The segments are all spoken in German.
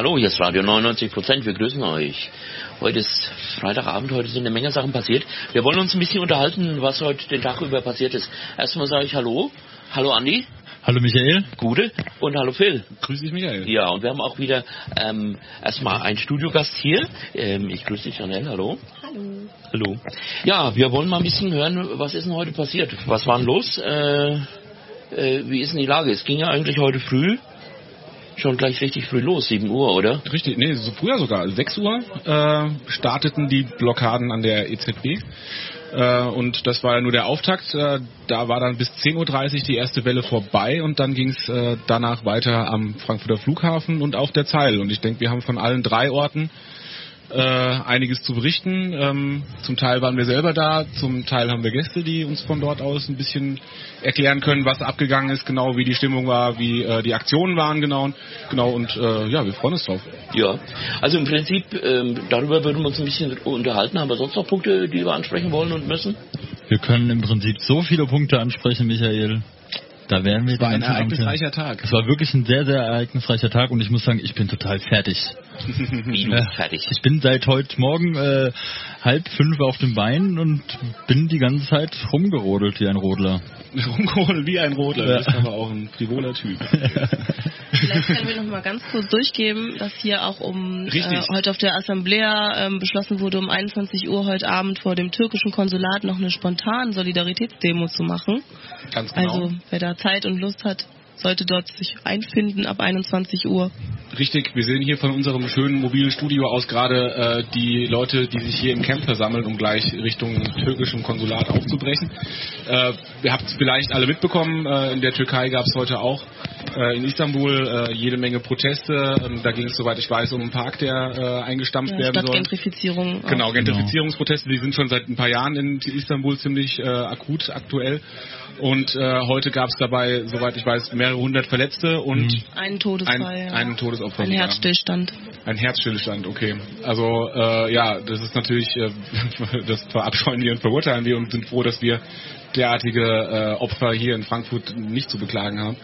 Hallo, hier ist Radio 99 Prozent. Wir grüßen euch. Heute ist Freitagabend, heute sind eine Menge Sachen passiert. Wir wollen uns ein bisschen unterhalten, was heute den Tag über passiert ist. Erstmal sage ich Hallo. Hallo Andi. Hallo Michael. Gute. Und hallo Phil. Grüß dich Michael. Ja, und wir haben auch wieder ähm, erstmal einen Studiogast hier. Ähm, ich grüße dich, Janelle. Hallo. Hallo. Hallo. Ja, wir wollen mal ein bisschen hören, was ist denn heute passiert? Was war denn los? Äh, äh, wie ist denn die Lage? Es ging ja eigentlich heute früh schon gleich richtig früh los, 7 Uhr, oder? Richtig, nee, so früher sogar. 6 Uhr äh, starteten die Blockaden an der EZB. Äh, und das war ja nur der Auftakt. Äh, da war dann bis 10.30 Uhr die erste Welle vorbei und dann ging es äh, danach weiter am Frankfurter Flughafen und auf der Zeil. Und ich denke, wir haben von allen drei Orten äh, einiges zu berichten. Ähm, zum Teil waren wir selber da, zum Teil haben wir Gäste, die uns von dort aus ein bisschen erklären können, was abgegangen ist, genau wie die Stimmung war, wie äh, die Aktionen waren, genau. Genau und äh, ja, wir freuen uns drauf. Ja, also im Prinzip ähm, darüber würden wir uns ein bisschen unterhalten. Haben wir sonst noch Punkte, die wir ansprechen wollen und müssen? Wir können im Prinzip so viele Punkte ansprechen, Michael. Da werden wir Es war ein ereignisreicher Tag. Es war wirklich ein sehr, sehr ereignisreicher Tag und ich muss sagen, ich bin total fertig. Wie Ja. fertig. Ich bin seit heute Morgen äh, halb fünf auf den Beinen und bin die ganze Zeit rumgerodelt wie ein Rodler. Rumgeholt wie ein Rodler. Ja. Du bist aber auch ein frivoler Typ. Vielleicht können wir noch mal ganz kurz durchgeben, dass hier auch um äh, heute auf der Assemblée ähm, beschlossen wurde, um 21 Uhr heute Abend vor dem türkischen Konsulat noch eine spontane Solidaritätsdemo zu machen. Ganz genau. Also wer da Zeit und Lust hat, sollte dort sich einfinden ab 21 Uhr. Richtig, wir sehen hier von unserem schönen mobilen Studio aus gerade äh, die Leute, die sich hier im Camp versammeln, um gleich Richtung türkischem Konsulat aufzubrechen. Äh, ihr habt es vielleicht alle mitbekommen, äh, in der Türkei gab es heute auch äh, in Istanbul äh, jede Menge Proteste. Ähm, da ging es, soweit ich weiß, um einen Park, der äh, eingestampft Ja, werden soll. Stadtgentrifizierung. Genau, auch. Gentrifizierungsproteste, die sind schon seit ein paar Jahren in Istanbul ziemlich akut aktuell. Und äh, heute gab es dabei, soweit ich weiß, mehrere hundert Verletzte und Einen Todesfall. ein, ja. einen Todesopfer. Ein. Herzstillstand. Ein Herzstillstand, okay. Also äh, ja, das ist natürlich, äh, das verabscheuen wir und verurteilen wir und sind froh, dass wir derartige äh, Opfer hier in Frankfurt nicht zu beklagen haben.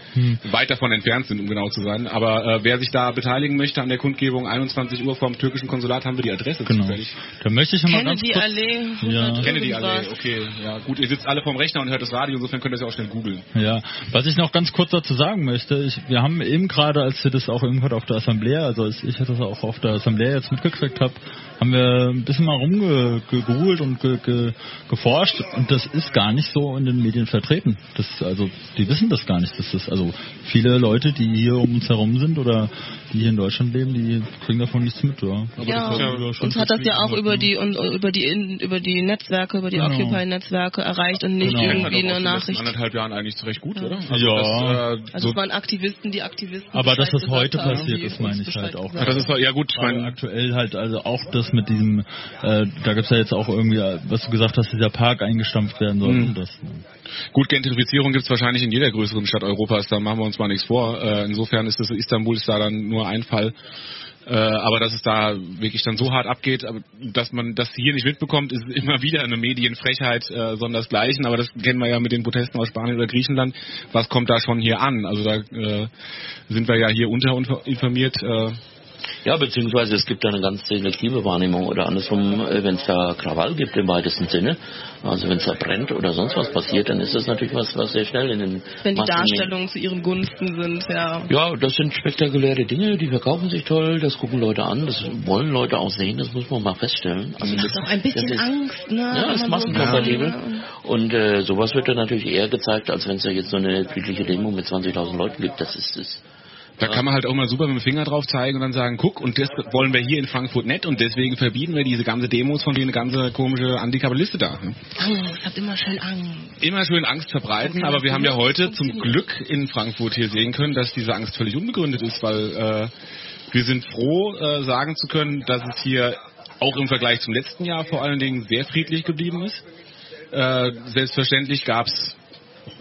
Weit davon entfernt sind, um genau zu sein. Aber äh, wer sich da beteiligen möchte an der Kundgebung, 21 Uhr vom türkischen Konsulat haben wir die Adresse Genau. zufällig. Da möchte ich mal ganz kurz... Allee. Ja. 100 Kennedy Allee, okay. Ja, gut, ihr sitzt alle vorm Rechner und hört das Radio, insofern könnt ihr es ja auch schnell googeln. Ja, was ich noch ganz kurz dazu sagen möchte, ich, wir haben eben gerade, als wir das auch irgendwann auf der Assemblée, also als ich das auch auf der Assemblée jetzt mitgekriegt habe, haben wir ein bisschen mal rumgegoogelt und ge, ge, geforscht und das ist gar nicht so in den Medien vertreten. Das, also, die wissen das gar nicht. Das ist, also, viele Leute, die hier um uns herum sind oder die hier in Deutschland leben, die kriegen davon nichts mit, ja. Aber Ja, das schon uns hat das ja auch über die und, über die in, über die Netzwerke, über die Genau. Occupy-Netzwerke erreicht und nicht Genau. Irgendwie eine letzten Nachricht. anderthalb Jahren eigentlich recht gut, oder? Ja. das, äh, Also so, es waren Aktivisten, die Aktivisten. Aber dass das heute haben, passiert ist, meine ich halt auch. das ist ja gut, ich meine, aktuell halt also auch das mit diesem, äh, da gibt's ja jetzt auch irgendwie, was du gesagt hast, dieser Park eingestampft werden soll. Mhm. Das, Gut, Gentrifizierung gibt es wahrscheinlich in jeder größeren Stadt Europas, da machen wir uns mal nichts vor. Äh, insofern ist das Istanbul ist da dann nur ein Fall. Äh, aber dass es da wirklich dann so hart abgeht, dass man das hier nicht mitbekommt, ist immer wieder eine Medienfrechheit, äh, sondersgleichen. Aber das kennen wir ja mit den Protesten aus Spanien oder Griechenland. Was kommt da schon hier an? Also da äh, sind wir ja hier unterinformiert. Äh, Ja, beziehungsweise es gibt da eine ganz selektive Wahrnehmung oder andersrum, äh, wenn es da Krawall gibt im weitesten Sinne, also wenn es da brennt oder sonst was passiert, dann ist das natürlich was, was sehr schnell in den Wenn die Darstellungen zu ihren Gunsten sind, ja. Ja, das sind spektakuläre Dinge, die verkaufen sich toll, das gucken Leute an, das wollen Leute auch sehen, das muss man mal feststellen. Also das, Doch ein bisschen das ist, Angst, ne? Ja, das ist massenkompatibel. ne? Und äh, sowas wird dann natürlich eher gezeigt, als wenn es da jetzt so eine friedliche Demo mit 20.000 Leuten gibt. Das ist es. Da kann man halt auch mal super mit dem Finger drauf zeigen und dann sagen, guck, und das wollen wir hier in Frankfurt nicht und deswegen verbieten wir diese ganze Demos von denen ganze komische Antikapitaliste da. ne? Angst, habt immer schön Angst. Immer schön Angst verbreiten, aber wir haben ja heute zum Glück in Frankfurt hier sehen können, dass diese Angst völlig unbegründet ist, weil äh, wir sind froh, äh, sagen zu können, dass es hier auch im Vergleich zum letzten Jahr vor allen Dingen sehr friedlich geblieben ist. Äh, selbstverständlich gab es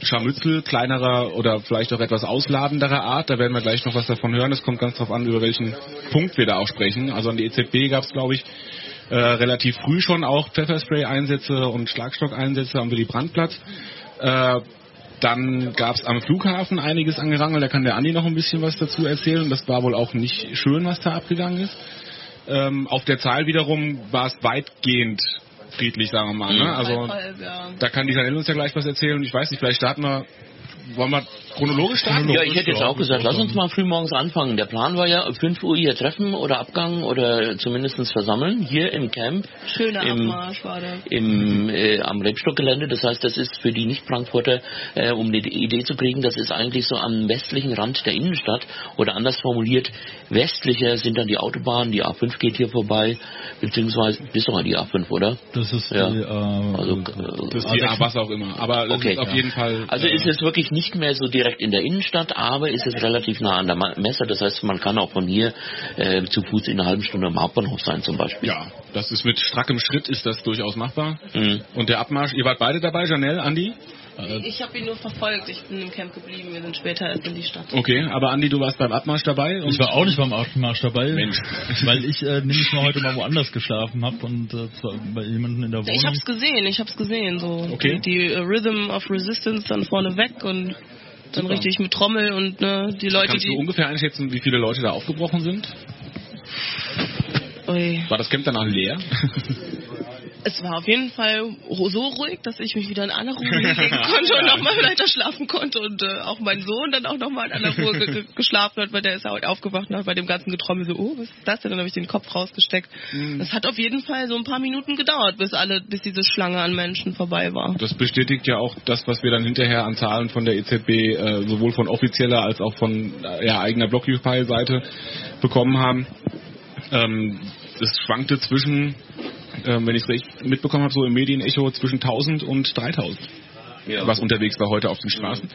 Scharmützel kleinerer oder vielleicht auch etwas ausladenderer Art. Da werden wir gleich noch was davon hören. Es kommt ganz darauf an, über welchen Punkt wir da auch sprechen. Also an die EZB gab es, glaube ich, äh, relativ früh schon auch Pfefferspray-Einsätze und Schlagstockeinsätze am Willy Brandt-Platz. Äh, dann gab es am Flughafen einiges angerangelt, da kann der Andi noch ein bisschen was dazu erzählen. Das war wohl auch nicht schön, was da abgegangen ist. Ähm, auf der Zahl wiederum war es weitgehend friedlich, sagen wir mal. Ne? Also Halb, ja. da kann die Janelle uns ja gleich was erzählen. Ich weiß nicht, vielleicht starten wir, wollen wir chronologisch starten? Ja, ich hätte jetzt auch gesagt, lass uns mal frühmorgens anfangen. Der Plan war ja 5 Uhr hier treffen oder Abgang oder zumindest versammeln hier im Camp. Schöner im, Abmarsch war der. im, äh, am Rebstockgelände. Das heißt, das ist für die Nicht-Frankfurter, äh, um eine Idee zu kriegen, das ist eigentlich so am westlichen Rand der Innenstadt oder anders formuliert, westlicher sind dann die Autobahnen, die A5 geht hier vorbei, beziehungsweise bis doch die A5, oder? Das ist Ja. die, äh, Also, Das ist die, ah, was auch immer. Aber das Okay, ist auf ja. jeden Fall. Also äh, ist es wirklich nicht mehr so direkt in der Innenstadt, aber ist es relativ nah an der Messe. Das heißt, man kann auch von hier äh, zu Fuß in einer halben Stunde am Hauptbahnhof sein zum Beispiel. Ja, das ist mit strackem Schritt ist das durchaus machbar. Mhm. Und der Abmarsch, ihr wart beide dabei, Janelle, Andi? Ich habe ihn nur verfolgt. Ich bin im Camp geblieben. Wir sind später erst in die Stadt. Okay, aber Andi, du warst beim Abmarsch dabei? Und Ich war auch nicht beim Abmarsch dabei, Mensch. weil ich äh, nämlich mal heute mal woanders geschlafen habe und äh, zwar bei jemandem in der Wohnung. Ich hab's gesehen, ich hab's gesehen. So Okay. die, die äh, Rhythm of Resistance dann vorne weg und dann Super. richtig mit Trommel und ne, die Leute, Kannst du die. ungefähr einschätzen, wie viele Leute da aufgebrochen sind? Ui. War das Camp danach leer? Es war auf jeden Fall so ruhig, dass ich mich wieder in aller Ruhe hinlegen konnte und nochmal weiter schlafen konnte und äh, auch mein Sohn dann auch nochmal in aller Ruhe ge ge geschlafen hat, weil der ist ja heute aufgewacht und hat bei dem ganzen Getrommel so, oh, was ist das denn? Dann habe ich den Kopf rausgesteckt. Das hat auf jeden Fall so ein paar Minuten gedauert, bis alle, bis diese Schlange an Menschen vorbei war. Das bestätigt ja auch das, was wir dann hinterher an Zahlen von der EZB äh, sowohl von offizieller als auch von äh, ja, eigener Blockupy-Seite bekommen haben. Ähm, es schwankte zwischen, ähm, wenn ich es recht mitbekommen habe, so im Medienecho zwischen 1000 und 3000. Ja. was unterwegs war heute auf den Straßen.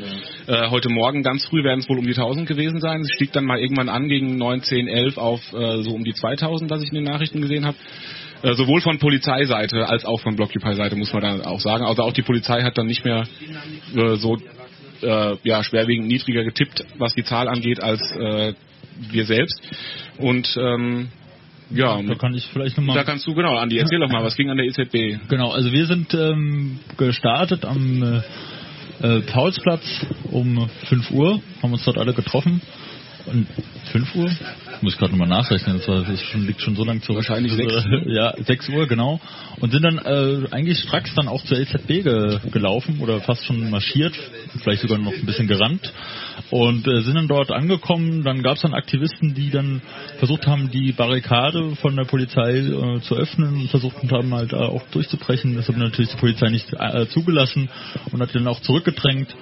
Äh, heute Morgen ganz früh werden es wohl um die 1000 gewesen sein. Es stieg dann mal irgendwann an gegen 9, 10, 11 auf äh, so um die 2000, was ich in den Nachrichten gesehen habe. Äh, sowohl von Polizeiseite als auch von Blockupy-Seite muss man dann auch sagen. Also auch die Polizei hat dann nicht mehr äh, so äh, ja, schwerwiegend niedriger getippt, was die Zahl angeht, als äh, wir selbst. Und ähm, ja, da kann ich vielleicht nochmal... da kannst du, genau, Andi, erzähl doch mal, was ging an der EZB? Genau, also wir sind ähm, gestartet am äh, äh, Paulsplatz um 5 Uhr, haben uns dort alle getroffen. Und 5 Uhr? Muss ich gerade nochmal nachrechnen, das war, das schon, liegt schon so lange zurück. Wahrscheinlich Also, sechs, ne? Ja, 6 Uhr, genau. Und sind dann äh, eigentlich stracks dann auch zur EZB ge gelaufen oder fast schon marschiert, vielleicht sogar noch ein bisschen gerannt. Und äh, sind dann dort angekommen, dann gab es dann Aktivisten, die dann versucht haben, die Barrikade von der Polizei äh, zu öffnen und versucht haben halt äh, auch durchzubrechen. Das hat natürlich die Polizei nicht äh, zugelassen und hat die dann auch zurückgedrängt.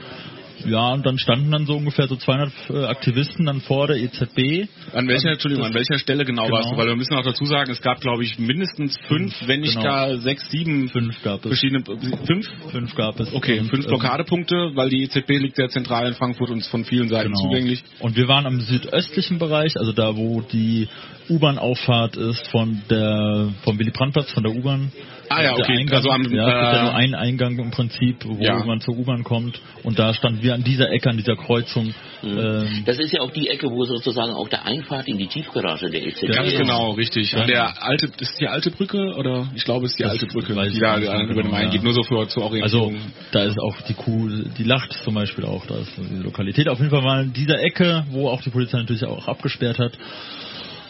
Ja, und dann standen dann so ungefähr so 200 äh, Aktivisten dann vor der EZB. An welcher, Entschuldigung, an welcher Stelle genau, Genau. warst du? Weil wir müssen auch dazu sagen, es gab, glaube ich, mindestens fünf, wenn nicht Genau. gar sechs, sieben Fünf gab es. verschiedene, fünf? Fünf gab es. Okay, Und, fünf ähm, Blockadepunkte, weil die EZB liegt sehr zentral in Frankfurt und ist von vielen Seiten Genau. zugänglich. Und wir waren am südöstlichen Bereich, also da, wo die U-Bahn-Auffahrt ist von der vom Willy Brandt-Platz, von der U-Bahn. Ah ja, okay, Eingang, also am, ja, es gibt ja äh, nur einen Eingang im Prinzip, wo Ja. man zur U-Bahn kommt. Und da standen wir an dieser Ecke, an dieser Kreuzung. Ähm, Das ist ja auch die Ecke, wo sozusagen auch der Einfahrt in die Tiefgarage der EZB Ganz ist. genau, richtig. Ja. An der alte, ist die alte Brücke oder? Ich glaube, es ist die Das alte Brücke, weiß die ich da über den genau, Main ja. geht. Nur so für zur Also Orientierung. da ist auch die Kuh, die Lacht zum Beispiel auch, da ist die Lokalität. Auf jeden Fall war in dieser Ecke, wo auch die Polizei natürlich auch abgesperrt hat.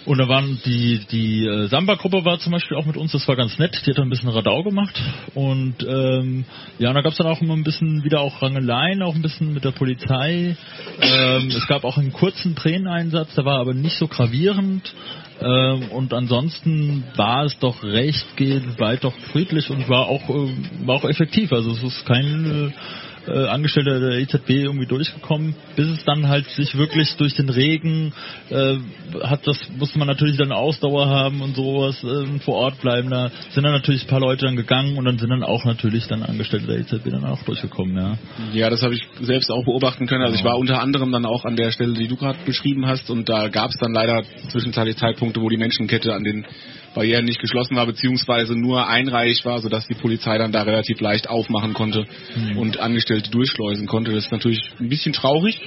Und da waren die, die äh, Samba-Gruppe war zum Beispiel auch mit uns, das war ganz nett, die hat dann ein bisschen Radau gemacht. Und ähm, ja, und da gab es dann auch immer ein bisschen wieder auch Rangeleien, auch ein bisschen mit der Polizei. Ähm, es gab auch einen kurzen Träneneinsatz, der war aber nicht so gravierend. Ähm, und ansonsten war es doch recht geht weit doch friedlich und war auch äh, war auch effektiv. Also es ist kein äh, äh, Angestellter der EZB irgendwie durchgekommen, bis es dann halt sich wirklich durch den Regen äh, hat das musste man natürlich dann Ausdauer haben und sowas äh, vor Ort bleiben. Da sind dann natürlich ein paar Leute dann gegangen und dann sind dann auch natürlich dann Angestellte der EZB dann auch durchgekommen, ja. Ja, das habe ich selbst auch beobachten können. Also ich Genau. war unter anderem dann auch an der Stelle, die du gerade beschrieben hast, und da gab es dann leider zwischenzeitlich Zeitpunkte, wo die Menschenkette an den Barrieren nicht geschlossen war, beziehungsweise nur einreihig war, sodass die Polizei dann da relativ leicht aufmachen konnte Mhm. und Angestellte durchschleusen konnte. Das ist natürlich ein bisschen traurig.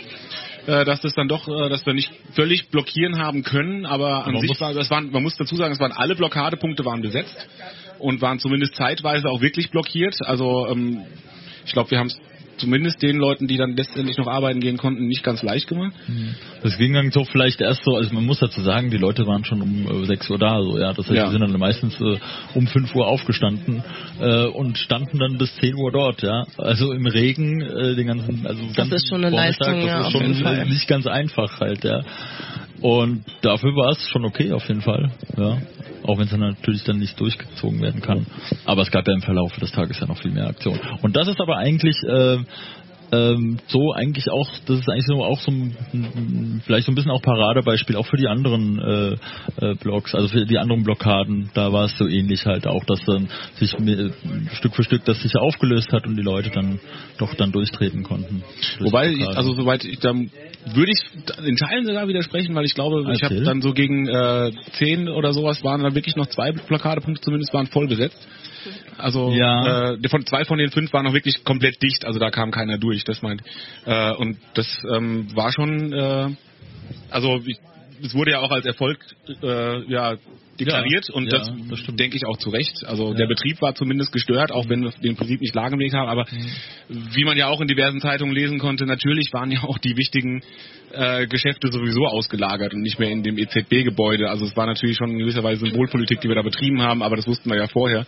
äh, Dass das dann doch, äh, dass wir nicht völlig blockieren haben können, aber an Man sich muss- war, das waren, man muss dazu sagen, es waren alle Blockadepunkte waren besetzt und waren zumindest zeitweise auch wirklich blockiert. Also ähm, ich glaube, wir haben es zumindest den Leuten, die dann letztendlich noch arbeiten gehen konnten, nicht ganz leicht gemacht. Das ging dann so vielleicht erst so, also man muss dazu sagen, die Leute waren schon um äh, 6 Uhr da, so ja. Das heißt, Ja. die sind dann meistens äh, um 5 Uhr aufgestanden äh, und standen dann bis 10 Uhr dort, ja. Also im Regen, äh, den ganzen, also Das ganzen ist schon eine Vormittag, Leistung, das ja, ist schon nicht ganz einfach halt, ja. Und dafür war es schon okay auf jeden Fall, ja. Auch wenn es dann natürlich dann nicht durchgezogen werden kann. Aber es gab ja im Verlauf des Tages ja noch viel mehr Aktionen. Und das ist aber eigentlich äh, ähm, so eigentlich auch, das ist eigentlich so auch so ein, vielleicht so ein bisschen auch Paradebeispiel auch für die anderen äh, äh, Blocks, also für die anderen Blockaden, da war es so ähnlich halt auch, dass dann sich äh, Stück für Stück das sich aufgelöst hat und die Leute dann doch dann durchtreten konnten. Durch Wobei, ich, also soweit ich da würde ich in Teilen sogar widersprechen, weil ich glaube, ich habe Erzähl. dann so gegen äh, 10 oder sowas waren dann wirklich noch zwei Blockadepunkte zumindest waren voll besetzt. Also Ja. äh, von zwei von den fünf waren noch wirklich komplett dicht, also da kam keiner durch, das meint. Äh, und das ähm, war schon, äh, also ich, es wurde ja auch als Erfolg äh, ja deklariert Ja, und ja, das, das stimmt. denke ich auch zu Recht. Also Ja. der Betrieb war zumindest gestört, auch wenn wir den Prinzip nicht lahmgelegt haben, aber wie man ja auch in diversen Zeitungen lesen konnte, natürlich waren ja auch die wichtigen äh, Geschäfte sowieso ausgelagert und nicht mehr in dem EZB-Gebäude. Also es war natürlich schon in gewisser Weise Symbolpolitik, die wir da betrieben haben, aber das wussten wir ja vorher.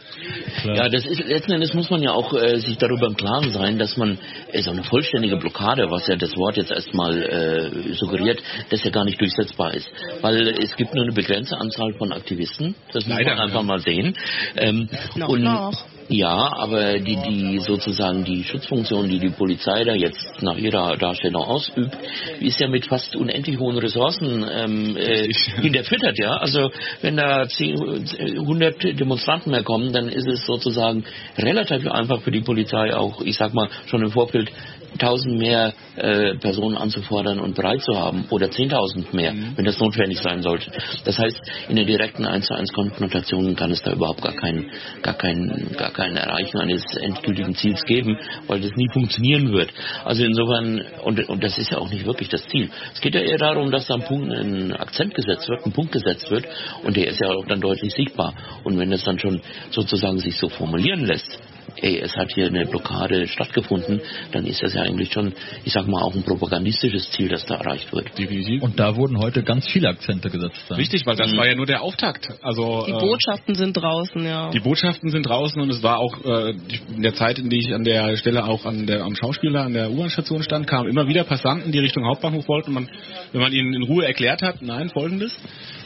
Klar. Ja, das ist letzten Endes muss man ja auch äh, sich darüber im Klaren sein, dass man äh, so eine vollständige Blockade, was ja das Wort jetzt erstmal äh, suggeriert, das ja gar nicht durchsetzbar ist. Weil es gibt nur eine begrenzte Anzahl von Aktivisten, das muss Leider, man einfach ja. mal sehen. Ähm, Noch, und noch. ja, aber die, die sozusagen die Schutzfunktion, die die Polizei da jetzt nach ihrer Darstellung ausübt, ist ja mit fast unendlich hohen Ressourcen ähm, äh, hinterfüttert, ja. Also wenn da 10, 100 Demonstranten mehr kommen, dann ist es sozusagen relativ einfach für die Polizei auch, ich sag mal, schon im Vorfeld 1000 mehr äh, Personen anzufordern und bereit zu haben oder 10.000 mehr, wenn das notwendig sein sollte. Das heißt, in der direkten 1 zu 1 Konfrontation kann es da überhaupt gar kein, gar kein, gar kein Erreichen eines endgültigen Ziels geben, weil das nie funktionieren wird. Also insofern, und, und das ist ja auch nicht wirklich das Ziel. Es geht ja eher darum, dass da ein, Punkt, ein Akzent gesetzt wird, ein Punkt gesetzt wird und der ist ja auch dann deutlich sichtbar. Und wenn das dann schon sozusagen sich so formulieren lässt, ey, es hat hier eine Blockade stattgefunden, dann ist das ja eigentlich schon, ich sag mal, auch ein propagandistisches Ziel, das da erreicht wird. Und da wurden heute ganz viele Akzente gesetzt. ja. Richtig, weil das war ja nur der Auftakt. Also Die äh, Botschaften sind draußen, ja. Die Botschaften sind draußen und es war auch äh, in der Zeit, in der ich an der Stelle auch an der, am Schauspieler an der U-Bahn-Station stand, kamen immer wieder Passanten, die Richtung Hauptbahnhof wollten. Und man, wenn man ihnen in Ruhe erklärt hat, nein, folgendes,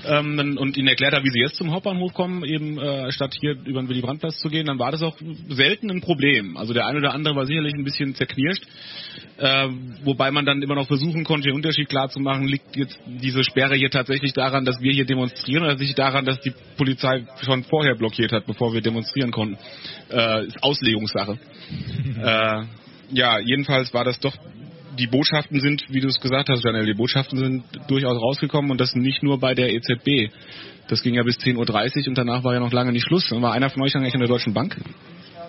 ähm, und ihnen erklärt hat, wie sie jetzt zum Hauptbahnhof kommen, eben äh, statt hier über den Willy-Brandt-Platz zu gehen, dann war das auch selten ein Problem. Also der eine oder andere war sicherlich ein bisschen zerknirscht. Äh, wobei man dann immer noch versuchen konnte, den Unterschied klar zu machen, liegt jetzt diese Sperre hier tatsächlich daran, dass wir hier demonstrieren oder sich daran, dass die Polizei schon vorher blockiert hat, bevor wir demonstrieren konnten. Äh, ist Auslegungssache. äh, ja, jedenfalls war das doch, die Botschaften sind, wie du es gesagt hast, Janelle, die Botschaften sind durchaus rausgekommen und das nicht nur bei der EZB. Das ging ja bis 10.30 Uhr und danach war ja noch lange nicht Schluss. War einer von euch eigentlich an der Deutschen Bank?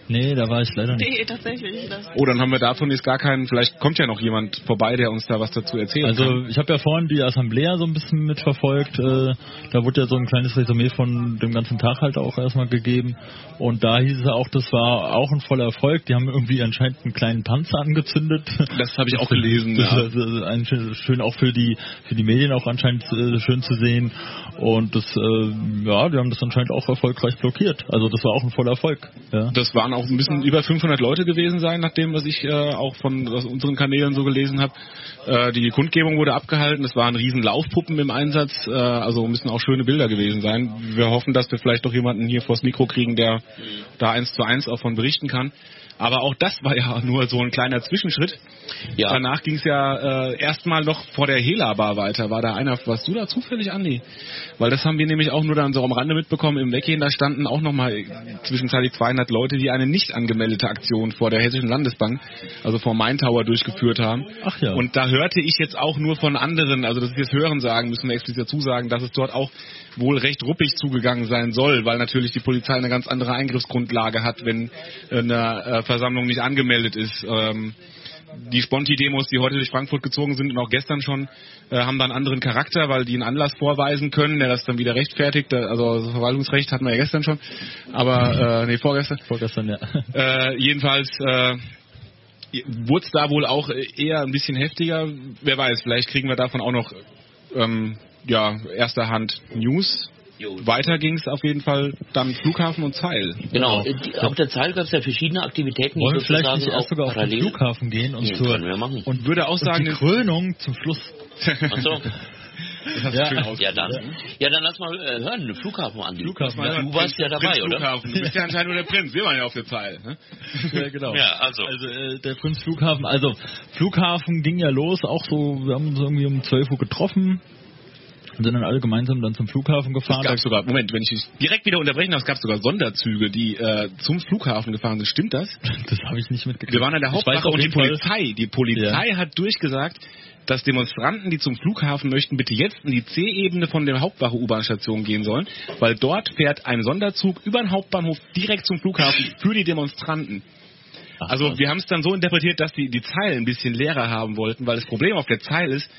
Nee, da war ich leider nicht. Nee, tatsächlich. Das Oh, dann haben wir davon jetzt gar keinen, vielleicht kommt ja noch jemand vorbei, der uns da was dazu erzählen kann. Also ich habe ja vorhin die Assemblea so ein bisschen mitverfolgt. Äh, da wurde ja so ein kleines Resümee von dem ganzen Tag halt auch erstmal gegeben. Und da hieß es ja auch, das war auch ein voller Erfolg. Die haben irgendwie anscheinend einen kleinen Panzer angezündet. Das habe ich auch gelesen, Das ja. ist ein, schön schön auch für die für die Medien auch anscheinend äh, schön zu sehen. Und das, äh, ja, die haben das anscheinend auch erfolgreich blockiert. Also das war auch ein voller Erfolg. Ja. Das waren auch ein bisschen über 500 Leute gewesen sein, nach dem, was ich äh, auch von aus unseren Kanälen so gelesen habe. Äh, die Kundgebung wurde abgehalten. Es waren riesen Laufpuppen im Einsatz. Äh, also müssen auch schöne Bilder gewesen sein. Wir hoffen, dass wir vielleicht doch jemanden hier vors Mikro kriegen, der da eins zu eins auch von berichten kann. Aber auch das war ja nur so ein kleiner Zwischenschritt. Ja. Danach ging es ja äh, erstmal noch vor der Hela-Bar weiter. War da einer, warst du da zufällig, Andi? Weil das haben wir nämlich auch nur dann so am Rande mitbekommen. Im Weggehen, da standen auch nochmal zwischenzeitlich 200 Leute, die eine nicht angemeldete Aktion vor der Hessischen Landesbank, also vor Main Tower, durchgeführt haben. Ach ja. Und da hörte ich jetzt auch nur von anderen, also das ist jetzt Hören sagen, müssen wir explizit dazu sagen, dass es dort auch wohl recht ruppig zugegangen sein soll, weil natürlich die Polizei eine ganz andere Eingriffsgrundlage hat, wenn eine äh, Versammlung nicht angemeldet ist. Ähm, die Sponti-Demos, die heute durch Frankfurt gezogen sind und auch gestern schon, äh, haben dann einen anderen Charakter, weil die einen Anlass vorweisen können, der das dann wieder rechtfertigt. Also das Verwaltungsrecht hatten wir ja gestern schon, aber äh, nee, vorgestern. Vorgestern, ja. Äh, jedenfalls, äh, wurde es da wohl auch eher ein bisschen heftiger. Wer weiß, vielleicht kriegen wir davon auch noch ähm, ja, erster Hand News. Weiter ging es auf jeden Fall dann Flughafen und Zeil. Genau, die, auf der Zeil gab es ja verschiedene Aktivitäten, Wollen die wir vielleicht nicht erst auch sogar auf den. Flughafen gehen und Ja, zur können wir machen. Und würde auch sagen, die Krönung zum Schluss. Ach so. hast du Ja. Ja, dann, ja, dann lass mal äh, hören, Flughafen an. Flughafen, ja, du warst ja dabei, Prinz oder? Flughafen. Du bist ja anscheinend nur der Prinz. Wir waren ja auf der Zeil. Ne? Ja, genau. Ja, also. Also äh, der Prinz Flughafen, also Flughafen ging ja los, auch so, wir haben uns irgendwie um 12 Uhr getroffen und sind dann alle gemeinsam dann zum Flughafen Es gefahren. gab sogar, Moment, wenn ich dich direkt wieder unterbrechen darf, es gab sogar Sonderzüge, die äh, zum Flughafen gefahren sind. Stimmt das? Das habe ich nicht mitgekriegt. Wir waren an der Hauptwache und die Fall- Polizei, die Polizei hat durchgesagt, dass Demonstranten, die zum Flughafen möchten, bitte jetzt in die C-Ebene von der Hauptwache-U-Bahn-Station gehen sollen, weil dort fährt ein Sonderzug über den Hauptbahnhof direkt zum Flughafen für die Demonstranten. Ach, Also wir haben es dann so interpretiert, dass die die Zeile ein bisschen leerer haben wollten, weil das Problem auf der Zeile ist,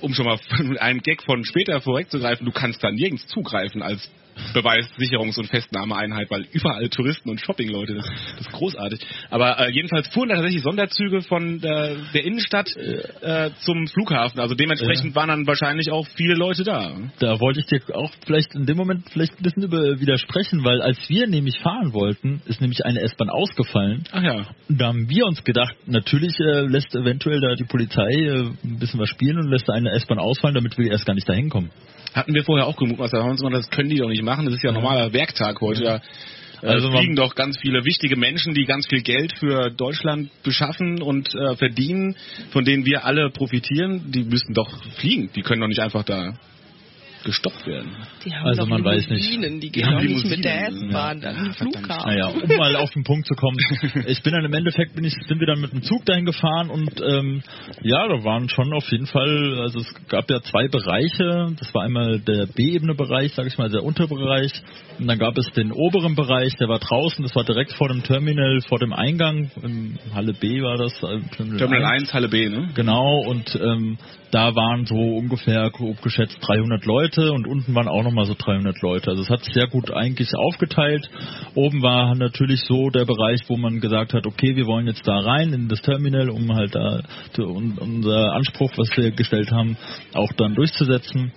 um schon mal einem Gag von später vorwegzugreifen, du kannst da nirgends zugreifen als Beweis, Sicherungs- und Festnahmeeinheit, weil überall Touristen und Shoppingleute, das, ist großartig. Aber äh, jedenfalls fuhren da tatsächlich Sonderzüge von der, der Innenstadt äh, zum Flughafen. Also dementsprechend waren dann wahrscheinlich auch viele Leute da. Da wollte ich dir auch vielleicht in dem Moment vielleicht ein bisschen über widersprechen, weil als wir nämlich fahren wollten, ist nämlich eine S-Bahn ausgefallen. Ach ja. Da haben wir uns gedacht, natürlich äh, lässt eventuell da die Polizei äh, ein bisschen was spielen und lässt eine S-Bahn ausfallen, damit wir erst gar nicht dahin kommen. Hatten wir vorher auch gemutmaßt, da haben wir uns immer, das können die doch nicht machen, das ist ja ein normaler Werktag heute. Da Also man- fliegen doch ganz viele wichtige Menschen, die ganz viel Geld für Deutschland beschaffen und äh, verdienen, von denen wir alle profitieren. Die müssen doch fliegen, die können doch nicht einfach da gestoppt werden. Die haben Also man weiß nicht. Limousinen, Die Die gehen haben doch nicht mit der S-Bahn dann in den verdammt. Flughafen. Naja, um mal auf den Punkt zu kommen. Ich bin dann im Endeffekt, bin ich, sind wir dann mit dem Zug dahin gefahren und ähm, ja, da waren schon auf jeden Fall, also es gab ja zwei Bereiche. Das war einmal der B-Ebene-Bereich, sage ich mal, der Unterbereich. Und dann gab es den oberen Bereich, der war draußen, das war direkt vor dem Terminal, vor dem Eingang. In Halle B war das. äh, Terminal 1, Halle B, ne? Genau, und ähm, da waren so ungefähr grob geschätzt 300 Leute und unten waren auch nochmal so 300 Leute. Also es hat sich sehr gut eigentlich aufgeteilt. Oben war natürlich so der Bereich, wo man gesagt hat, okay, wir wollen jetzt da rein in das Terminal, um halt da unser Anspruch, was wir gestellt haben, auch dann durchzusetzen.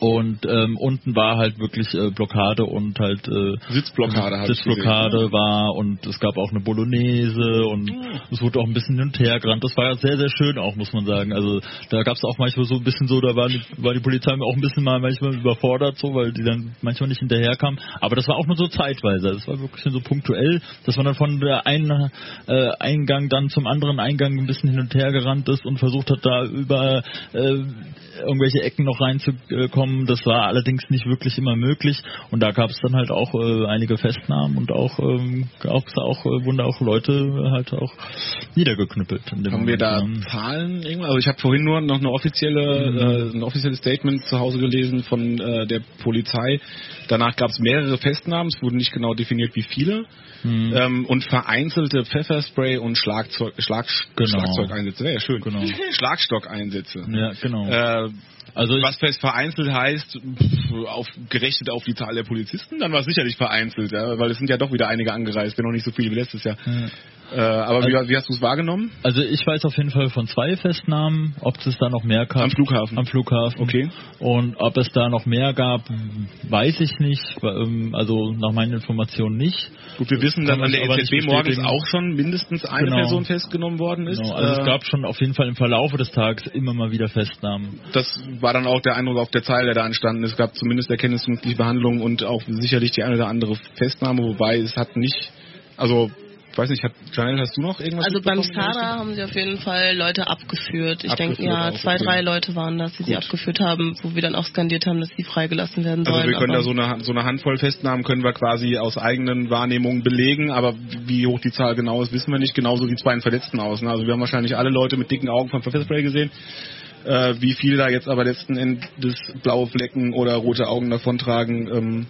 Und ähm, unten war halt wirklich äh, Blockade und halt äh, Sitzblockade Sitzblockade war und es gab auch eine Bolognese und es wurde auch ein bisschen hin und her gerannt. Das war ja sehr, sehr schön auch, muss man sagen. Also da gab es auch manchmal so ein bisschen so, da war die, war die Polizei auch ein bisschen mal manchmal überfordert, so, weil die dann manchmal nicht hinterherkam. Aber das war auch nur so zeitweise. Das war wirklich so punktuell, dass man dann von der einen äh, Eingang dann zum anderen Eingang ein bisschen hin und her gerannt ist und versucht hat, da über äh, irgendwelche Ecken noch reinzukommen. Das war allerdings nicht wirklich immer möglich. Und da gab es dann halt auch äh, einige Festnahmen und auch ähm, gab's auch äh, wurden auch Leute halt auch niedergeknüppelt. Haben wir Moment, da ähm. Zahlen irgendwas? Also ich habe vorhin nur noch eine offizielle, äh, ein offizielles Statement zu Hause gelesen von äh, der Polizei. Danach gab es mehrere Festnahmen, es wurde nicht genau definiert, wie viele. Mhm. Ähm, und vereinzelte Pfefferspray und Schlagzeug, Schlag, Genau. Schlagzeugeinsätze. Wäre ja schön. Genau. Schlagstockeinsätze. Ja, genau. Äh, also was fest vereinzelt heißt, pff, auf, gerechnet auf die Zahl der Polizisten, dann war es sicherlich vereinzelt, ja, weil es sind ja doch wieder einige angereist, wenn noch nicht so viele wie letztes Jahr. Ja. Äh, aber wie, wie hast du es wahrgenommen? also ich weiß auf jeden Fall von zwei Festnahmen, ob es da noch mehr gab. Am Flughafen. Am Flughafen. Okay. Und ob es da noch mehr gab, weiß ich nicht. Ähm, Also nach meinen Informationen nicht. Gut, wir wissen, dass an der EZB morgens bestätigen. auch schon mindestens eine Genau. Person festgenommen worden ist. Genau, also Äh, es gab schon auf jeden Fall im Verlaufe des Tages immer mal wieder Festnahmen. das war dann auch der Eindruck auf der Zeile, der da entstanden ist. Es gab zumindest erkenntnismögliche Behandlung und auch sicherlich die eine oder andere Festnahme, wobei es hat nicht, also, ich weiß nicht, hat, Janelle, hast du noch irgendwas Also beim? Stada haben sie auf jeden Fall Leute abgeführt. Ich denke, ja, zwei, okay. drei Leute waren das, die sie Gut. abgeführt haben, wo wir dann auch skandiert haben, dass sie freigelassen werden sollen. Also wir können da so eine, so eine Handvoll Festnahmen können wir quasi aus eigenen Wahrnehmungen belegen, aber wie hoch die Zahl genau ist, wissen wir nicht. Genauso sieht es bei den Verletzten aus. Ne? Also wir haben wahrscheinlich alle Leute mit dicken Augen vom Pfefferspray gesehen. Äh, wie viele da jetzt aber letzten Endes blaue Flecken oder rote Augen davontragen, ähm,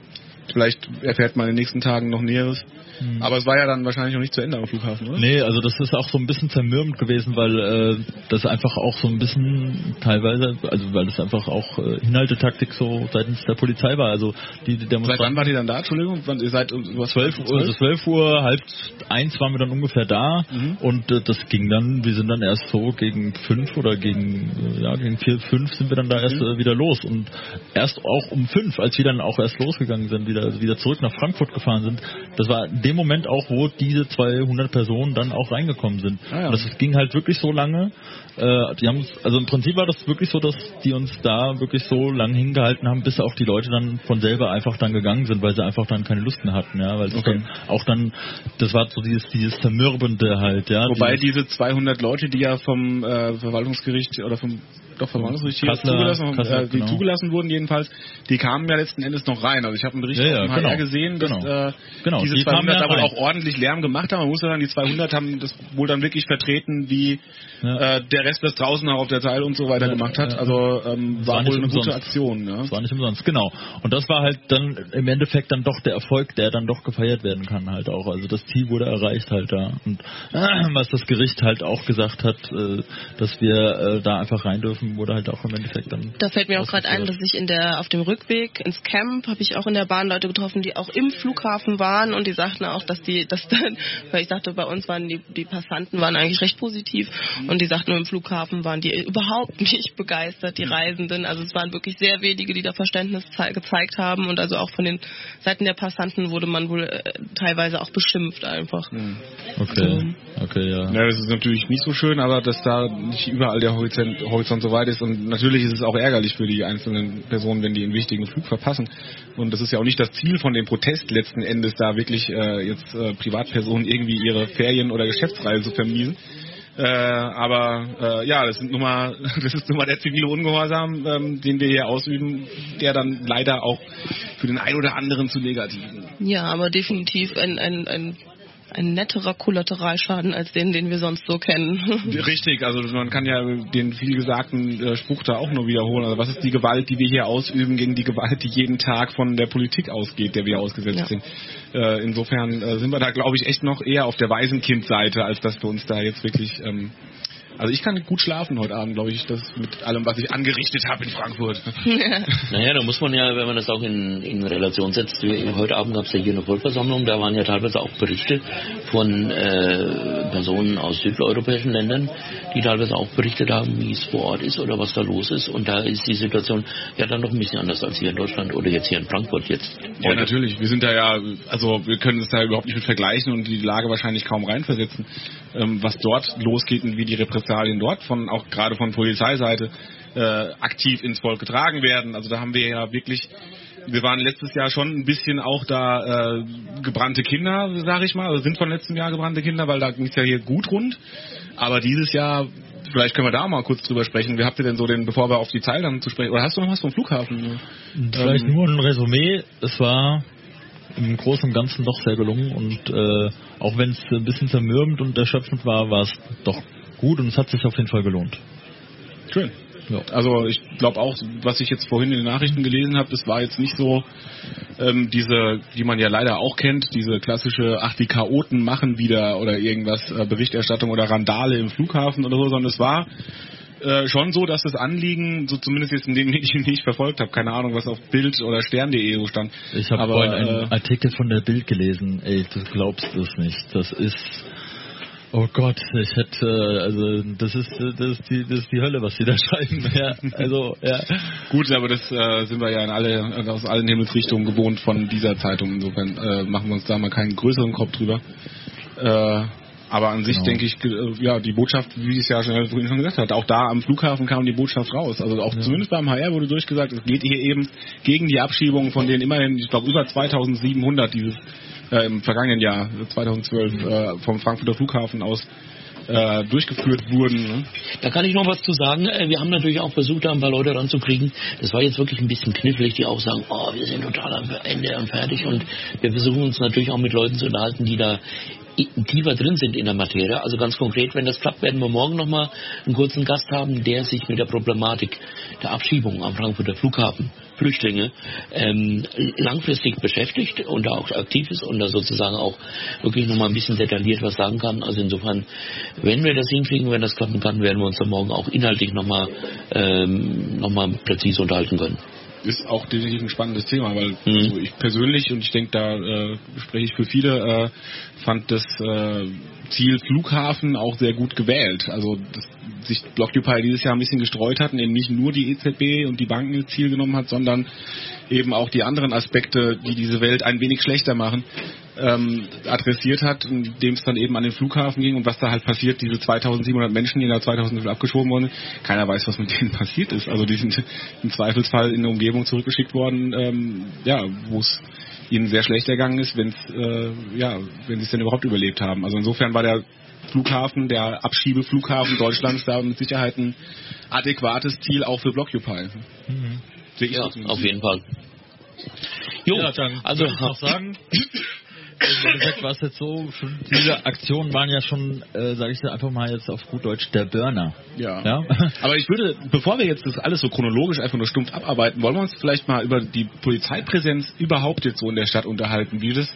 Vielleicht erfährt man in den nächsten Tagen noch Näheres. Hm. Aber es war ja dann wahrscheinlich noch nicht zu Ende am Flughafen, oder? Nee, also das ist auch so ein bisschen zermürbend gewesen, weil äh, das einfach auch so ein bisschen teilweise, also weil das einfach auch äh, Hinhaltetaktik so seitens der Polizei war. Also die, die Seit wann wart ihr dann da? Entschuldigung, wann, ihr seid um was 12 Uhr, also 12 Uhr, halb eins waren wir dann ungefähr da Mhm. und äh, das ging dann, wir sind dann erst so gegen fünf oder gegen, äh, ja, gegen vier, fünf sind wir dann da erst Mhm. äh, wieder los und erst auch um fünf, als wir dann auch erst losgegangen sind, wieder, also wieder zurück nach Frankfurt gefahren sind, das war in dem Moment auch, wo diese 200 Personen dann auch reingekommen sind. Ah, ja. Und das ging halt wirklich so lange, äh, die haben also im Prinzip war das wirklich so, dass die uns da wirklich so lange hingehalten haben, bis auch die Leute dann von selber einfach dann gegangen sind, weil sie einfach dann keine Lust mehr hatten, ja, weil Okay. dann auch dann, das war so dieses, dieses Zermürbende halt, ja. Wobei dieses, diese 200 Leute, die ja vom äh, Verwaltungsgericht oder vom doch Kassler- zugelassen, Kassler, äh, die genau. zugelassen wurden jedenfalls, die kamen ja letzten Endes noch rein. Also ich habe einen Bericht Ja, ja, HR genau. gesehen, dass Genau. äh, Genau, diese die kamen 200 ja rein. auch ordentlich Lärm gemacht haben. Man muss ja sagen, die 200 haben das wohl dann wirklich vertreten, wie Ja. äh, der Rest das draußen auch auf der Teil und so weiter gemacht hat. Also ähm, war, war nicht wohl eine gute umsonst. Aktion. Ja. das war nicht umsonst, genau. Und das war halt dann im Endeffekt dann doch der Erfolg, der dann doch gefeiert werden kann halt auch. Also das Ziel wurde erreicht halt da. Und äh, was das Gericht halt auch gesagt hat, äh, dass wir äh, da einfach rein dürfen, wurde halt auch im Endeffekt dann Da fällt mir auch gerade ein, dass ich in der auf dem Rückweg ins Camp habe ich auch in der Bahn Leute getroffen, die auch im Flughafen waren und die sagten auch, dass die, dass dann, weil ich sagte, bei uns waren die die Passanten waren eigentlich recht positiv und die sagten im Flughafen waren die überhaupt nicht begeistert, die Reisenden. Also es waren wirklich sehr wenige, die da Verständnis zei- gezeigt haben und also auch von den Seiten der Passanten wurde man wohl äh, teilweise auch beschimpft einfach. Okay, okay, ja. Ja, das ist natürlich nicht so schön, aber dass da nicht überall der Horizont, Horizont so weit ist. Und natürlich ist es auch ärgerlich für die einzelnen Personen, wenn die einen wichtigen Flug verpassen. Und das ist ja auch nicht das Ziel von dem Protest letzten Endes, da wirklich äh, jetzt äh, Privatpersonen irgendwie ihre Ferien- oder Geschäftsreise zu vermiesen. Äh, aber äh, ja, das, sind nun mal, das ist nun mal der zivile Ungehorsam, ähm, den wir hier ausüben, der dann leider auch für den einen oder anderen zu negativen Ja, aber definitiv ein, ein, ein, ein netterer Kollateralschaden als den, den wir sonst so kennen. Richtig, also man kann ja den vielgesagten äh, Spruch da auch nur wiederholen. Also was ist die Gewalt, die wir hier ausüben, gegen die Gewalt, die jeden Tag von der Politik ausgeht, der wir ausgesetzt Ja. sind. Äh, insofern äh, sind wir da, glaube ich, echt noch eher auf der Waisenkindseite, als dass wir uns da jetzt wirklich... Ähm, also ich kann gut schlafen heute Abend, glaube ich, das mit allem, was ich angerichtet habe in Frankfurt. Naja, da muss man ja, wenn man das auch in, in Relation setzt, heute Abend gab es ja hier eine Vollversammlung, da waren ja teilweise auch Berichte von äh, Personen aus südeuropäischen Ländern, die teilweise auch berichtet haben, wie es vor Ort ist oder was da los ist. Und da ist die Situation ja dann noch ein bisschen anders als hier in Deutschland oder jetzt hier in Frankfurt jetzt. Ja, natürlich. Wir sind da ja, also wir können es da überhaupt nicht mit vergleichen und die Lage wahrscheinlich kaum reinversetzen, ähm, was dort losgeht und wie die Repressalien dort von auch gerade von Polizeiseite äh, aktiv ins Volk getragen werden. Also da haben wir ja wirklich wir waren letztes Jahr schon ein bisschen auch da äh, gebrannte Kinder, sage ich mal, also sind von letztem Jahr gebrannte Kinder, weil da ging es ja hier gut rund. Aber dieses Jahr, vielleicht können wir da mal kurz drüber sprechen. Wie habt ihr denn so den, bevor wir auf die Zahl dann zu sprechen, oder hast du noch was vom Flughafen? Vielleicht Ähm, nur ein Resümee. Es war im Großen und Ganzen doch sehr gelungen und äh, auch wenn es ein bisschen zermürbend und erschöpfend war, war es doch gut und es hat sich auf jeden Fall gelohnt. Schön. Ja. Also ich glaube auch, was ich jetzt vorhin in den Nachrichten gelesen habe, das war jetzt nicht so ähm, diese, die man ja leider auch kennt, diese klassische, ach die Chaoten machen wieder oder irgendwas, äh, Berichterstattung oder Randale im Flughafen oder so, sondern es war äh, schon so, dass das Anliegen, so zumindest jetzt in dem Medien, die ich verfolgt habe, keine Ahnung, was auf Bild oder Stern.de so stand. Ich habe vorhin einen äh, Artikel von der Bild gelesen. Ey, du glaubst es nicht. Das ist Oh Gott, ich hätte, äh, also das ist, äh, das ist die, das ist die Hölle, was sie da schreiben. Ja, also ja. Gut, aber das äh, sind wir ja in alle, aus allen Himmelsrichtungen gewohnt von dieser Zeitung. Insofern äh, machen wir uns da mal keinen größeren Kopf drüber. Äh, aber an sich Genau. denke ich, äh, ja, die Botschaft, wie es ja schon, gesagt hat, auch da am Flughafen kam die Botschaft raus. Also auch zumindest beim HR wurde durchgesagt, es geht hier eben gegen die Abschiebung von denen immerhin, ich glaube, über 2700 dieses äh, im vergangenen Jahr, 2012, äh, vom Frankfurter Flughafen aus äh, durchgeführt wurden. Ne? Da kann ich noch was zu sagen. Äh, Wir haben natürlich auch versucht, da ein paar Leute ranzukriegen. Das war jetzt wirklich ein bisschen knifflig, die auch sagen, oh, wir sind total am Ende und fertig. Und wir versuchen uns natürlich auch mit Leuten zu unterhalten, die da tiefer drin sind in der Materie. Also ganz konkret, wenn das klappt, werden wir morgen nochmal einen kurzen Gast haben, der sich mit der Problematik der Abschiebung am Frankfurter Flughafen Flüchtlinge ähm, langfristig beschäftigt und da auch aktiv ist und da sozusagen auch wirklich nochmal ein bisschen detailliert was sagen kann. Also insofern, wenn wir das hinkriegen, wenn das klappen kann, werden wir uns dann morgen auch inhaltlich nochmal ähm, noch präzise unterhalten können ist auch definitiv ein spannendes Thema, weil mhm. also ich persönlich, und ich denke, da äh, spreche ich für viele, äh, fand das äh, Ziel Flughafen auch sehr gut gewählt. Also dass sich Blockupy dieses Jahr ein bisschen gestreut hat und eben nicht nur die EZB und die Banken ins Ziel genommen hat, sondern eben auch die anderen Aspekte, die diese Welt ein wenig schlechter machen, ähm, adressiert hat, indem es dann eben an den Flughafen ging und was da halt passiert, diese 2700 Menschen, die da 2005 abgeschoben wurden, keiner weiß, was mit denen passiert ist. Also die sind im Zweifelsfall in eine Umgebung zurückgeschickt worden, ähm, ja, wo es ihnen sehr schlecht ergangen ist, wenn äh, ja, wenn sie es denn überhaupt überlebt haben. Also insofern war der Flughafen, der Abschiebeflughafen Deutschlands da mit Sicherheit ein adäquates Ziel auch für Blockupy. Mhm. Ja, auf jeden Fall. Jo, ja, dann also ich noch sagen, wie gesagt, war es jetzt so, diese Aktionen waren ja schon, äh, sage ich einfach mal jetzt auf gut Deutsch, der Burner. Ja. ja. Aber ich würde, bevor wir jetzt das alles so chronologisch einfach nur stumpf abarbeiten, wollen wir uns vielleicht mal über die Polizeipräsenz überhaupt jetzt so in der Stadt unterhalten, wie das,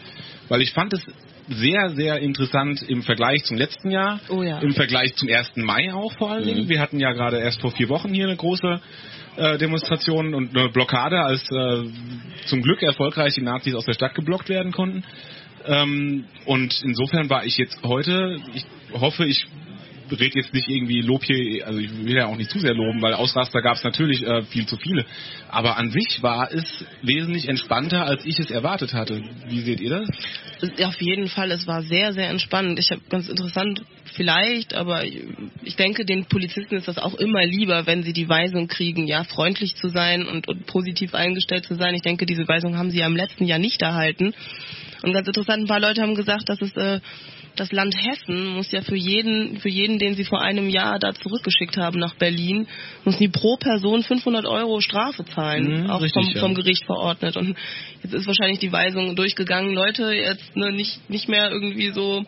weil ich fand es sehr, sehr interessant im Vergleich zum letzten Jahr, oh ja. im Vergleich zum 1. Mai auch vor allen Dingen. Mhm. Wir hatten ja gerade erst vor vier Wochen hier eine große äh, Demonstration und eine Blockade, als äh, zum Glück erfolgreich die Nazis aus der Stadt geblockt werden konnten. Ähm, und insofern war ich jetzt heute, ich hoffe, ich rede jetzt nicht irgendwie Lob hier, also ich will ja auch nicht zu sehr loben, weil Ausraster gab es natürlich äh, viel zu viele. Aber an sich war es wesentlich entspannter, als ich es erwartet hatte. Wie seht ihr das? Auf jeden Fall, es war sehr, sehr entspannend. Ich habe ganz interessant, vielleicht, aber ich, ich, denke, den Polizisten ist das auch immer lieber, wenn sie die Weisung kriegen, ja, freundlich zu sein und, und positiv eingestellt zu sein. Ich denke, diese Weisung haben sie ja im letzten Jahr nicht erhalten. Und ganz interessant, ein paar Leute haben gesagt, dass es äh, das Land Hessen muss ja für jeden, für jeden, den sie vor einem Jahr da zurückgeschickt haben nach Berlin, muss die pro Person 500 Euro Strafe zahlen, mhm, auch richtig, vom, ja. vom Gericht verordnet. Und jetzt ist wahrscheinlich die Weisung durchgegangen, Leute, jetzt ne, nicht, nicht mehr irgendwie so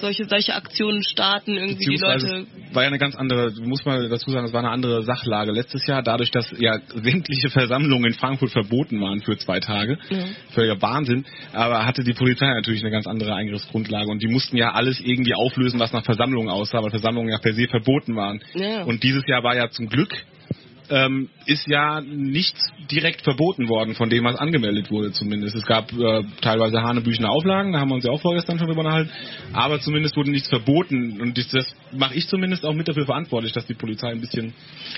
solche, solche Aktionen starten, irgendwie die Leute. War ja eine ganz andere, muss man dazu sagen, es war eine andere Sachlage. Letztes Jahr, dadurch, dass ja sämtliche Versammlungen in Frankfurt verboten waren für zwei Tage, ja. völliger Wahnsinn, aber hatte die Polizei natürlich eine ganz andere Eingriffsgrundlage und die mussten ja alles irgendwie auflösen, was nach Versammlungen aussah, weil Versammlungen ja per se verboten waren. Ja. Und dieses Jahr war ja zum Glück ähm, ist ja nicht direkt verboten worden, von dem was angemeldet wurde zumindest. Es gab äh, teilweise hanebüchene Auflagen, da haben wir uns ja auch vorgestern schon drüber unterhalten, aber zumindest wurde nichts verboten und das, das mache ich zumindest auch mit dafür verantwortlich, dass die Polizei ein bisschen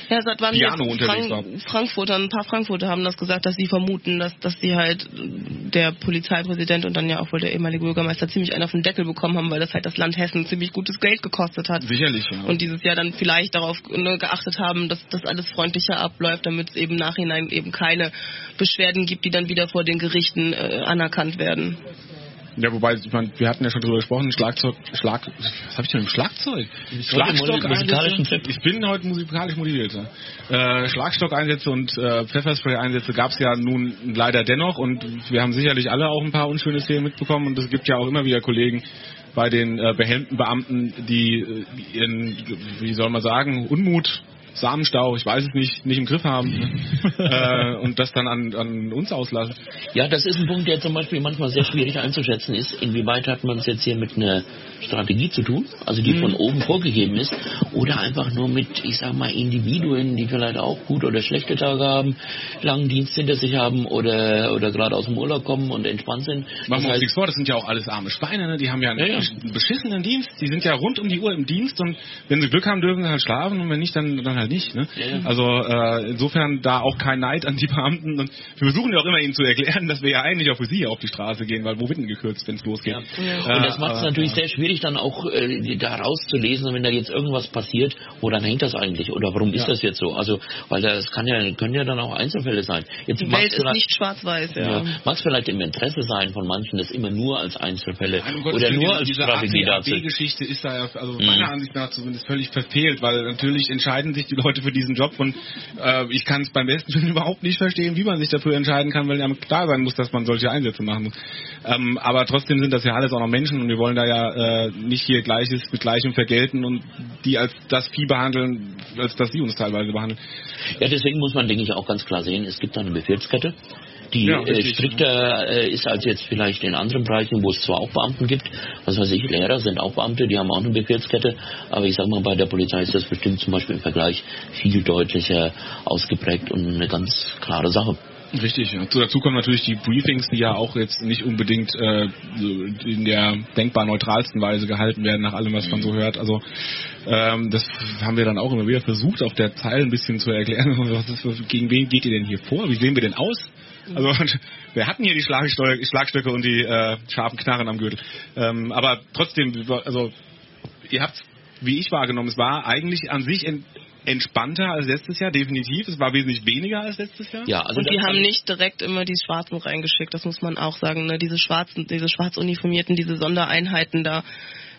ja, seit wann Piano unterwegs Frank war. Frankfurter, ein paar Frankfurter haben das gesagt, dass sie vermuten, dass, dass sie halt der Polizeipräsident und dann ja auch wohl der ehemalige Bürgermeister ziemlich einen auf den Deckel bekommen haben, weil das halt das Land Hessen ziemlich gutes Geld gekostet hat. Sicherlich, ja. Und dieses Jahr dann vielleicht darauf ne, geachtet haben, dass das alles freundlich sicher abläuft, damit es eben nachhinein eben keine Beschwerden gibt, die dann wieder vor den Gerichten äh, anerkannt werden. Ja, wobei, ich meine, wir hatten ja schon drüber gesprochen, Schlagzeug, Schlag, was habe ich denn im Schlagzeug? Schlagstock Ich bin heute musikalisch motiviert. Äh, Schlagstock-Einsätze und äh, Pfefferspray-Einsätze gab es ja nun leider dennoch und wir haben sicherlich alle auch ein paar unschöne Szenen mitbekommen und es gibt ja auch immer wieder Kollegen bei den äh, behelmten Beamten, die äh, ihren, wie soll man sagen, Unmut Samenstau, ich weiß es nicht, nicht im Griff haben äh, und das dann an, an uns auslassen. Ja, das ist ein Punkt, der zum Beispiel manchmal sehr schwierig einzuschätzen ist. Inwieweit hat man es jetzt hier mit einer Strategie zu tun, also die mhm. von oben vorgegeben ist, oder einfach nur mit, ich sag mal, Individuen, die vielleicht auch gut oder schlechte Tage haben, langen Dienst hinter sich haben oder, oder gerade aus dem Urlaub kommen und entspannt sind. Machen wir uns nichts vor, das sind ja auch alles arme Schweine, ne? die haben ja einen ja, ja. beschissenen Dienst, die sind ja rund um die Uhr im Dienst und wenn sie Glück haben, dürfen sie halt schlafen und wenn nicht, dann, dann halt nicht. Ne? Ja, also äh, insofern da auch kein Neid an die Beamten und wir versuchen ja auch immer ihnen zu erklären, dass wir ja eigentlich auch für sie auf die Straße gehen, weil wo wird denn gekürzt, wenn es losgeht? Äh, und das macht es natürlich sehr schwierig, dann auch äh, da rauszulesen, wenn da jetzt irgendwas passiert, woran hängt das eigentlich oder warum ist das jetzt so? Also, weil das kann ja, können ja dann auch Einzelfälle sein. Jetzt die Welt ist nicht schwarz-weiß, ja. ja. Mag es vielleicht im Interesse sein von manchen, das immer nur als Einzelfälle Nein, oder nur als Strategie dazu. Die Geschichte ist da ja, also meiner hm. Ansicht nach zumindest völlig verfehlt, weil natürlich entscheiden sich die Leute für diesen Job und äh, ich kann es beim besten Willen überhaupt nicht verstehen, wie man sich dafür entscheiden kann, weil ja klar sein muss, dass man solche Einsätze machen muss. Ähm, aber trotzdem sind das ja alles auch noch Menschen und wir wollen da ja äh, nicht hier Gleiches mit Gleichem vergelten und die als das Vieh behandeln, als dass sie uns teilweise behandeln. Ja, deswegen muss man, denke ich, auch ganz klar sehen, es gibt da eine Befehlskette die Ja, äh, strikter äh, ist als jetzt vielleicht in anderen Bereichen, wo es zwar auch Beamten gibt, was weiß ich, Lehrer sind auch Beamte, die haben auch eine Befehlskette, aber ich sag mal, bei der Polizei ist das bestimmt zum Beispiel im Vergleich viel deutlicher ausgeprägt und eine ganz klare Sache. Richtig, ja. Dazu kommen natürlich die Briefings, die ja auch jetzt nicht unbedingt äh, in der denkbar neutralsten Weise gehalten werden, nach allem, was man so hört. Also ähm, das haben wir dann auch immer wieder versucht, auf der Zeile ein bisschen zu erklären, was ist, gegen wen geht ihr denn hier vor? Wie sehen wir denn aus? Also wir hatten hier die Schlagstöcke, und die äh, scharfen Knarren am Gürtel. Ähm, aber trotzdem, also ihr habt, wie ich wahrgenommen, es war eigentlich an sich en entspannter als letztes Jahr, definitiv. Es war wesentlich weniger als letztes Jahr. Ja, also und die haben nicht direkt immer die Schwarzen reingeschickt, das muss man auch sagen. Ne? Diese schwarzen, diese schwarz uniformierten, diese Sondereinheiten da.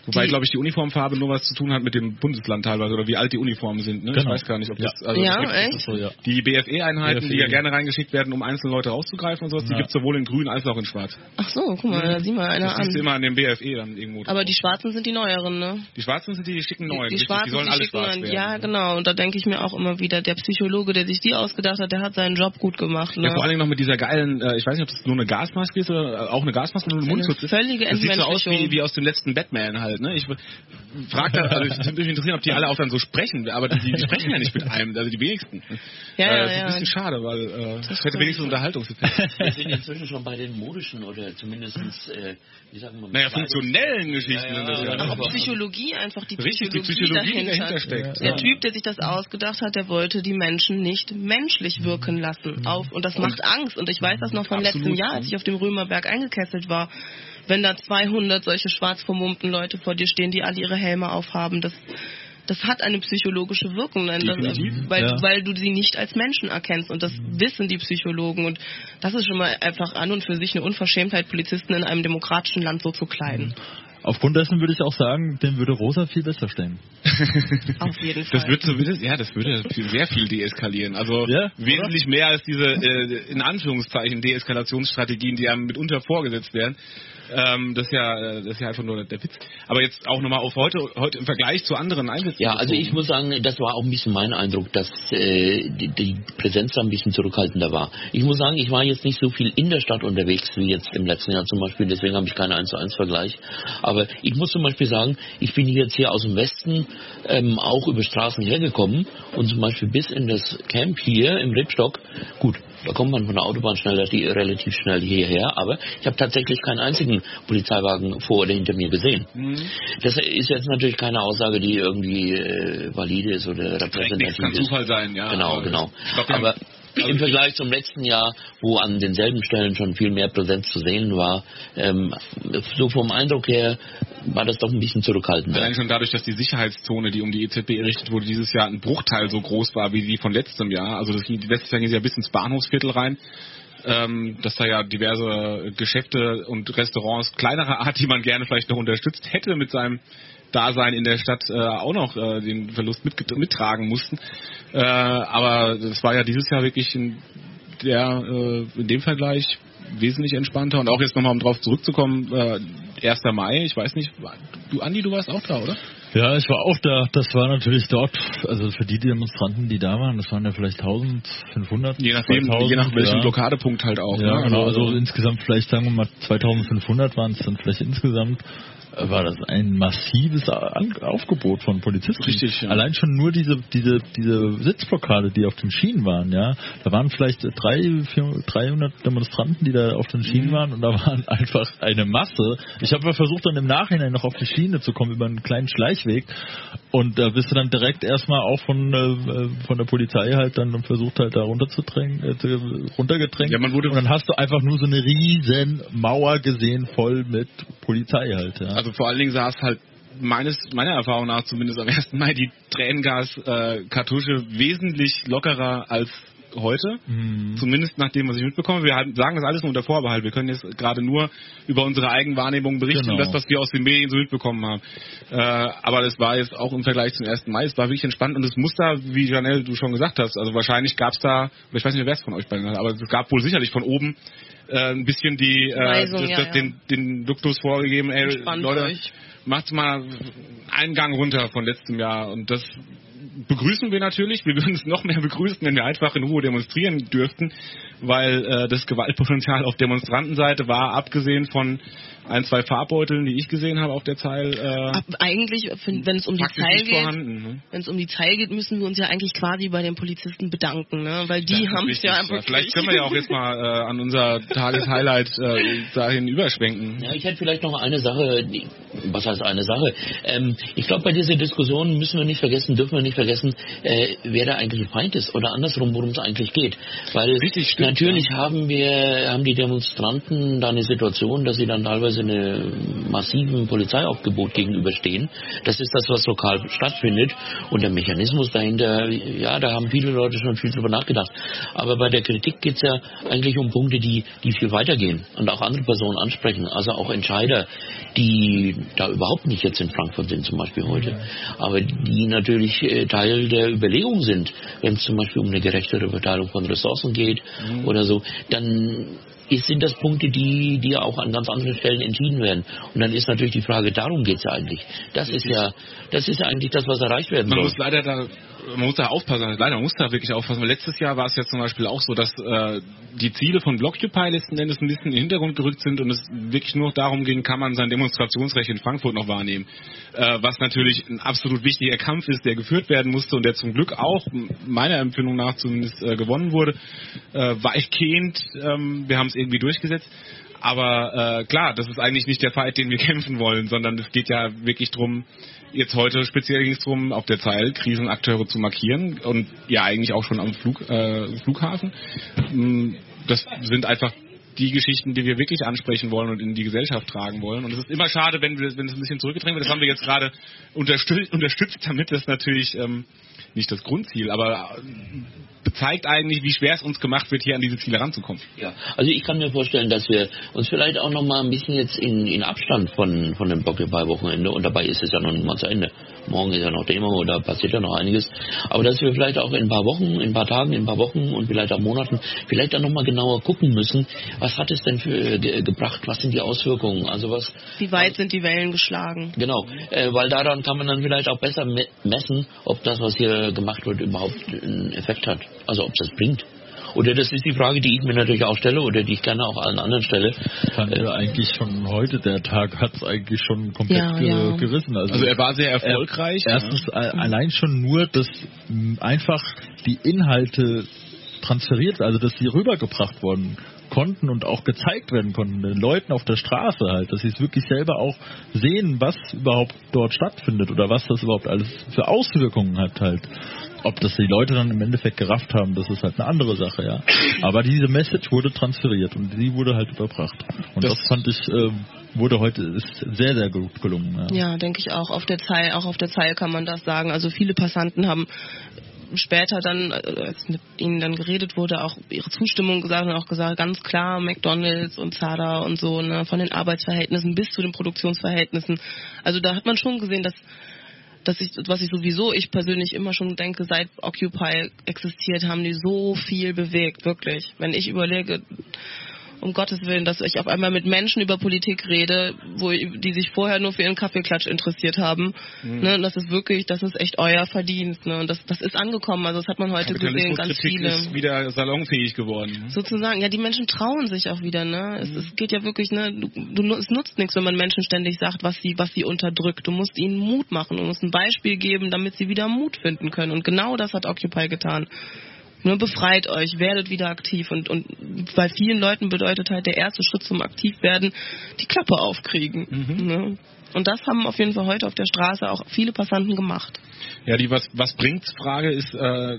Wobei, die- glaube ich, die Uniformfarbe nur was zu tun hat mit dem Bundesland teilweise oder wie alt die Uniformen sind. Ne? Ich Genau. weiß gar nicht, ob Ja. das. Also Ja, das- echt? So, ja. Die BFE-Einheiten, BFE. die ja gerne reingeschickt werden, um einzelne Leute rauszugreifen und sowas, die Ja. gibt es sowohl in grün als auch in schwarz. Ach so, guck mal, da sieh mal einer Das siehst du an. immer an dem BFE dann irgendwo. Aber die Schwarzen sind die neueren, ne? die Schwarzen sind die schicken neuen. die richtig? Schwarzen, die sollen die alle schicken schwarz werden. ja genau. Und da denke ich mir auch immer wieder, der Psychologe, der sich die ausgedacht hat, der hat seinen Job gut gemacht. Ne? Ja, vor allen Dingen noch mit dieser geilen, äh, ich weiß nicht, ob das nur eine Gasmaske ist oder äh, auch eine Gasmaske oder ein Mundschutz ist. völlige das sieht so aus wie, wie aus dem letzten Batman halt. Ne? Ich frage da, also ich würde mich interessieren, ob die alle auch dann so sprechen, aber die, die sprechen ja nicht mit einem, also die wenigsten. Ja, äh, ja, das ist ja. ein bisschen schade, weil äh, das hätte wenigstens Unterhaltungseffekt. Wir sind inzwischen schon bei den modischen oder zumindest, äh, wie sagen wir mal, Naja, funktionellen Geschichten Ja, ja, sind das ja. aber- Aber Psychologie einfach, die Richtig, die Psychologie, Psychologie, die dahinter. dahinter steckt. Der Ja. Typ, der sich das ausgedacht hat, der wollte die Menschen nicht menschlich wirken lassen. Auf, und das macht Angst. Und ich weiß das noch vom letzten Jahr, als ich auf dem Römerberg eingekesselt war. Wenn da 200 solche schwarz vermummten Leute vor dir stehen, die alle ihre Helme aufhaben, das, das hat eine psychologische Wirkung, denn das, weil, Ja. weil du sie nicht als Menschen erkennst. Und das wissen die Psychologen. Und das ist schon mal einfach an und für sich eine Unverschämtheit, Polizisten in einem demokratischen Land so zu kleiden. Aufgrund dessen würde ich auch sagen, den würde Rosa viel besser stellen. Auf jeden Fall. Das wird zumindest, ja, das würde sehr viel deeskalieren. Also Ja, wesentlich mehr als diese äh, in Anführungszeichen Deeskalationsstrategien, die einem mitunter vorgesetzt werden. Ähm, das ist ja, äh, das ist ja einfach nur der Witz. Aber jetzt auch nochmal auf heute, heute im Vergleich zu anderen Einsätzen. Ja, also ich muss sagen, das war auch ein bisschen mein Eindruck, dass äh, die, die Präsenz da ein bisschen zurückhaltender war. Ich muss sagen, ich war jetzt nicht so viel in der Stadt unterwegs wie jetzt im letzten Jahr zum Beispiel, deswegen habe ich keinen 1 zu 1 Vergleich. Aber ich muss zum Beispiel sagen, ich bin jetzt hier aus dem Westen ähm, auch über Straßen hergekommen und zum Beispiel bis in das Camp hier im Rebstock, gut, da kommt man von der Autobahn schneller, die, relativ schnell hierher, aber ich habe tatsächlich keinen einzigen Polizeiwagen vor oder hinter mir gesehen. Mhm. Das ist jetzt natürlich keine Aussage, die irgendwie äh, valide ist oder repräsentativ kann ist. Zufall sein, ja. Genau, genau. glaub, Aber also im Vergleich zum letzten Jahr, wo an denselben Stellen schon viel mehr Präsenz zu sehen war, ähm, so vom Eindruck her war das doch ein bisschen zurückhaltender. Allein schon dadurch, dass die Sicherheitszone, die um die EZB errichtet wurde, dieses Jahr ein Bruchteil so groß war wie die von letztem Jahr. Also das ging, letztes Jahr ging sie ja bis ins Bahnhofsviertel rein. Ähm, dass da ja diverse Geschäfte und Restaurants kleinerer Art, die man gerne vielleicht noch unterstützt hätte mit seinem Dasein in der Stadt äh, auch noch äh, den Verlust mitget- mittragen mussten. Äh, aber das war ja dieses Jahr wirklich in, der, äh, in dem Vergleich wesentlich entspannter. Und auch jetzt nochmal, um drauf zurückzukommen, äh, 1. Mai, ich weiß nicht, du Andi, du warst auch da, oder? Ja, ich war auch da. Das war natürlich dort, also für die Demonstranten, die da waren, das waren ja vielleicht 1500. Je nachdem, 2000, je nach welchem ja. Blockadepunkt halt auch. Ja, ne? genau. Also insgesamt vielleicht sagen wir mal 2500 waren es dann vielleicht insgesamt. War das ein massives Aufgebot von Polizisten. Richtig, ja. Allein schon nur diese, diese, diese Sitzblockade, die auf den Schienen waren, ja. Da waren vielleicht drei, 400, 300 Demonstranten, die da auf den Schienen Mhm. waren und da waren einfach eine Masse. Ich habe mal versucht, dann im Nachhinein noch auf die Schiene zu kommen über einen kleinen Schleichweg und da bist du dann direkt erstmal auch von, äh, von der Polizei halt dann versucht halt da runterzudrängen, äh, runtergedrängt. Ja, man wurde- und dann hast du einfach nur so eine riesen Mauer gesehen, voll mit Polizei halt. Ja. Also vor allen Dingen saß halt meines, meiner Erfahrung nach zumindest am 1. Mai die Tränengas-Kartusche wesentlich lockerer als heute. Mhm. Zumindest nach dem, was ich mitbekomme. Wir sagen das alles nur unter Vorbehalt. Wir können jetzt gerade nur über unsere Eigenwahrnehmung berichten, genau. das, was wir aus den Medien so mitbekommen haben. Äh, aber das war jetzt auch im Vergleich zum 1. Mai, es war wirklich entspannt und es muss da, wie Janelle du schon gesagt hast, also wahrscheinlich gab es da, ich weiß nicht, wer es von euch beiden hat, aber es gab wohl sicherlich von oben äh, ein bisschen die äh, Weisung, das, das, ja. Den, den Duktus vorgegeben, ey, Leute, euch. macht's mal einen Gang runter von letztem Jahr und das begrüßen wir natürlich. Wir würden es noch mehr begrüßen, wenn wir einfach in Ruhe demonstrieren dürften, weil äh, das Gewaltpotenzial auf Demonstrantenseite war, abgesehen von ein, zwei Farbbeuteln, die ich gesehen habe auf der Zeil. Äh, eigentlich, wenn es um die Zeil geht, ne? wenn es um die Zeil geht, müssen wir uns ja eigentlich quasi bei den Polizisten bedanken, ne? weil die haben es ja einfach. Vielleicht können wir ja auch jetzt mal äh, an unser Tageshighlight äh, dahin überschwenken. Ja, ich hätte vielleicht noch eine Sache, was heißt eine Sache? Ähm, ich glaube, bei dieser Diskussion müssen wir nicht vergessen, dürfen wir nicht vergessen, äh, wer da eigentlich Feind ist oder andersrum, worum es eigentlich geht. Weil Richtig, stimmt, natürlich ja. haben wir, haben die Demonstranten da eine Situation, dass sie dann teilweise teilweise einem massiven Polizeiaufgebot gegenüberstehen. Das ist das, was lokal stattfindet. Und der Mechanismus dahinter, ja, da haben viele Leute schon viel drüber nachgedacht. Aber bei der Kritik geht es ja eigentlich um Punkte, die, die viel weitergehen und auch andere Personen ansprechen. Also auch Entscheider, die da überhaupt nicht jetzt in Frankfurt sind, zum Beispiel heute. Aber die natürlich äh, Teil der Überlegung sind, wenn es zum Beispiel um eine gerechtere Verteilung von Ressourcen geht mhm. oder so, dann sind das Punkte, die, die auch an ganz anderen Stellen entschieden werden. Und dann ist natürlich die Frage, darum geht es ja eigentlich. Das ist ja, das ist ja eigentlich das, was erreicht werden man soll. Muss leider da, man muss da aufpassen, leider muss da wirklich aufpassen. Weil letztes Jahr war es ja zum Beispiel auch so, dass äh, die Ziele von Blockupy letzten Endes ein bisschen in den Hintergrund gerückt sind und es wirklich nur darum ging, kann man sein Demonstrationsrecht in Frankfurt noch wahrnehmen. Äh, was natürlich ein absolut wichtiger Kampf ist, der geführt werden musste und der zum Glück auch, meiner Empfindung nach zumindest, äh, gewonnen wurde. Äh, weitgehend, ähm, wir haben es irgendwie durchgesetzt. Aber äh, klar, das ist eigentlich nicht der Fight, den wir kämpfen wollen, sondern es geht ja wirklich darum, jetzt heute speziell ging es darum, auf der Zeil Krisenakteure zu markieren und ja eigentlich auch schon am Flug, äh, Flughafen. Mm, das sind einfach die Geschichten, die wir wirklich ansprechen wollen und in die Gesellschaft tragen wollen. Und es ist immer schade, wenn, wir, wenn es ein bisschen zurückgedrängt wird. Das haben wir jetzt gerade unterstützt, damit das natürlich ähm, nicht das Grundziel, aber bezeigt eigentlich, wie schwer es uns gemacht wird, hier an diese Ziele ranzukommen. Ja, also ich kann mir vorstellen, dass wir uns vielleicht auch noch mal ein bisschen jetzt in, in Abstand von, von dem Bockeball-Wochenende, und dabei ist es ja noch nicht mal zu Ende, morgen ist ja noch Demo, da passiert ja noch einiges, aber dass wir vielleicht auch in ein paar Wochen, in ein paar Tagen, in ein paar Wochen und vielleicht auch Monaten vielleicht dann noch mal genauer gucken müssen, was hat es denn für äh, ge gebracht, was sind die Auswirkungen, also was... Wie weit sind die Wellen geschlagen? Genau, äh, weil daran kann man dann vielleicht auch besser me messen, ob das, was hier gemacht wird, überhaupt einen Effekt hat. Also ob das bringt. Oder das ist die Frage, die ich mir natürlich auch stelle oder die ich gerne auch allen anderen stelle. Fand äh, eigentlich schon heute, der Tag hat es eigentlich schon komplett ja, ge ja. gerissen. Also, also, er war sehr erfolgreich. Er, erstens ja. allein schon nur, dass einfach die Inhalte transferiert, also dass sie rübergebracht wurden konnten und auch gezeigt werden konnten, den Leuten auf der Straße halt, dass sie es wirklich selber auch sehen, was überhaupt dort stattfindet oder was das überhaupt alles für Auswirkungen hat halt. Ob das die Leute dann im Endeffekt gerafft haben, das ist halt eine andere Sache, ja. Aber diese Message wurde transferiert und sie wurde halt überbracht. Und das, das fand ich, äh, wurde heute ist sehr, sehr gut gelungen. Ja, ja denke ich auch. Auf der Zeil, auch auf der Zeil kann man das sagen. Also viele Passanten haben später dann, äh, als mit ihnen dann geredet wurde, auch ihre Zustimmung gesagt und auch gesagt, ganz klar, McDonalds und Zara und so, ne, von den Arbeitsverhältnissen bis zu den Produktionsverhältnissen. Also da hat man schon gesehen, dass dass ich, was ich sowieso, ich persönlich immer schon denke, seit Occupy existiert, haben die so viel bewegt, wirklich. Wenn ich überlege, um Gottes Willen, dass ich auf einmal mit Menschen über Politik rede, wo die sich vorher nur für ihren Kaffeeklatsch interessiert haben. Mhm. Ne, das ist wirklich, das ist echt euer Verdienst. Ne? Und das, das ist angekommen. Also das hat man heute gesehen, ganz viele. ist wieder salonfähig geworden. Ne? Sozusagen, ja, die Menschen trauen sich auch wieder. Ne? Es, mhm. es geht ja wirklich, ne, du, du, es nutzt nichts, wenn man Menschen ständig sagt, was sie, was sie unterdrückt. Du musst ihnen Mut machen, du musst ein Beispiel geben, damit sie wieder Mut finden können. Und genau das hat Occupy getan. Ne, befreit euch, werdet wieder aktiv. Und, und bei vielen Leuten bedeutet halt der erste Schritt zum Aktivwerden die Klappe aufkriegen. Mhm. Ne? Und das haben auf jeden Fall heute auf der Straße auch viele Passanten gemacht. Ja, die was, was bringt's Frage ist, äh,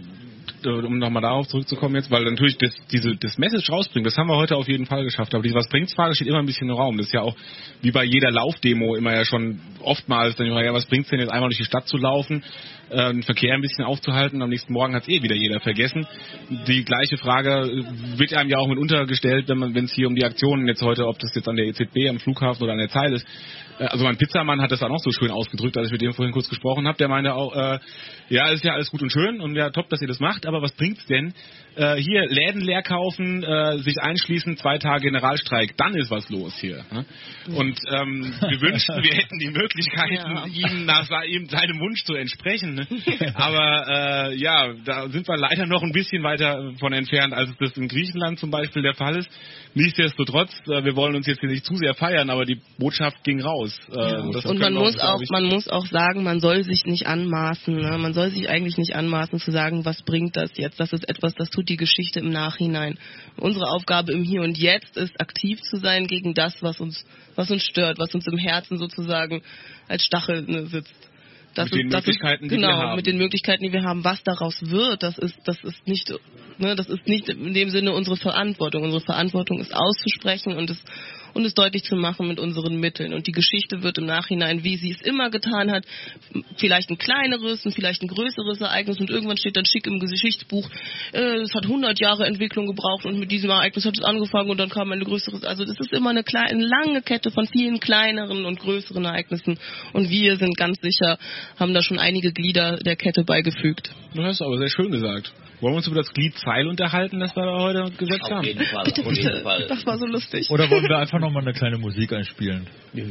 um nochmal darauf zurückzukommen jetzt, weil natürlich das, diese, das Message rausbringen, das haben wir heute auf jeden Fall geschafft. Aber diese was bringt's Frage steht immer ein bisschen im Raum. Das ist ja auch wie bei jeder Laufdemo immer ja schon oftmals dann ja, was bringt's denn jetzt einmal durch die Stadt zu laufen? Äh, den Verkehr ein bisschen aufzuhalten. Am nächsten Morgen hat es eh wieder jeder vergessen. Die gleiche Frage wird einem ja auch mitunter gestellt, wenn man, wenn es hier um die Aktionen jetzt heute, ob das jetzt an der EZB, am Flughafen oder an der Zeil ist. Äh, also mein Pizzamann hat das dann auch so schön ausgedrückt, als ich mit dem vorhin kurz gesprochen habe. Der meinte auch, äh, ja, ist ja alles gut und schön und ja, top, dass ihr das macht, aber was bringt's denn? Äh, hier Läden leer kaufen, äh, sich einschließen, zwei Tage Generalstreik, dann ist was los hier. Ne? Und ähm, wir wünschten, wir hätten die Möglichkeiten, Ja. ihm nach seinem Wunsch zu entsprechen. Ne? Aber äh, ja, da sind wir leider noch ein bisschen weiter von entfernt, als das in Griechenland zum Beispiel der Fall ist. Nichtsdestotrotz, äh, wir wollen uns jetzt hier nicht zu sehr feiern, aber die Botschaft ging raus. Äh, das Und man muss auch, man muss auch sagen, man soll sich nicht anmaßen. Ne? Man soll sich eigentlich nicht anmaßen zu sagen, was bringt das jetzt? Das ist etwas, das tut die Geschichte im Nachhinein. Unsere Aufgabe im Hier und Jetzt ist, aktiv zu sein gegen das, was uns, was uns stört, was uns im Herzen sozusagen als Stachel ne, sitzt. Das Mit den das Möglichkeiten, die wir genau, haben. mit den Möglichkeiten, die wir haben. Was daraus wird, das ist, das ist nicht, ne, das ist nicht in dem Sinne unsere Verantwortung. Unsere Verantwortung ist auszusprechen und es und es deutlich zu machen mit unseren Mitteln. Und die Geschichte wird im Nachhinein, wie sie es immer getan hat, vielleicht ein kleineres und vielleicht ein größeres Ereignis und irgendwann steht dann schick im Geschichtsbuch, äh, es hat 100 Jahre Entwicklung gebraucht und mit diesem Ereignis hat es angefangen und dann kam ein größeres. Also das ist immer eine, kleine, eine lange Kette von vielen kleineren und größeren Ereignissen und wir sind ganz sicher, haben da schon einige Glieder der Kette beigefügt. Du hast aber sehr schön gesagt. Wollen wir uns über das Glied Zeil unterhalten, das wir da heute gesetzt Auf haben? jeden Fall, Bitte, auf jeden bitte, Fall. das war so lustig. Oder wollen wir einfach nochmal eine kleine Musik einspielen? Ja,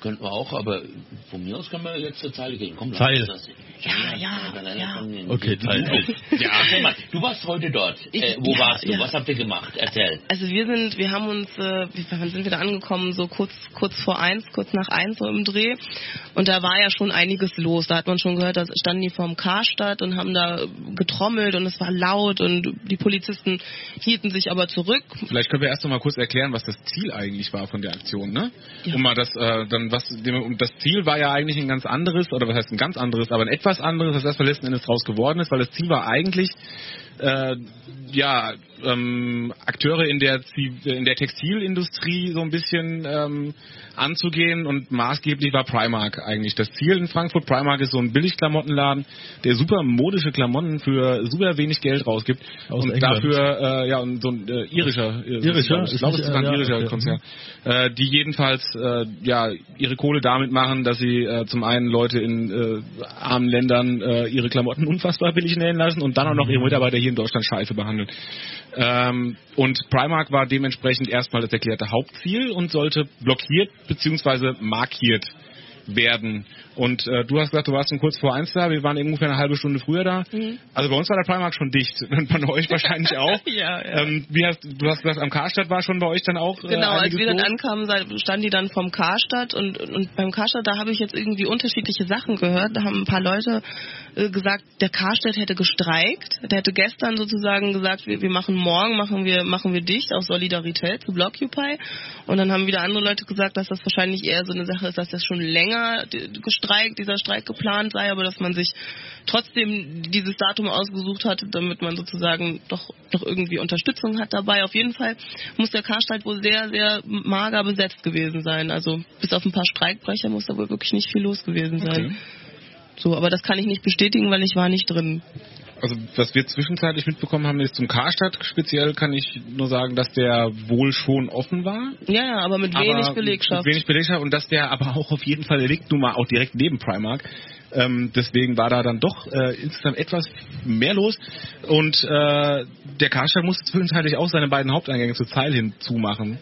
Könnten wir auch, aber von mir aus können wir jetzt zur Zeile gehen. Komm, lass Zeil. uns das. Ja, ja, ja. Okay, Zeil. Ja, erzähl mal, du warst heute dort. Äh, wo ja, warst du? ja. Was habt ihr gemacht? Erzähl. Also wir sind, wir haben uns, äh, wann sind wir da angekommen? So kurz, kurz vor eins, kurz nach eins so im Dreh. Und da war ja schon einiges los. Da hat man schon gehört, da standen die vorm Karstadt und haben da getrommelt und es war laut und die Polizisten hielten sich aber zurück. Vielleicht können wir erst noch mal kurz erklären, was das Ziel eigentlich war von der Aktion, ne? Ja. Um mal das, äh, dann was, das Ziel war ja eigentlich ein ganz anderes, oder was heißt ein ganz anderes, aber ein etwas anderes, was erstmal letzten Endes draus geworden ist, weil das Ziel war eigentlich, äh, ja, ähm, Akteure in der, in der Textilindustrie so ein bisschen ähm, anzugehen und maßgeblich war Primark eigentlich das Ziel in Frankfurt. Primark ist so ein Billigklamottenladen, der super modische Klamotten für super wenig Geld rausgibt Aus und England. dafür äh, ja und so ein äh, irischer, äh, Irischer? ich glaube, es ist ein ja, irischer okay. Konzern, äh, die jedenfalls äh, ja ihre Kohle damit machen, dass sie äh, zum einen Leute in äh, armen Ländern äh, ihre Klamotten unfassbar billig nähen lassen und dann auch noch ihre Mitarbeiter hier in Deutschland scheiße behandeln. Ähm, und Primark war dementsprechend erstmal das erklärte Hauptziel und sollte blockiert bzw. markiert werden. Und äh, du hast gesagt, du warst um kurz vor eins da, wir waren ungefähr eine halbe Stunde früher da. Mhm. Also bei uns war der Primark schon dicht. Und bei euch wahrscheinlich auch. Ja, ja. Ähm, wie hast, du hast gesagt, am Karstadt war schon bei euch dann auch. Äh, Genau, als wir dann ankamen, standen die dann vom Karstadt und, und beim Karstadt, da habe ich jetzt irgendwie unterschiedliche Sachen gehört. Da haben ein paar Leute äh, gesagt, der Karstadt hätte gestreikt. Der hätte gestern sozusagen gesagt, wir, wir machen morgen, machen wir, machen wir dicht aus Solidarität zu Blockupy. Und dann haben wieder andere Leute gesagt, dass das wahrscheinlich eher so eine Sache ist, dass das schon länger d- gestreikt, dieser Streik geplant sei, aber dass man sich trotzdem dieses Datum ausgesucht hat, damit man sozusagen doch, doch irgendwie Unterstützung hat dabei. Auf jeden Fall muss der Karstadt wohl sehr, sehr mager besetzt gewesen sein. Also bis auf ein paar Streikbrecher muss da wohl wirklich nicht viel los gewesen sein. Okay. So, aber das kann ich nicht bestätigen, weil ich war nicht drin. Also was wir zwischenzeitlich mitbekommen haben, ist zum Karstadt speziell kann ich nur sagen, dass der wohl schon offen war. Ja, ja, aber mit wenig aber Belegschaft. Mit wenig Belegschaft und dass der aber auch auf jeden Fall, der liegt nun mal auch direkt neben Primark. Ähm, deswegen war da dann doch äh, insgesamt etwas mehr los. Und äh, der Karstadt musste zwischenzeitlich auch seine beiden Haupteingänge zur Zeil hin zumachen.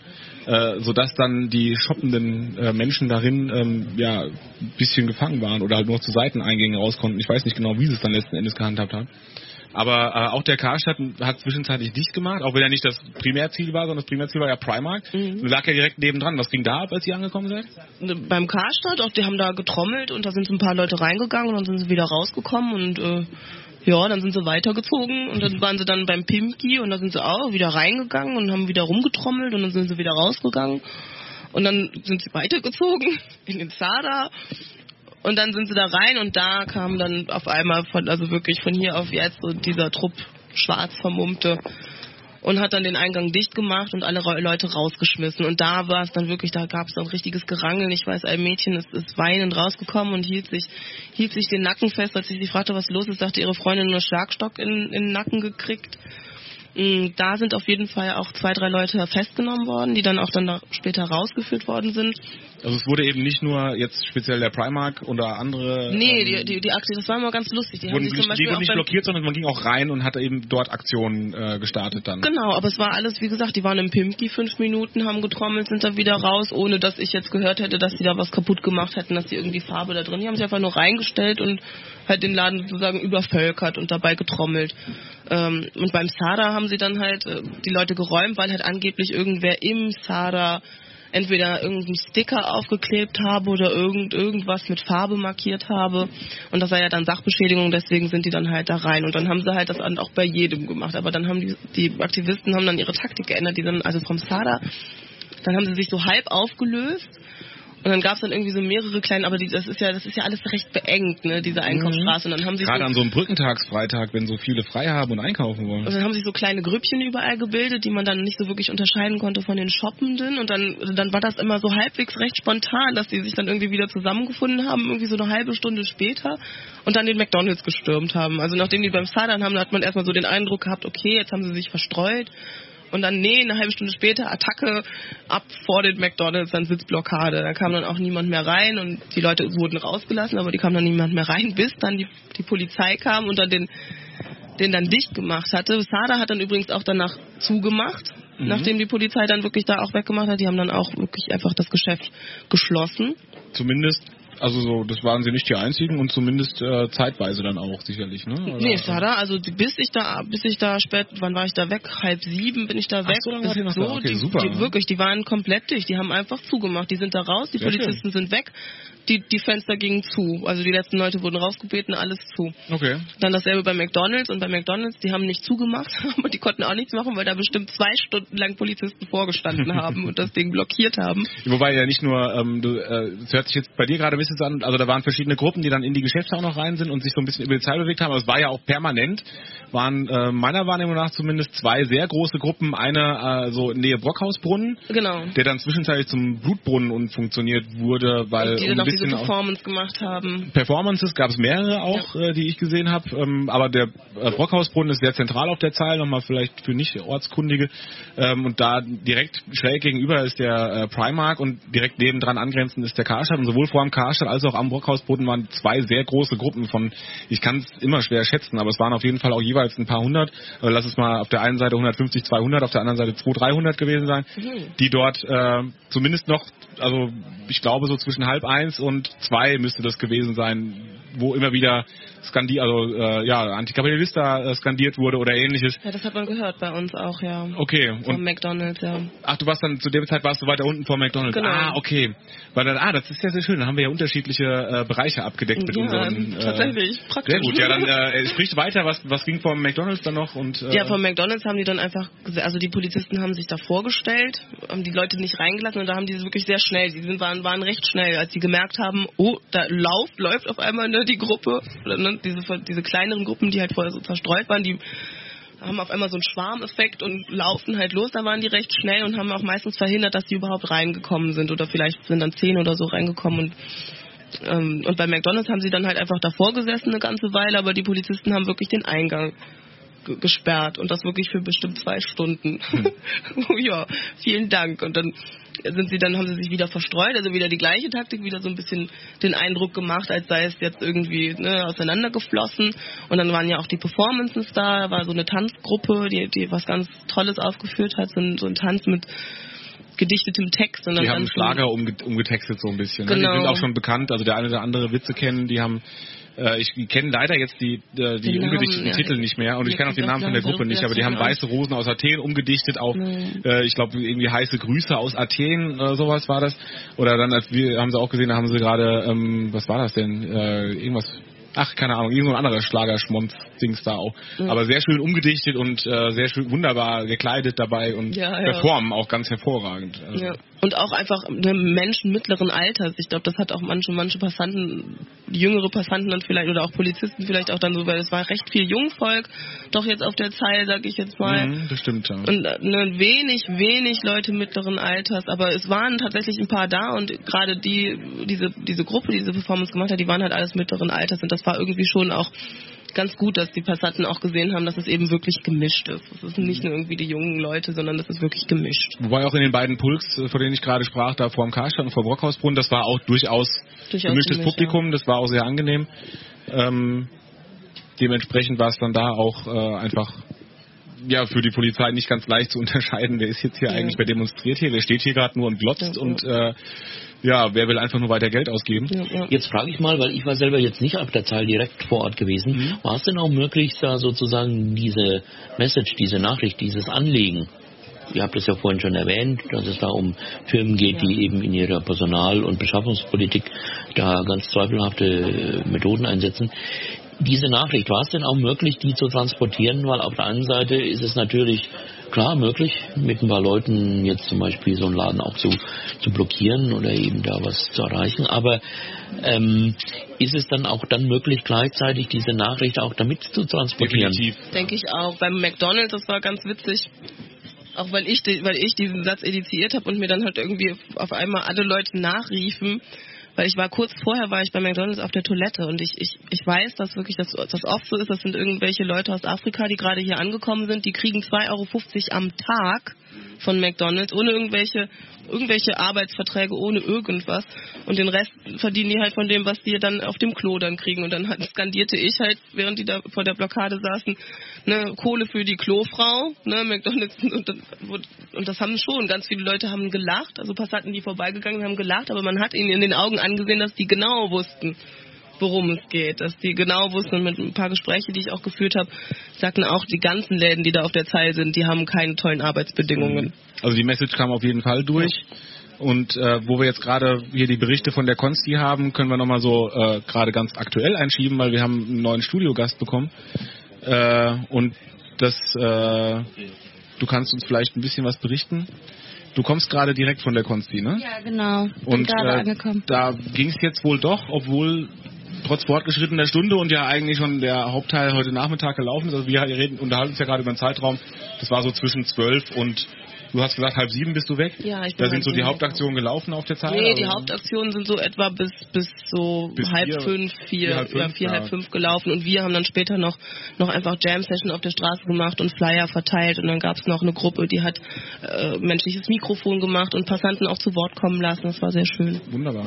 Äh, sodass dann die shoppenden äh, Menschen darin ähm, ja ein bisschen gefangen waren oder halt nur zu Seiteneingängen raus konnten. Ich weiß nicht genau, wie sie es dann letzten Endes gehandhabt haben. Aber äh, auch der Karstadt hat zwischenzeitlich dicht gemacht, auch wenn er nicht das Primärziel war, sondern das Primärziel war ja Primark. Mhm. Lag ja direkt nebendran. Was ging da ab, als ihr angekommen seid? beim Karstadt, auch die haben da getrommelt und da sind so ein paar Leute reingegangen und dann sind sie wieder rausgekommen und äh, ja, dann sind sie weitergezogen und dann waren sie dann beim Pimki und da sind sie auch wieder reingegangen und haben wieder rumgetrommelt und dann sind sie wieder rausgegangen. Und dann sind sie weitergezogen in den Zada und dann sind sie da rein und da kam dann auf einmal von, also wirklich von hier auf jetzt so dieser Trupp schwarz vermummte und hat dann den Eingang dicht gemacht und alle Leute rausgeschmissen. Und da war es dann wirklich, da gab es dann richtiges Gerangel. Ich weiß, ein Mädchen ist, ist weinend rausgekommen und hielt sich, hielt sich den Nacken fest. Als ich sie fragte, was los ist, sagte ihre Freundin nur Schlagstock in, in den Nacken gekriegt. Mm, da sind auf jeden Fall auch zwei, drei Leute festgenommen worden, die dann auch dann da später rausgeführt worden sind. Also es wurde eben nicht nur jetzt speziell der Primark oder andere. Nee, ähm, die, die, die Akte, das war immer ganz lustig. Die wurden nicht, die wurden nicht blockiert, sondern man ging auch rein und hat eben dort Aktionen äh, gestartet dann. Genau, aber es war alles, wie gesagt, die waren im Pimki fünf Minuten, haben getrommelt, sind dann wieder raus, ohne dass ich jetzt gehört hätte, dass die da was kaputt gemacht hätten, dass die irgendwie Farbe da drin. Die haben sich einfach nur reingestellt und halt den Laden sozusagen übervölkert und dabei getrommelt. Ähm, und beim Sada haben sie dann halt äh, die Leute geräumt, weil halt angeblich irgendwer im Sada entweder irgendeinen Sticker aufgeklebt habe oder irgend, irgendwas mit Farbe markiert habe. Und das war ja dann Sachbeschädigung, deswegen sind die dann halt da rein. Und dann haben sie halt das auch bei jedem gemacht. Aber dann haben die, die Aktivisten haben dann ihre Taktik geändert, die dann, also vom Sada, dann haben sie sich so halb aufgelöst. Und dann gab es dann irgendwie so mehrere kleine, aber die, das ist ja, das ist ja alles recht beengt, ne, diese Einkaufsstraße. Und dann haben sie Gerade so, an so einem Brückentagsfreitag, wenn so viele frei haben und einkaufen wollen. und dann haben sich so kleine Grüppchen überall gebildet, die man dann nicht so wirklich unterscheiden konnte von den Shoppenden. Und dann, dann war das immer so halbwegs recht spontan, dass die sich dann irgendwie wieder zusammengefunden haben, irgendwie so eine halbe Stunde später und dann den McDonalds gestürmt haben. Also nachdem die beim Sadan haben, hat man erstmal so den Eindruck gehabt, okay, jetzt haben sie sich verstreut. Und dann, nee, eine halbe Stunde später Attacke ab vor den McDonalds, dann Sitzblockade. Da kam dann auch niemand mehr rein und die Leute wurden rausgelassen, aber die kam dann niemand mehr rein, bis dann die, die Polizei kam und dann den, den dann dicht gemacht hatte. Sada hat dann übrigens auch danach zugemacht, nachdem die Polizei dann wirklich da auch weggemacht hat. Die haben dann auch wirklich einfach das Geschäft geschlossen. Zumindest, also so, das waren sie nicht die einzigen und zumindest äh, zeitweise dann auch sicherlich, ne? Oder- Nee, Sada, also bis ich da, bis ich da spät, wann war ich da weg? Halb sieben bin ich da weg. so lange Bis noch da. Okay, die, super, die, ja. wirklich, die waren komplett dicht. Die haben einfach zugemacht. Die sind da raus, die Sehr Polizisten sind weg, die, die Fenster gingen zu. Also die letzten Leute wurden rausgebeten, alles zu. Okay. Dann dasselbe bei McDonalds und bei McDonalds, die haben nicht zugemacht, aber die konnten auch nichts machen, weil da bestimmt zwei Stunden lang Polizisten vorgestanden haben und das Ding blockiert haben. Wobei ja nicht nur, ähm, du, äh, es hört sich jetzt bei dir gerade ein bisschen so an, also da waren verschiedene Gruppen, die dann in die Geschäfte auch noch rein sind und sich so ein bisschen über die Zeit bewegt haben, aber es war ja auch permanent, waren äh, meiner Wahrnehmung nach zumindest zwei sehr große Gruppen, eine äh, so in Nähe Brockhausbrunnen, Genau. der dann zwischenzeitlich zum Blutbrunnen umfunktioniert wurde, weil Und die um dann ein auch diese Performance gemacht haben. Performances gab es mehrere auch, äh, die ich gesehen habe. Ähm, aber der äh, Brockhausbrunnen ist sehr zentral auf der Zahl, nochmal vielleicht für nicht Ortskundige. Ähm, und da direkt schräg gegenüber ist der äh, Primark und direkt nebendran angrenzend ist der Karstadt. Und sowohl vor dem Karstadt als auch am Brockhausbrunnen waren zwei sehr große Gruppen von, ich kann es immer schwer schätzen, aber es waren auf jeden Fall auch jeweils ein paar hundert. Äh, lass es mal auf der einen Seite 150, 200, auf der anderen Seite 200, 300 gewesen sein, die dort äh, zumindest noch, also ich glaube so zwischen halb eins und zwei müsste das gewesen sein, wo immer wieder skandiert, also äh, ja, Antikapitalista äh, skandiert wurde oder ähnliches. Ja, das hat man gehört bei uns auch, ja. Okay, Vom und McDonalds, ja. ach, du warst dann zu dem Zeit warst du weiter unten vor McDonalds. Genau. Ah, okay. Weil dann, ah, das ist ja sehr schön. Dann haben wir ja unterschiedliche äh, Bereiche abgedeckt mit Ja, unseren. Äh, tatsächlich, praktisch. Sehr gut. Ja, dann äh, spricht weiter. Was was ging vor McDonalds dann noch und äh, Ja, vom McDonalds haben die dann einfach, also die Polizisten haben sich da vorgestellt, haben die Leute nicht reingelassen und da haben die wirklich sehr schnell, die sind, waren, waren recht schnell, als sie gemerkt haben, oh, da läuft, läuft auf einmal ne, die Gruppe, ne, diese, diese kleineren Gruppen, die halt vorher so verstreut waren, die haben auf einmal so einen Schwarmeffekt und laufen halt los, da waren die recht schnell und haben auch meistens verhindert, dass die überhaupt reingekommen sind oder vielleicht sind dann zehn oder so reingekommen und ähm, und bei McDonalds haben sie dann halt einfach davor gesessen eine ganze Weile, aber die Polizisten haben wirklich den Eingang gesperrt und das wirklich für bestimmt zwei Stunden. Oh ja, vielen Dank. Und dann sind sie dann haben sie sich wieder verstreut, also wieder die gleiche Taktik, wieder so ein bisschen den Eindruck gemacht, als sei es jetzt irgendwie ne, auseinandergeflossen. Und dann waren ja auch die Performances da, da war so eine Tanzgruppe, die, die was ganz Tolles aufgeführt hat, so ein, so ein Tanz mit gedichtetem Text. Und Die haben Schlager umge umgetextet so ein bisschen. Ne? Genau. Die sind auch schon bekannt, also der eine oder andere Witze kennen, die haben äh, ich kenne leider jetzt die, äh, die Den Namen, umgedichteten ja. Titel nicht mehr und ich kenne auch den Namen von der Gruppe nicht, aber die haben weiße Rosen aus Athen umgedichtet auf, Mhm. äh, ich glaube irgendwie heiße Grüße aus Athen oder sowas war das. Oder dann als wir haben sie auch gesehen, da haben sie gerade, ähm, was war das denn? Äh, irgendwas Ach, keine Ahnung, irgend so ein anderer Schlagerschmonz-Dings da auch. Aber sehr schön umgedichtet und äh, sehr schön wunderbar gekleidet dabei und Ja, ja. performen auch ganz hervorragend. Also, Ja. Und auch einfach ne, Menschen mittleren Alters. Ich glaube, das hat auch manche, manche Passanten, jüngere Passanten dann vielleicht oder auch Polizisten vielleicht auch dann so, weil es war recht viel Jungvolk, doch jetzt auf der Zeil, sag ich jetzt mal. Mhm, das stimmt, ja. Und äh, ne, wenig, wenig Leute mittleren Alters, aber es waren tatsächlich ein paar da und gerade die, diese, diese Gruppe, die diese Performance gemacht hat, die waren halt alles mittleren Alters und das war irgendwie schon auch ganz gut, dass die Passanten auch gesehen haben, dass es eben wirklich gemischt ist. Es sind nicht nur irgendwie die jungen Leute, sondern das ist wirklich gemischt. Wobei auch in den beiden Pulks, äh, von denen ich gerade sprach, da vor dem Karstadt und vor Brockhausbrunnen, das war auch durchaus, Durchaus gemischtes gemischt, Publikum, das war auch sehr angenehm. Ähm, dementsprechend war es dann da auch äh, einfach ja für die Polizei nicht ganz leicht zu unterscheiden, wer ist jetzt hier Ja. eigentlich, wer demonstriert hier, wer steht hier gerade nur und glotzt Ja, und äh, ja, wer will einfach nur weiter Geld ausgeben. Ja, ja. Jetzt frage ich mal, weil ich war selber jetzt nicht auf der Zahl direkt vor Ort gewesen, Mhm. war es denn auch möglich, da sozusagen diese Message, diese Nachricht, dieses Anliegen, ihr habt es ja vorhin schon erwähnt, dass es da um Firmen geht, die eben in ihrer Personal- und Beschaffungspolitik da ganz zweifelhafte äh, Methoden einsetzen. Diese Nachricht, war es denn auch möglich, die zu transportieren? Weil auf der einen Seite ist es natürlich klar möglich, mit ein paar Leuten jetzt zum Beispiel so einen Laden auch zu, zu blockieren oder eben da was zu erreichen. Aber ähm, ist es dann auch dann möglich, gleichzeitig diese Nachricht auch damit zu transportieren? Definitiv. Denke ich auch. Beim McDonalds, das war ganz witzig. Auch weil ich, weil ich diesen Satz ediziert habe und mir dann halt irgendwie auf einmal alle Leute nachriefen. Weil ich war kurz vorher, war ich bei McDonalds auf der Toilette und ich, ich, ich weiß, dass wirklich das, das oft so ist, das sind irgendwelche Leute aus Afrika, die gerade hier angekommen sind, die kriegen 2,50 Euro am Tag von McDonalds, ohne irgendwelche, irgendwelche Arbeitsverträge, ohne irgendwas. Und den Rest verdienen die halt von dem, was die dann auf dem Klo dann kriegen. Und dann halt skandierte ich halt, während die da vor der Blockade saßen, ne, Kohle für die Klofrau, ne, McDonalds. Und, und das haben schon, ganz viele Leute haben gelacht, also Passanten, die vorbeigegangen haben gelacht, aber man hat ihnen in den Augen angesehen, dass die genau wussten, worum es geht, dass die genau wussten und mit ein paar Gespräche, die ich auch geführt habe, sagten auch, die ganzen Läden, die da auf der Zeil sind, die haben keine tollen Arbeitsbedingungen. Also die Message kam auf jeden Fall durch. Und äh, wo wir jetzt gerade hier die Berichte von der Konsti haben, können wir nochmal so äh, gerade ganz aktuell einschieben, weil wir haben einen neuen Studiogast bekommen. Äh, und das, äh, du kannst uns vielleicht ein bisschen was berichten. Du kommst gerade direkt von der Konsti, ne? Ja, genau. Bin Und gerade äh, angekommen. da ging es jetzt wohl doch, obwohl trotz fortgeschrittener Stunde und ja eigentlich schon der Hauptteil heute Nachmittag gelaufen ist. Also wir reden, unterhalten uns ja gerade über den Zeitraum. Das war so zwischen zwölf und du hast gesagt halb sieben bist du weg. Ja, ich bin Da sind so die. Hauptaktionen gelaufen auf der Zeit. Nee, die Also- Hauptaktionen sind so etwa bis bis so Bis halb vier- fünf, vier, vier, halb ja fünf, vier, ja. halb fünf gelaufen und wir haben dann später noch noch einfach Jam Session auf der Straße gemacht und Flyer verteilt und dann gab es noch eine Gruppe, die hat äh, menschliches Mikrofon gemacht und Passanten auch zu Wort kommen lassen. Das war sehr schön. Wunderbar.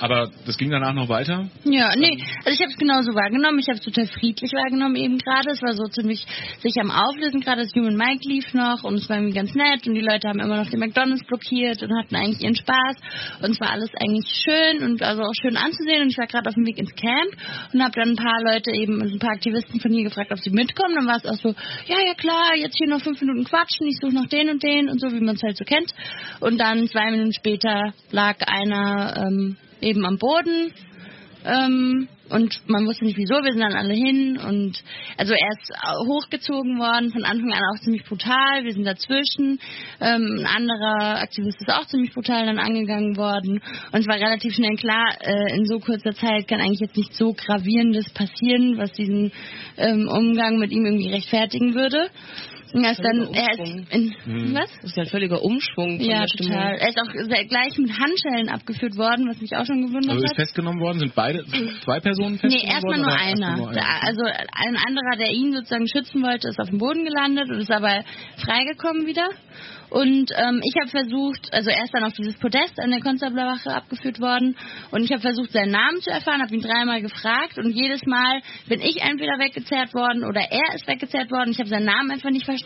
Aber das ging danach noch weiter. Ja, nee, also ich habe es genauso wahrgenommen. Ich habe es total friedlich wahrgenommen eben gerade. Es war so ziemlich sich am Auflösen gerade. Das Human Mike lief noch und es war irgendwie ganz nett und die Leute haben immer noch den McDonalds blockiert und hatten eigentlich ihren Spaß und es war alles eigentlich schön und also auch schön anzusehen und ich war gerade auf dem Weg ins Camp und habe dann ein paar Leute eben, ein paar Aktivisten von hier gefragt, ob sie mitkommen. Dann war es auch so, ja, ja klar, jetzt hier noch fünf Minuten quatschen, ich suche noch den und den und so, wie man es halt so kennt. Und dann zwei Minuten später lag einer ähm, eben am Boden ähm, und man wusste nicht wieso, wir sind dann alle hin und also er ist hochgezogen worden, von Anfang an auch ziemlich brutal, wir sind dazwischen, ähm, ein anderer Aktivist ist auch ziemlich brutal dann angegangen worden und es war relativ schnell klar, äh, in so kurzer Zeit kann eigentlich jetzt nicht so gravierendes passieren, was diesen ähm, Umgang mit ihm irgendwie rechtfertigen würde. Er ist dann, er ist in, was? Das ist ja ein völliger Umschwung. Von Ja, der Stimmung. total. Er ist auch gleich mit Handschellen abgeführt worden, was mich auch schon gewundert Also ist hat. festgenommen worden, sind beide, zwei Personen festgenommen Nee, erstmal worden? nur einer. nur Also ein anderer, der ihn sozusagen schützen wollte, ist auf dem Boden gelandet und ist aber freigekommen wieder. Und ähm, ich habe versucht, also er ist dann auf dieses Podest an der Konstablerwache abgeführt worden und ich habe versucht, seinen Namen zu erfahren, habe ihn dreimal gefragt und jedes Mal bin ich entweder weggezerrt worden oder er ist weggezerrt worden. Ich habe seinen Namen einfach nicht verstanden.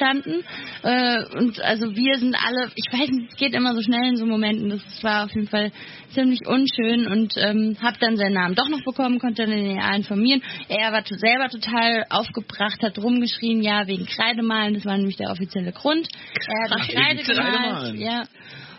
Äh, und also wir sind alle, ich weiß nicht, es geht immer so schnell in so Momenten. Das war auf jeden Fall ziemlich unschön und ähm, habe dann seinen Namen doch noch bekommen, konnte dann den EA informieren. Er war selber total aufgebracht, hat rumgeschrien, ja, wegen Kreidemalen, das war nämlich der offizielle Grund. Er hat Kreide wegen gemalt, ja.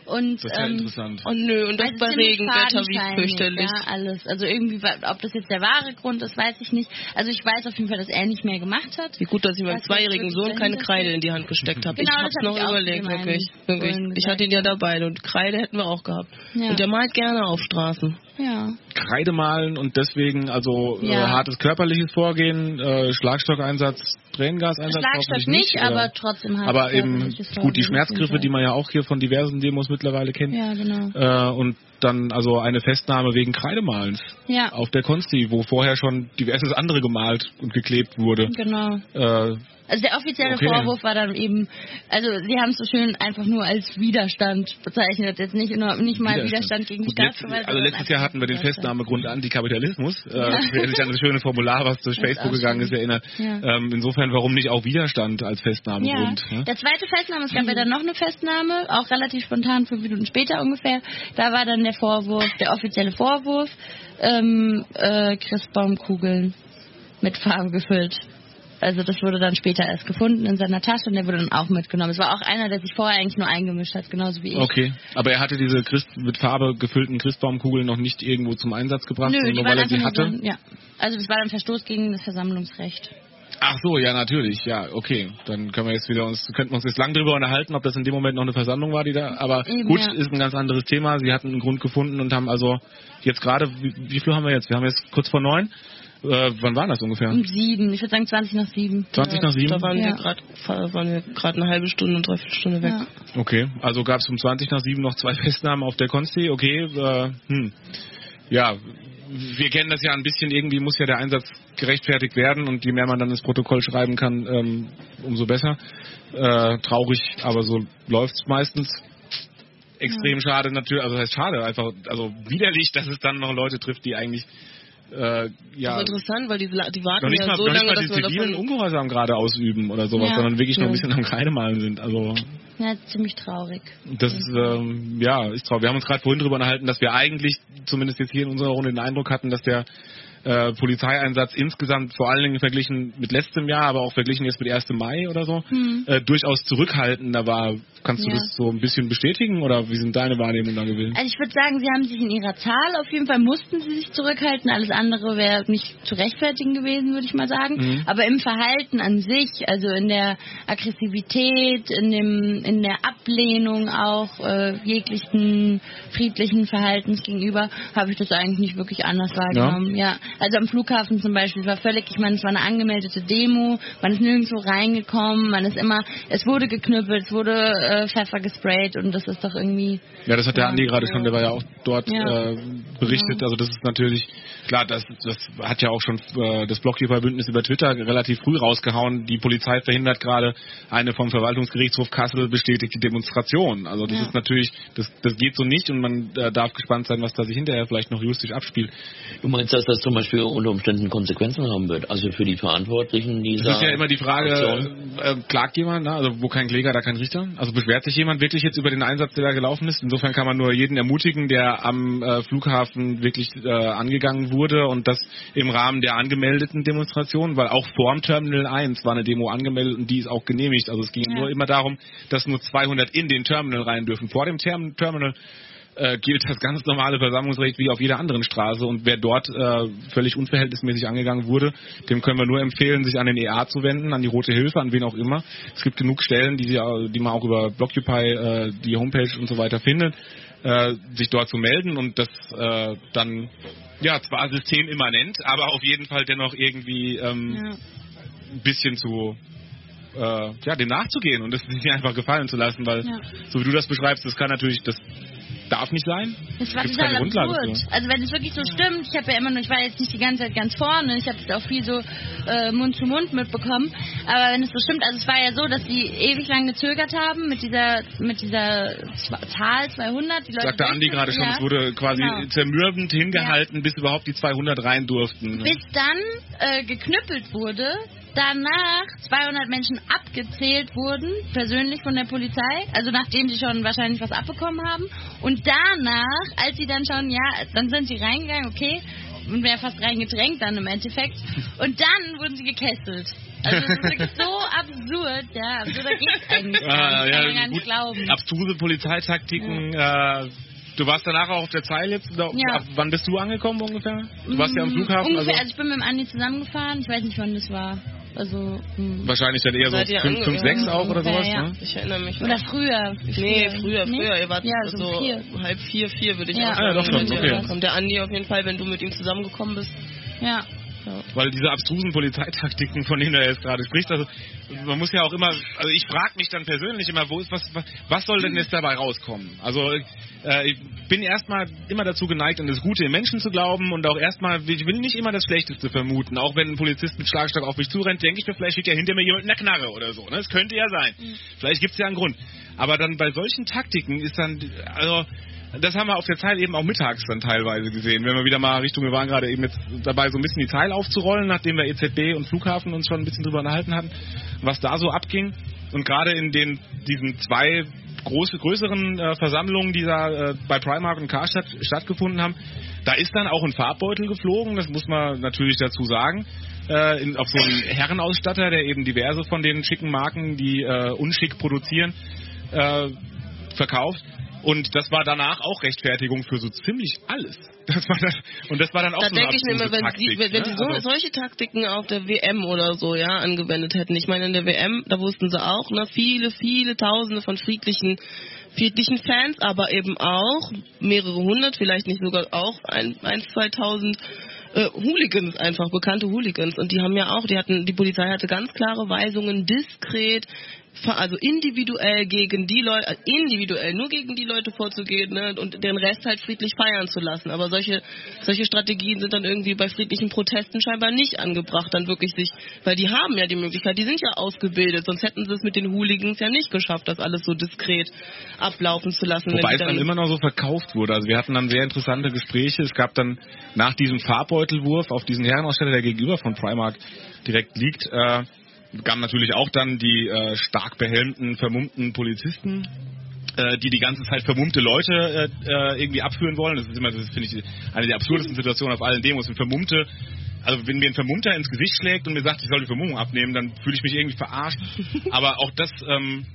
Und, ja ähm, interessant. Oh nö, und das also bei Regenwetter, wie fürchterlich. Ja, alles. Also irgendwie, ob das jetzt der wahre Grund ist, weiß ich nicht. Also ich weiß auf jeden Fall, dass er nicht mehr gemacht hat. Wie gut, dass ich meinem zweijährigen Sohn keine Kreide in die Hand gesteckt habe. Genau, ich das hab's hab noch ich überlegt, wirklich. wirklich. Ich hatte ihn ja dabei und Kreide hätten wir auch gehabt. Ja. Und der malt gerne auf Straßen. Ja. Kreide malen und deswegen also äh, Ja. hartes körperliches Vorgehen, äh, Schlagstockeinsatz, Tränengaseinsatz. Schlagstock hoffentlich nicht, oder- aber trotzdem hat aber eben gut die Schmerzgriffe, die man ja auch hier von diversen Demos mittlerweile kennt. Ja, genau. Äh, und dann also eine Festnahme wegen Kreidemalens Ja, auf der Konsti, wo vorher schon diverses andere gemalt und geklebt wurde. genau. Äh, Also der offizielle Okay. Vorwurf war dann eben, also sie haben es so schön einfach nur als Widerstand bezeichnet, jetzt nicht, nur, nicht mal Widerstand, gegen die Staatsgewalt. also letztes Jahr hatten wir den Widerstand. Festnahmegrund Antikapitalismus. Äh, wer sich an das schöne Formular, was durch Das Facebook gegangen ist, erinnert. Ja. Ähm, insofern, warum nicht auch Widerstand als Ja, Festnahmegrund? ne? der zweite Festnahme, es gab ja dann noch eine Festnahme, auch relativ spontan, fünf Minuten später ungefähr. Da war dann der Vorwurf, der offizielle Vorwurf, ähm, äh, Christbaumkugeln mit Farbe gefüllt. Also das wurde dann später erst gefunden in seiner Tasche und der wurde dann auch mitgenommen. Es war auch einer, der sich vorher eigentlich nur eingemischt hat, genauso wie ich. Okay, aber er hatte diese Christ mit Farbe gefüllten Christbaumkugeln noch nicht irgendwo zum Einsatz gebracht, Nö, sondern nur weil er sie hatte? so, ja. Also das war dann Verstoß gegen das Versammlungsrecht. Ach so, ja natürlich, ja, okay. Dann können wir jetzt wieder uns, könnten wir uns jetzt lang drüber unterhalten, ob das in dem Moment noch eine Versammlung war, die da, aber Eben, gut, ja. ist ein ganz anderes Thema. Sie hatten einen Grund gefunden und haben also jetzt gerade, wie, wie viel haben wir jetzt? Wir haben jetzt kurz vor neun. Äh, wann war das ungefähr? Um sieben, ich würde sagen 20 nach sieben. 20 nach sieben? Da waren Ja. wir gerade waren wir gerade eine halbe Stunde und dreiviertel Stunde weg. Ja. Okay, also gab es um 20 nach 7 noch zwei Festnahmen auf der Konsti. Okay, äh, hm. ja, wir kennen das ja ein bisschen. Irgendwie muss ja der Einsatz gerechtfertigt werden und je mehr man dann ins Protokoll schreiben kann, ähm, umso besser. Äh, traurig, aber so läuft's meistens. Extrem schade natürlich, also das heißt schade, einfach, also widerlich, dass es dann noch Leute trifft, die eigentlich äh, ja Das ist interessant, weil die, die warten noch nicht ja mal, so noch nicht lange, mal dass die zivilen. Ungehorsam gerade ausüben oder sowas, Ja. sondern wirklich noch ein Ja. bisschen am Kreidemalen sind. Also ja, ziemlich traurig. das ist, ähm, ja, ist traurig. Wir haben uns gerade vorhin darüber unterhalten, dass wir eigentlich, zumindest jetzt hier in unserer Runde, den Eindruck hatten, dass der äh, Polizeieinsatz insgesamt, vor allen Dingen verglichen mit letztem Jahr, aber auch verglichen jetzt mit 1. Mai oder so, Hm. äh, durchaus zurückhaltender war. Kannst du Ja. das so ein bisschen bestätigen oder wie sind deine Wahrnehmungen da gewesen? Also ich würde sagen, sie haben sich in ihrer Zahl auf jeden Fall mussten sie sich zurückhalten. Alles andere wäre nicht zu rechtfertigen gewesen, würde ich mal sagen. Mhm. Aber im Verhalten an sich, also in der Aggressivität, in dem, in der Ablehnung auch äh, jeglichen friedlichen Verhaltens gegenüber, habe ich das eigentlich nicht wirklich anders wahrgenommen. Ja. Also am Flughafen zum Beispiel es war völlig, ich meine, es war eine angemeldete Demo, man ist nirgendwo reingekommen, man ist immer, es wurde geknüppelt, es wurde äh, Pfeffer gesprayt und das ist doch irgendwie Ja, das hat der Ja, Andi gerade schon, der war ja auch dort Ja. äh, berichtet. Also das ist natürlich, klar, das, das hat ja auch schon äh, das Blockkeeper-Bündnis über Twitter relativ früh rausgehauen. Die Polizei verhindert gerade eine vom Verwaltungsgerichtshof Kassel bestätigte Demonstration. Also das Ja. ist natürlich, das, das geht so nicht und man äh, darf gespannt sein, was da sich hinterher vielleicht noch justisch abspielt. Du meinst, dass das zum Beispiel unter Umständen Konsequenzen haben wird? Also für die Verantwortlichen dieser Das ist ja immer die Frage, Aktion? äh, klagt jemand, ne? also wo kein Kläger, da kein Richter? Also beschwert sich jemand wirklich jetzt über den Einsatz, der da gelaufen ist? Insofern kann man nur jeden ermutigen, der am äh, Flughafen wirklich äh, angegangen wurde und das im Rahmen der angemeldeten Demonstration, weil auch vorm Terminal 1 war eine Demo angemeldet und die ist auch genehmigt. Also es ging Ja. nur immer darum, dass nur 200 in den Terminal rein dürfen. Vor dem Term Terminal äh, gilt das ganz normale Versammlungsrecht wie auf jeder anderen Straße und wer dort äh, völlig unverhältnismäßig angegangen wurde, dem können wir nur empfehlen, sich an den EA zu wenden, an die Rote Hilfe, an wen auch immer. Es gibt genug Stellen, die, die man auch über Blockupy, äh, die Homepage und so weiter findet, äh, sich dort zu melden und das äh, dann ja zwar systemimmanent, aber auf jeden Fall dennoch irgendwie ähm, ja. ein bisschen zu äh, ja, dem nachzugehen und das sich nicht einfach gefallen zu lassen, weil Ja. so wie du das beschreibst, das kann natürlich, das darf nicht sein. Das war Gibt's total absurd. Also wenn es wirklich so stimmt, ich habe ja immer nur, ich war jetzt nicht die ganze Zeit ganz vorne, ich habe es auch viel so äh, Mund zu Mund mitbekommen, aber wenn es so stimmt, also es war ja so, dass sie ewig lang gezögert haben mit dieser mit dieser Zahl 200. Die Leute Sagte Andi gerade schon, ja. es wurde quasi Genau. zermürbend hingehalten, bis überhaupt die 200 rein durften. bis dann äh, geknüppelt wurde, danach 200 Menschen abgezählt wurden, persönlich von der Polizei, also nachdem sie schon wahrscheinlich was abbekommen haben. Und danach, als sie dann schon, ja, dann sind sie reingegangen, okay, und wäre fast reingedrängt dann im Endeffekt. Und dann wurden sie gekesselt. Also das ist wirklich so absurd, ja. Absurder geht's eigentlich gar Ah, nicht. ja, Kann man gar nicht glauben. Abstruse Polizeitaktiken. Äh, du warst danach auch auf der Zeil jetzt. Oder, Ja. ab, wann bist du angekommen ungefähr? Du warst ja am Mm, Flughafen. Ungefähr, also, Also ich bin mit dem Andi zusammengefahren. Ich weiß nicht, wann das war. Also, mm. wahrscheinlich dann eher so Seid ihr 5, 5 ange- 6 auch oder sowas. ja. Ne? Ich erinnere mich. oder früher. Nee, früher, Nee? früher. Ihr wart Ja, so so vier. halb vier, vier würde ich Ja. auch Ah, ja, doch sagen. schon, okay. kommt. Der Andi auf jeden Fall, wenn du mit ihm zusammengekommen bist. Ja. Weil diese abstrusen Polizeitaktiken, von denen er jetzt gerade spricht, also man muss ja auch immer, also ich frage mich dann persönlich immer, wo ist was, was, soll denn jetzt dabei rauskommen? Also äh, ich bin erstmal immer dazu geneigt, an das Gute im Menschen zu glauben und auch erstmal, ich will nicht immer das Schlechteste vermuten. Auch wenn ein Polizist mit Schlagstock auf mich zurennt, denke ich mir, vielleicht steht ja hinter mir jemand in der Knarre oder so. Ne? Das könnte ja sein. Vielleicht gibt es ja einen Grund. Aber dann bei solchen Taktiken ist dann, also das haben wir auf der Zeil eben auch mittags dann teilweise gesehen. Wenn wir wieder mal Richtung, wir waren gerade eben jetzt dabei, so ein bisschen die Zeil aufzurollen, nachdem wir EZB und Flughafen uns schon ein bisschen drüber unterhalten hatten, was da so abging. Und gerade in den diesen zwei große, größeren äh, Versammlungen, die da äh, bei Primark und Karstadt stattgefunden haben, da ist dann auch ein Farbbeutel geflogen, das muss man natürlich dazu sagen. Äh, in, auf so einen Herrenausstatter, der eben diverse von den schicken Marken, die äh, unschick produzieren, äh, verkauft. Und das war danach auch Rechtfertigung für so ziemlich alles. Das war das, und das war dann auch Da so denke ich mir immer, wenn, Taktik, sie, wenn, wenn ne? sie so, Also- solche Taktiken auf der WM oder so ja angewendet hätten. Ich meine, in der WM, da wussten sie auch, ne, viele, viele Tausende von friedlichen friedlichen Fans, aber eben auch mehrere hundert, vielleicht nicht sogar auch ein, ein zweitausend äh, Hooligans einfach, bekannte Hooligans. Und die haben ja auch, die hatten, die Polizei hatte ganz klare Weisungen, diskret, also individuell gegen die Leute, äh, individuell nur gegen die Leute vorzugehen ne, und den Rest halt friedlich feiern zu lassen. Aber solche, solche Strategien sind dann irgendwie bei friedlichen Protesten scheinbar nicht angebracht, dann wirklich sich, weil die haben ja die Möglichkeit, die sind ja ausgebildet, sonst hätten sie es mit den Hooligans ja nicht geschafft, das alles so diskret ablaufen zu lassen. Wobei es dann immer noch so verkauft wurde. Also wir hatten dann sehr interessante Gespräche. Es gab dann nach diesem Farbbeutelwurf auf diesen Herrenaussteller, der gegenüber von Primark direkt liegt, äh, kamen natürlich auch dann die äh, stark behelmten, vermummten Polizisten äh, die die ganze Zeit vermummte Leute äh, äh, irgendwie abführen wollen. Das ist immer, das finde ich, eine der absurdesten Situationen auf allen Demos. Ein Vermummte, also wenn mir ein Vermummter ins Gesicht schlägt und mir sagt, ich soll die Vermummung abnehmen, dann fühle ich mich irgendwie verarscht. Aber auch das ähm,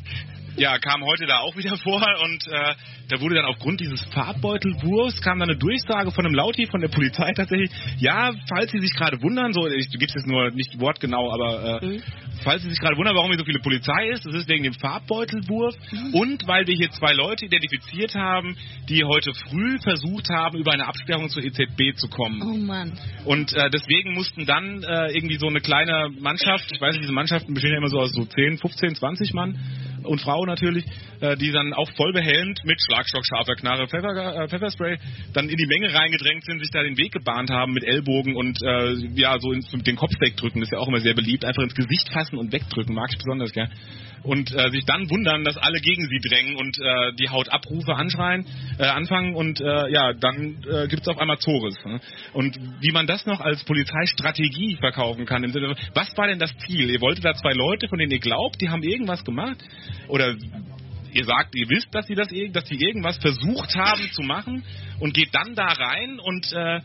ja, kam heute da auch wieder vor und äh, da wurde dann aufgrund dieses Farbbeutelwurfs kam dann eine Durchsage von einem Lauti von der Polizei tatsächlich, ja, falls Sie sich gerade wundern, so, ich gebe es jetzt nur nicht wortgenau, aber äh, falls Sie sich gerade wundern, warum hier so viele Polizei ist, das ist wegen dem Farbbeutelwurf und weil wir hier zwei Leute identifiziert haben, die heute früh versucht haben, über eine Absperrung zur EZB zu kommen. Oh Mann. Und äh, deswegen mussten dann äh, irgendwie so eine kleine Mannschaft, ich weiß nicht, diese Mannschaften bestehen ja immer so aus so 10, 15, 20 Mann und Frau natürlich, äh, die dann auch voll behelmt mit Schlagstock, scharfer Knarre, Pfeffer, äh, Pfefferspray dann in die Menge reingedrängt sind, sich da den Weg gebahnt haben mit Ellbogen und äh, ja so ins, den Kopf wegdrücken, ist ja auch immer sehr beliebt, einfach ins Gesicht fassen und wegdrücken, mag ich besonders gern. Und äh, sich dann wundern, dass alle gegen sie drängen und äh, die Hautabrufe anschreien, äh, anfangen und ja, dann äh, gibt es auf einmal Zores. Ne? Und wie man das noch als Polizeistrategie verkaufen kann, im Sinne, was war denn das Ziel? Ihr wolltet da zwei Leute, von denen ihr glaubt, die haben irgendwas gemacht? Oder ihr sagt, ihr wisst, dass sie das, dass sie irgendwas versucht haben zu machen und geht dann da rein und äh,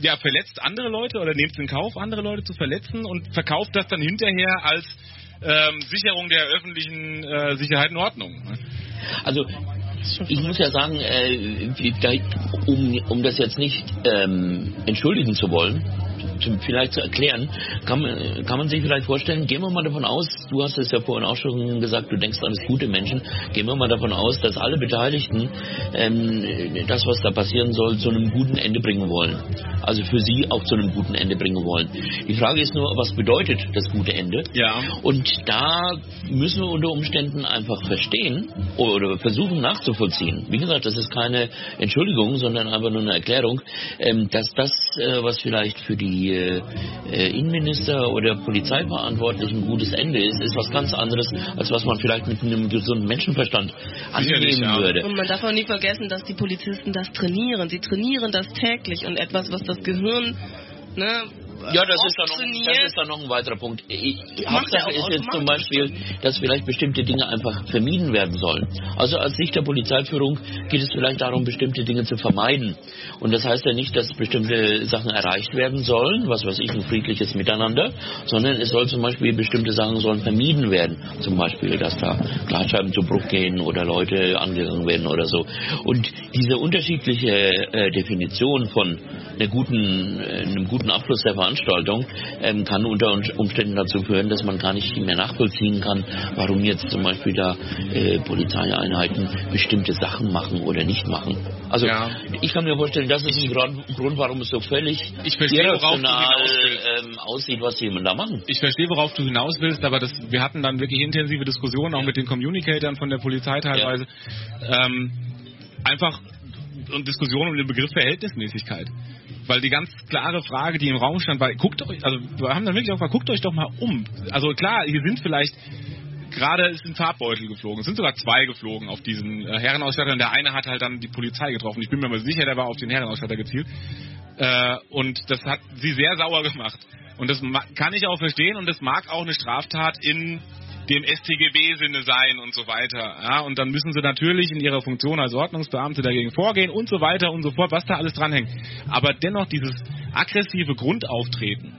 ja, verletzt andere Leute oder nehmt es in Kauf, andere Leute zu verletzen und verkauft das dann hinterher als ähm, Sicherung der öffentlichen äh, Sicherheit und Ordnung. ne? Also ich muss ja sagen, äh, um, um das jetzt nicht ähm, entschuldigen zu wollen, zum, vielleicht zu erklären, kann man, kann man sich vielleicht vorstellen, gehen wir mal davon aus, du hast es ja vorhin auch schon gesagt, du denkst an das gute Menschen, gehen wir mal davon aus, dass alle Beteiligten ähm, das, was da passieren soll, zu einem guten Ende bringen wollen. Also für sie auch zu einem guten Ende bringen wollen. Die Frage ist nur, was bedeutet das gute Ende? Ja. Und da müssen wir unter Umständen einfach verstehen oder versuchen nachzuvollziehen. Wie gesagt, das ist keine Entschuldigung, sondern einfach nur eine Erklärung, ähm, dass das, äh, was vielleicht für die äh, äh, Innenminister oder Polizeiverantwortlichen ein gutes Ende ist, ist was ganz anderes, als was man vielleicht mit einem gesunden Menschenverstand annehmen ja. würde. Und man darf auch nie vergessen, dass die Polizisten das trainieren. Sie trainieren das täglich und etwas, was das Gehirn ne, Ja, das ist, dann noch, das ist dann noch ein weiterer Punkt. Ich- Hauptsache ist jetzt zum. Beispiel, dass vielleicht bestimmte Dinge einfach vermieden werden sollen. Also aus Sicht der Polizeiführung geht es vielleicht darum, bestimmte Dinge zu vermeiden. Und das heißt ja nicht, dass bestimmte Sachen erreicht werden sollen, was weiß ich, ein friedliches Miteinander, sondern es soll zum Beispiel bestimmte Sachen sollen vermieden werden. Zum Beispiel, dass da Glasscheiben zu Bruch gehen oder Leute angegangen werden oder so. Und diese unterschiedliche äh, Definition von einer guten, äh, einem guten Abschluss der Veranstaltung ähm, kann unter Un- Umständen dazu führen, dass man gar nicht mehr nachvollziehen kann, warum jetzt zum Beispiel da äh, Polizeieinheiten bestimmte Sachen machen oder nicht machen. Also Ja. ich kann mir vorstellen, das ist ein Grund, Grund warum es so völlig Ich verstehe, irrational ähm, aussieht, was jemand da machen. Ich verstehe, worauf du hinaus willst, aber das, wir hatten dann wirklich intensive Diskussionen, auch mit den Communicatoren von der Polizei teilweise. Ähm, einfach und Diskussionen um den Begriff Verhältnismäßigkeit. Weil die ganz klare Frage, die im Raum stand, war, guckt euch, also wir haben dann wirklich auch gesagt, guckt euch doch mal um. Also klar, hier sind vielleicht gerade ist ein Farbbeutel geflogen. Es sind sogar zwei geflogen auf diesen äh, Herrenausstatter und der eine hat halt dann die Polizei getroffen. Ich bin mir mal sicher, der war auf den Herrenausstatter gezielt. Äh, und das hat sie sehr sauer gemacht. Und das kann ich auch verstehen und das mag auch eine Straftat in dem StGB-Sinne sein und so weiter. Ja, und dann müssen sie natürlich in ihrer Funktion als Ordnungsbeamte dagegen vorgehen und so weiter und so fort, was da alles dranhängt. Aber dennoch dieses aggressive Grundauftreten,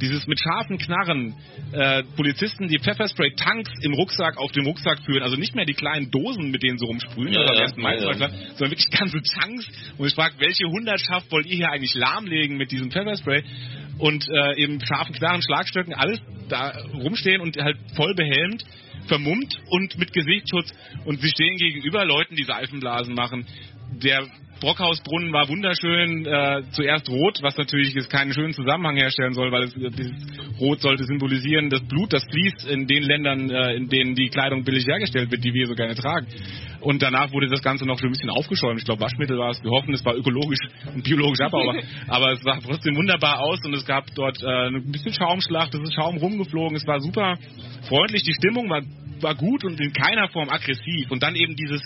dieses mit scharfen Knarren, äh, Polizisten, die Pfefferspray-Tanks im Rucksack auf dem Rucksack führen, also nicht mehr die kleinen Dosen, mit denen sie rumsprühen, Ja, ja, am 1. Mai, ja, ja. sondern wirklich ganze Tanks. Und ich frage, welche Hundertschaft wollt ihr hier eigentlich lahmlegen mit diesem Pfefferspray? Und äh, eben scharfen Knarren, Schlagstöcken, alles da rumstehen und halt voll behelmt, vermummt und mit Gesichtsschutz. Und sie stehen gegenüber Leuten, die Seifenblasen machen. Der Brockhausbrunnen war wunderschön, äh, zuerst rot, was natürlich jetzt keinen schönen Zusammenhang herstellen soll, weil es, äh, dieses Rot sollte symbolisieren das Blut, das fließt in den Ländern, äh, in denen die Kleidung billig hergestellt wird, die wir so gerne tragen. Und danach wurde das Ganze noch so ein bisschen aufgeschäumt. Ich glaube, Waschmittel war es. Wir hoffen, es war ökologisch und biologisch abbaubar. Aber es sah trotzdem wunderbar aus und es gab dort äh, ein bisschen Schaumschlacht, es ist Schaum rumgeflogen, es war super freundlich, die Stimmung war, war gut und in keiner Form aggressiv. Und dann eben dieses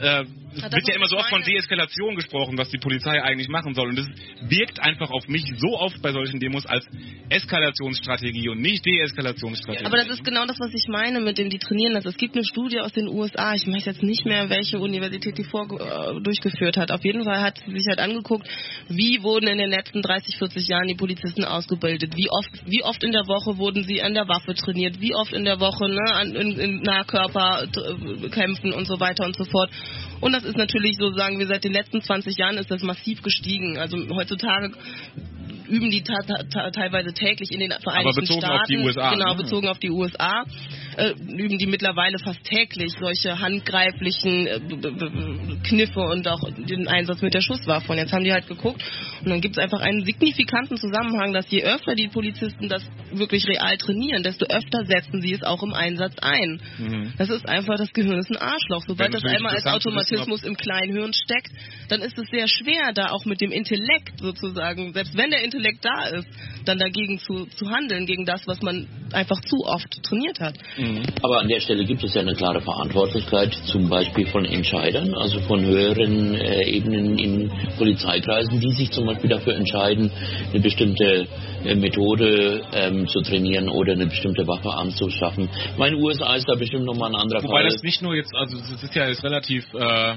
äh, wird ja immer so oft von. Deeskalation gesprochen, was die Polizei eigentlich machen soll. Und das wirkt einfach auf mich so oft bei solchen Demos als Eskalationsstrategie und nicht Deeskalationsstrategie. Aber das ist genau das, was ich meine mit dem, die trainieren das. Es gibt eine Studie aus den USA, ich weiß jetzt nicht mehr, welche Universität die vor, äh, durchgeführt hat. Auf jeden Fall hat sie sich halt angeguckt, wie wurden in den letzten 30, 40 Jahren die Polizisten ausgebildet, wie oft, wie oft in der Woche wurden sie an der Waffe trainiert, wie oft in der Woche ne, an, in, in Nahkörperkämpfen und so weiter und so fort. Und das ist natürlich so, sagen wir, seit den letzten 20 Jahren ist das massiv gestiegen. Also heutzutage üben die ta ta teilweise täglich in den Vereinigten bezogen Staaten. auf die USA, Genau, ne? bezogen auf die USA. Äh, üben die mittlerweile fast täglich solche handgreiflichen äh, Kniffe und auch den Einsatz mit der Schusswaffe. Und jetzt haben die halt geguckt und dann gibt es einfach einen signifikanten Zusammenhang, dass je öfter die Polizisten das wirklich real trainieren, desto öfter setzen sie es auch im Einsatz ein. Mhm. Das ist einfach, das Gehirn ist ein Arschloch. Sobald das einmal als wissen, Automatismus im kleinen Hirn steckt, dann ist es sehr schwer, da auch mit dem Intellekt sozusagen, selbst wenn der Intellekt da ist, dann dagegen zu, zu handeln, gegen das, was man einfach zu oft trainiert hat. Aber an der Stelle gibt es ja eine klare Verantwortlichkeit, zum Beispiel von Entscheidern, also von höheren äh, Ebenen in Polizeikreisen, die sich zum Beispiel dafür entscheiden, eine bestimmte äh, Methode ähm, zu trainieren oder eine bestimmte Waffe anzuschaffen. Ich meine, USA ist da bestimmt nochmal ein anderer Wobei Fall. das nicht nur jetzt, also es ist ja jetzt relativ äh,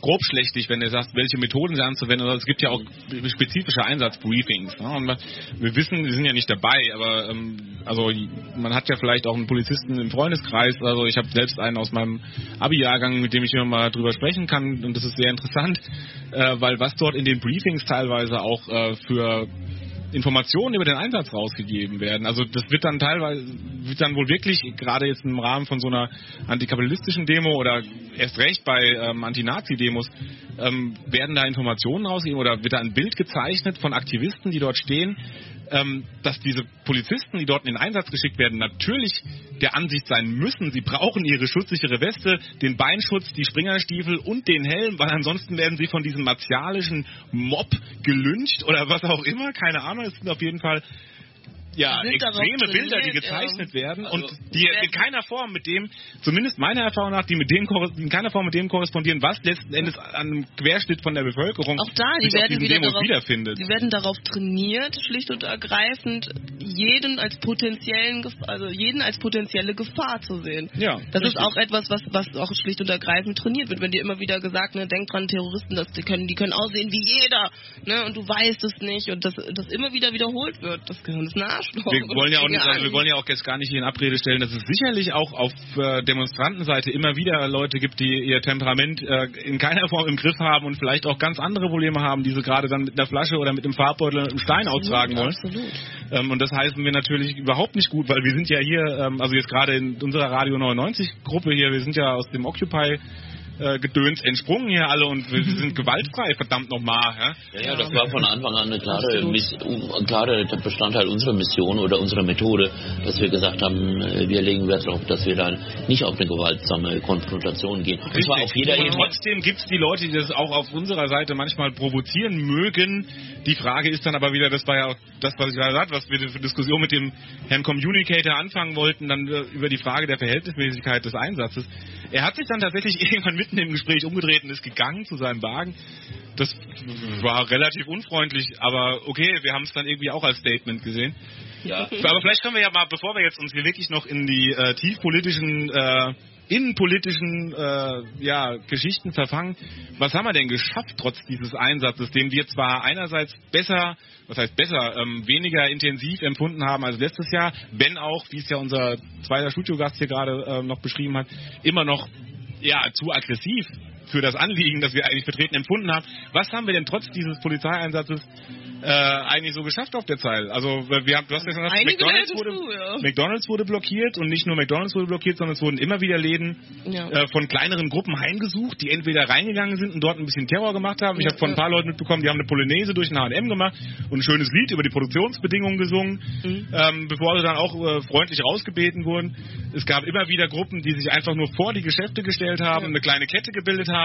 grobschlächtig, wenn du sagst, welche Methoden sie anzuwenden. Also es gibt ja auch spezifische Einsatzbriefings. Ne? Und wir wissen, wir sind ja nicht dabei, aber ähm, also man hat ja vielleicht auch einen Polizisten im Freundeskreis. Also ich habe selbst einen aus meinem Abi-Jahrgang, mit dem ich immer mal drüber sprechen kann und das ist sehr interessant, äh, weil was dort in den Briefings teilweise auch äh, für Informationen über den Einsatz rausgegeben werden. Also das wird dann teilweise, wird dann wohl wirklich, gerade jetzt im Rahmen von so einer antikapitalistischen Demo oder erst recht bei ähm, Anti-Nazi-Demos, ähm, werden da Informationen rausgegeben oder wird da ein Bild gezeichnet von Aktivisten, die dort stehen, ähm, dass diese Polizisten, die dort in den Einsatz geschickt werden, natürlich der Ansicht sein müssen, sie brauchen ihre schutzsichere Weste, den Beinschutz, die Springerstiefel und den Helm, weil ansonsten werden sie von diesem martialischen Mob gelyncht oder was auch immer, keine Ahnung, es sind auf jeden Fall ja, extreme Bilder, die gezeichnet werden Also, und die in keiner Form mit dem, zumindest meiner Erfahrung nach, die mit dem in keiner Form mit dem korrespondieren, was letzten Endes an einem Querschnitt von der Bevölkerung Auch da, die werden wieder Demos darauf, wiederfindet. die werden darauf trainiert, schlicht und ergreifend, jeden als potenziellen, also jeden als potenzielle Gefahr zu sehen. Ja, Das ist richtig. auch etwas, was, was auch schlicht und ergreifend trainiert wird. Wenn dir immer wieder gesagt, ne, denk dran, Terroristen, das, die können, die können aussehen wie jeder, ne, und du weißt es nicht und das, das immer wieder wiederholt wird. Das Gehirn ist ein Arschloch. Wir wollen ja auch nicht, also wir wollen ja auch jetzt gar nicht hier in Abrede stellen, dass es sicherlich auch auf äh, Demonstrantenseite immer wieder Leute gibt, die ihr Temperament äh, in keiner Form im Griff haben und vielleicht auch ganz andere Probleme haben, die sie gerade dann mit einer Flasche oder mit einem Farbbeutel und einem Stein austragen wollen. Absolut. Ähm, und das heißen wir natürlich überhaupt nicht gut, weil wir sind ja hier, ähm, also jetzt gerade in unserer Radio 99 Gruppe hier, wir sind ja aus dem Occupy äh, Gedöns entsprungen hier alle und wir sind gewaltfrei, verdammt nochmal. Ja? Ja, ja, das war von Anfang an eine klare, Miss, ein klarer Bestandteil unserer Mission oder unserer Methode, dass wir gesagt haben, äh, wir legen Wert darauf, dass wir da nicht auf eine gewaltsame Konfrontation gehen. Und zwar auf jeder Ebene. trotzdem gibt es die Leute, die das auch auf unserer Seite manchmal provozieren mögen. Die Frage ist dann aber wieder, das war ja auch das, was ich gerade sagte, was wir für Diskussion mit dem Herrn Communicator anfangen wollten, dann äh, über die Frage der Verhältnismäßigkeit des Einsatzes. Er hat sich dann tatsächlich irgendwann mitten im Gespräch umgedreht und ist gegangen zu seinem Wagen. Das war relativ unfreundlich, aber okay, wir haben es dann irgendwie auch als Statement gesehen. Ja. Aber vielleicht können wir ja mal, bevor wir jetzt uns hier wirklich noch in die äh, tiefpolitischen, äh, innenpolitischen äh, ja, Geschichten verfangen, was haben wir denn geschafft trotz dieses Einsatzes, den wir zwar einerseits besser, was heißt besser, ähm, weniger intensiv empfunden haben als letztes Jahr, wenn auch, wie es ja unser zweiter Studiogast hier gerade äh, noch beschrieben hat, immer noch ja, zu aggressiv für das Anliegen, das wir eigentlich vertreten empfunden haben. Was haben wir denn trotz dieses Polizeieinsatzes äh, eigentlich so geschafft auf der Zeit? Also wir haben, du hast ja schon gesagt, McDonald's wurde, zu, ja. McDonald's wurde blockiert und nicht nur McDonald's wurde blockiert, sondern es wurden immer wieder Läden Ja. äh, von kleineren Gruppen heimgesucht, die entweder reingegangen sind und dort ein bisschen Terror gemacht haben. Ich Ja, habe von ein paar Leuten mitbekommen, die haben eine Polonaise durch den H&M gemacht und ein schönes Lied über die Produktionsbedingungen gesungen, Mhm. ähm, bevor sie dann auch äh, freundlich rausgebeten wurden. Es gab immer wieder Gruppen, die sich einfach nur vor die Geschäfte gestellt haben, eine kleine Kette gebildet haben,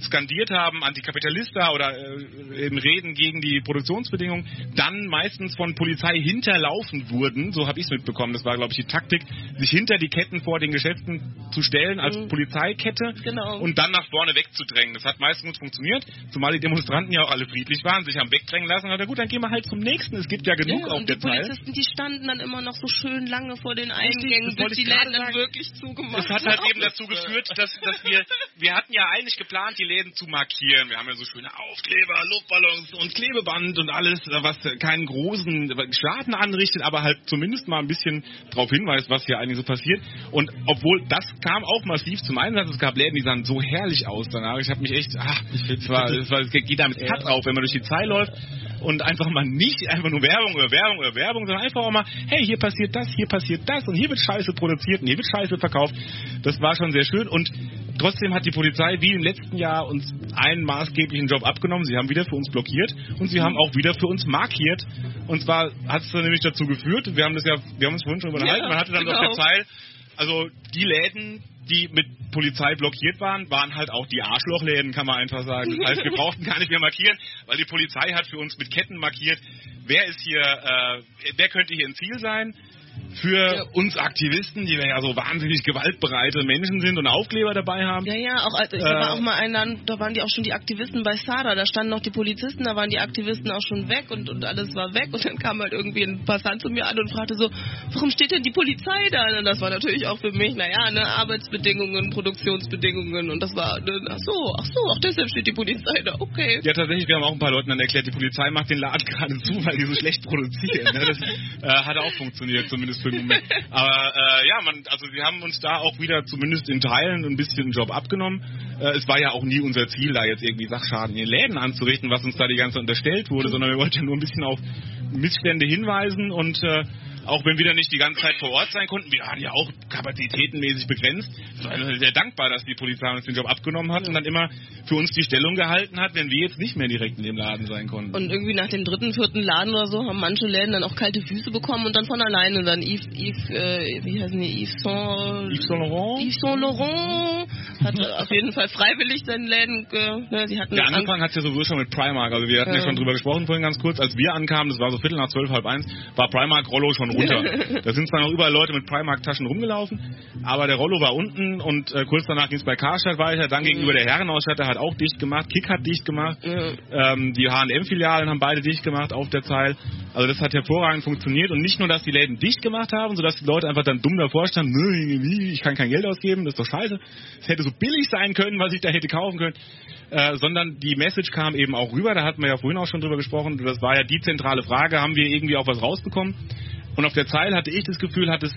skandiert haben, Antikapitalista oder äh, eben Reden gegen die Produktionsbedingungen, dann meistens von Polizei hinterlaufen wurden, so habe ich es mitbekommen, das war glaube ich die Taktik, sich hinter die Ketten vor den Geschäften zu stellen als Mhm. Polizeikette Genau. und dann nach vorne wegzudrängen. Das hat meistens gut funktioniert, zumal die Demonstranten ja auch alle friedlich waren, sich haben wegdrängen lassen. Na gut, dann gehen wir halt zum nächsten. Es gibt ja genug Ja, auf und der die Zeit. Polizisten, die standen dann immer noch so schön lange vor den Eingängen, bis die Läden dann wirklich zugemacht Das hat halt haben. eben dazu geführt, dass, dass wir, wir hatten ja eigentlich geplant, die Läden zu markieren. Wir haben ja so schöne Aufkleber, Luftballons und Klebeband und alles, was keinen großen Schaden anrichtet, aber halt zumindest mal ein bisschen darauf hinweist, was hier eigentlich so passiert. Und obwohl das kam auch massiv zum Einsatz, es gab Läden, die sahen so herrlich aus danach. Ich habe mich echt, ach, es war, es war, es geht damit Cut auf, wenn man durch die Zeit läuft und einfach mal nicht einfach nur Werbung oder Werbung oder Werbung, sondern einfach auch mal, hey, hier passiert das, hier passiert das und hier wird Scheiße produziert und hier wird Scheiße verkauft. Das war schon sehr schön und trotzdem hat die Polizei wie im letzten Jahr uns einen maßgeblichen Job abgenommen. Sie haben wieder für uns blockiert und sie haben auch wieder für uns markiert. Und zwar hat es dann nämlich dazu geführt, wir haben das ja, wir haben uns vorhin schon unterhalten, Ja, man hatte dann genau. auf der Zeil, also die Läden, die mit Polizei blockiert waren, waren halt auch die Arschlochläden, kann man einfach sagen. Das heißt, wir brauchten gar nicht mehr markieren, weil die Polizei hat für uns mit Ketten markiert, wer ist hier, äh, wer könnte hier ein Ziel sein. Für uns Aktivisten, die ja so wahnsinnig gewaltbereite Menschen sind und Aufkleber dabei haben. Ja, ja, auch, also, da Äh, war auch mal einer, da waren die auch schon die Aktivisten bei Sada, da standen noch die Polizisten, da waren die Aktivisten auch schon weg und, und alles war weg und dann kam halt irgendwie ein Passant zu mir an und fragte so, warum steht denn die Polizei da? Und das war natürlich auch für mich, naja, ne, Arbeitsbedingungen, Produktionsbedingungen und das war, ne, ach so, ach so, ach deshalb steht die Polizei da, okay. Ja, tatsächlich, wir haben auch ein paar Leuten dann erklärt, die Polizei macht den Laden gerade zu, weil die so schlecht produzieren. Ne? Das äh, hat auch funktioniert, zumindest für den Moment. Aber äh, ja, man, also wir haben uns da auch wieder zumindest in Teilen ein bisschen einen Job abgenommen. Äh, es war ja auch nie unser Ziel, da jetzt irgendwie Sachschaden in den Läden anzurichten, was uns da die ganze Zeit unterstellt wurde, sondern wir wollten ja nur ein bisschen auf Missstände hinweisen und äh, auch wenn wir dann nicht die ganze Zeit vor Ort sein konnten, wir waren ja auch kapazitätenmäßig begrenzt. War sehr dankbar, dass die Polizei uns den Job abgenommen hat und dann immer für uns die Stellung gehalten hat, wenn wir jetzt nicht mehr direkt in dem Laden sein konnten. Und irgendwie nach dem dritten, vierten Laden oder so haben manche Läden dann auch kalte Füße bekommen und dann von alleine dann Yves, Yves äh, wie heißen die, Yves Saint, Yves Saint Laurent? Yves Saint Laurent hat auf jeden Fall freiwillig seinen Läden, ne, sie hatten Der angefangen hat es ja sowieso schon mit Primark. Also wir hatten ja. Ja. schon drüber gesprochen vorhin ganz kurz. Als wir ankamen, das war so Viertel nach zwölf, halb eins, war Primark Rollo schon runter. da sind zwar noch überall Leute mit Primark-Taschen rumgelaufen, aber der Rollo war unten und äh, kurz danach ging es bei Karstadt weiter. Dann gegenüber der Herrenausstatter hat auch dicht gemacht, Kick hat dicht gemacht, ähm, die H&M-Filialen haben beide dicht gemacht auf der Zeil. Also das hat hervorragend funktioniert und nicht nur, dass die Läden dicht gemacht haben, sodass die Leute einfach dann dumm davor standen, "Nö, ich kann kein Geld ausgeben, das ist doch scheiße. Es hätte so billig sein können, was ich da hätte kaufen können. Äh, sondern die Message kam eben auch rüber, da hatten wir ja vorhin auch schon drüber gesprochen, das war ja die zentrale Frage, haben wir irgendwie auch was rausbekommen? Und auf der Zeil hatte ich das Gefühl, hat es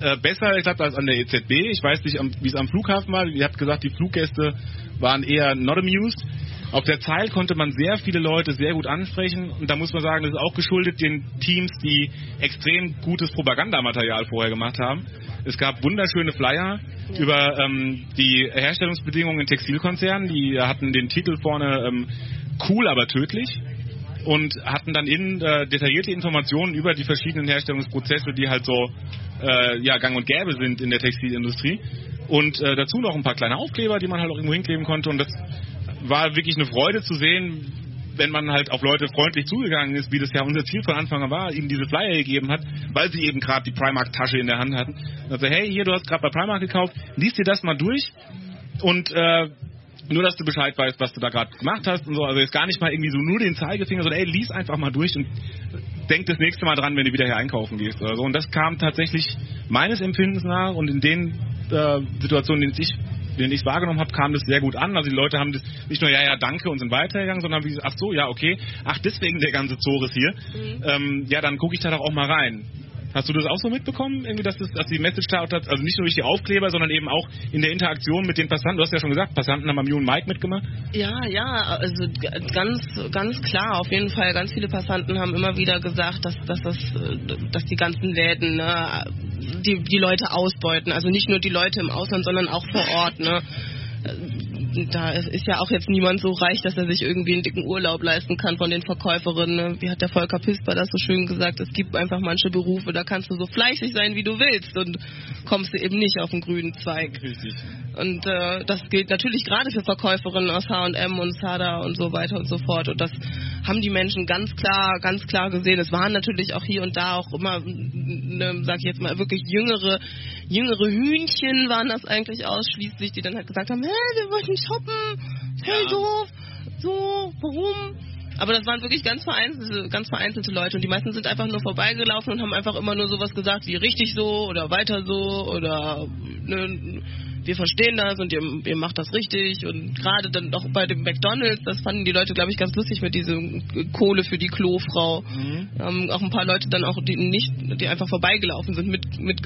äh, besser geklappt als an der EZB. Ich weiß nicht, wie es am Flughafen war. Ihr habt gesagt, die Fluggäste waren eher not amused. Auf der Zeil konnte man sehr viele Leute sehr gut ansprechen und da muss man sagen, das ist auch geschuldet den Teams, die extrem gutes Propagandamaterial vorher gemacht haben. Es gab wunderschöne Flyer über ähm, die Herstellungsbedingungen in Textilkonzernen, die hatten den Titel vorne ähm, cool, aber tödlich und hatten dann innen äh, detaillierte Informationen über die verschiedenen Herstellungsprozesse, die halt so äh, ja, gang und gäbe sind in der Textilindustrie. Und äh, dazu noch ein paar kleine Aufkleber, die man halt auch irgendwo hinkleben konnte. Und das war wirklich eine Freude zu sehen, wenn man halt auf Leute freundlich zugegangen ist, wie das ja unser Ziel von Anfang an war, ihnen diese Flyer gegeben hat, weil sie eben gerade die Primark-Tasche in der Hand hatten. Also, hey, hier, du hast gerade bei Primark gekauft, lies dir das mal durch und äh, nur, dass du Bescheid weißt, was du da gerade gemacht hast und so. Also jetzt gar nicht mal irgendwie so nur den Zeigefinger, sondern ey, lies einfach mal durch und denk das nächste Mal dran, wenn du wieder hier einkaufen gehst oder so. Und das kam tatsächlich meines Empfindens nach und in den äh, Situationen, in denen ich den ich wahrgenommen habe, kam das sehr gut an. Also die Leute haben das nicht nur ja, ja, danke und sind weitergegangen, sondern wie, ach so, ja, okay, ach deswegen der ganze Zores hier. Ähm, ja, dann gucke ich da doch auch mal rein. Hast du das auch so mitbekommen, irgendwie, dass, das, dass die Message da, also nicht nur durch die Aufkleber, sondern eben auch in der Interaktion mit den Passanten? Du hast ja schon gesagt, Passanten haben am Jungen Mike mitgemacht. Ja, ja, also ganz, ganz klar, auf jeden Fall. Ganz viele Passanten haben immer wieder gesagt, dass, dass, das, dass die ganzen Läden ne, die, die Leute ausbeuten. Also nicht nur die Leute im Ausland, sondern auch vor Ort. Ne. Da ist ist ja auch jetzt niemand so reich, dass er sich irgendwie einen dicken Urlaub leisten kann von den Verkäuferinnen. ne. Wie hat der Volker Pisper das so schön gesagt? Es gibt einfach manche Berufe, da kannst du so fleißig sein, wie du willst und kommst du eben nicht auf den grünen Zweig. Richtig. Und äh, das gilt natürlich gerade für Verkäuferinnen aus H&M und Zara und so weiter und so fort. Und das haben die Menschen ganz klar, ganz klar gesehen. Es waren natürlich auch hier und da auch immer, ne, sag ich jetzt mal, wirklich jüngere, jüngere Hühnchen waren das eigentlich ausschließlich, die dann halt gesagt haben, hä, wir wollten shoppen, voll Ja. doof, so, warum? Aber das waren wirklich ganz vereinzelte, ganz vereinzelte Leute und die meisten sind einfach nur vorbeigelaufen und haben einfach immer nur sowas gesagt wie richtig so oder weiter so oder ne, wir verstehen das und ihr, ihr macht das richtig und gerade dann auch bei dem McDonalds, das fanden die Leute glaube ich ganz lustig mit diesem Kohle für die Klofrau. Haben auch ein paar Leute dann auch die nicht, die einfach vorbeigelaufen sind mit mit,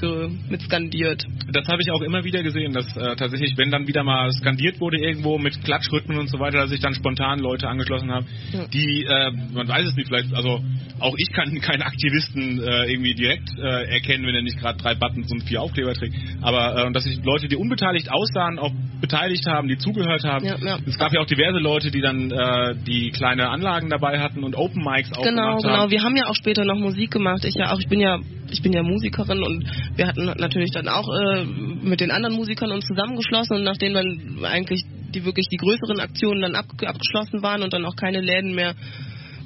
mit skandiert. Das habe ich auch immer wieder gesehen, dass äh, tatsächlich, wenn dann wieder mal skandiert wurde irgendwo mit Klatschrhythmen und so weiter, dass sich dann spontan Leute angeschlossen haben, Ja. die, äh, man weiß es nicht, vielleicht, also auch ich kann keinen Aktivisten äh, irgendwie direkt äh, erkennen, wenn er nicht gerade drei Buttons und vier Aufkleber trägt, aber äh, dass sich Leute, die unbeteiligt aussahen, auch beteiligt haben, die zugehört haben. Ja, ja. Es gab ja auch diverse Leute, die dann äh, die kleine Anlagen dabei hatten und Open Mics auch Genau, gemacht genau. haben. Wir haben ja auch später noch Musik gemacht. Ich ja auch, ich bin ja, ich bin ja Musikerin und wir hatten natürlich dann auch äh, mit den anderen Musikern uns zusammengeschlossen und nachdem dann eigentlich die wirklich die größeren Aktionen dann ab, abgeschlossen waren und dann auch keine Läden mehr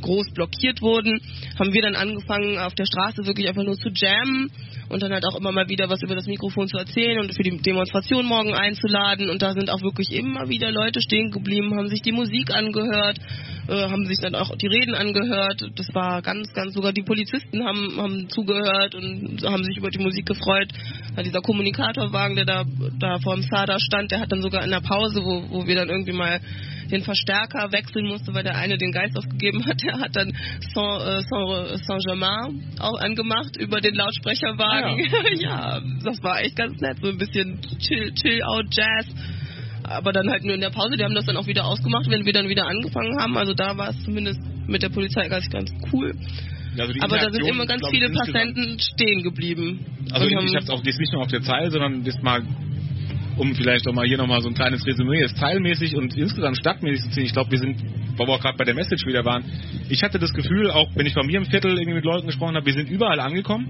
groß blockiert wurden, haben wir dann angefangen auf der Straße wirklich einfach nur zu jammen und dann halt auch immer mal wieder was über das Mikrofon zu erzählen und für die Demonstration morgen einzuladen und da sind auch wirklich immer wieder Leute stehen geblieben, haben sich die Musik angehört, äh, haben sich dann auch die Reden angehört. Das war ganz, ganz, sogar die Polizisten haben, haben zugehört und haben sich über die Musik gefreut. Ja, dieser Kommunikatorwagen, der da, da vor dem Sada stand, der hat dann sogar in der Pause, wo, wo wir dann irgendwie mal den Verstärker wechseln musste, weil der eine den Geist aufgegeben hat, der hat dann Saint, äh, Saint, Saint-Germain auch angemacht über den Lautsprecherwagen. Ja. das war echt ganz nett, so ein bisschen Chill, Chill Out Jazz. Aber dann halt nur in der Pause, die haben das dann auch wieder ausgemacht, wenn wir dann wieder angefangen haben. Also da war es zumindest mit der Polizei ganz, ganz cool. Also Aber da sind immer ganz viele Passanten stehen geblieben. Also ich habe es auch jetzt nicht nur auf der Zeile, sondern jetzt mal, um vielleicht auch mal hier nochmal so ein kleines Resümee, ist teilmäßig und insgesamt stadtmäßig zu ziehen. Ich glaube, wir sind, wo wir auch gerade bei der Message wieder waren, ich hatte das Gefühl, auch wenn ich bei mir im Viertel irgendwie mit Leuten gesprochen habe, wir sind überall angekommen.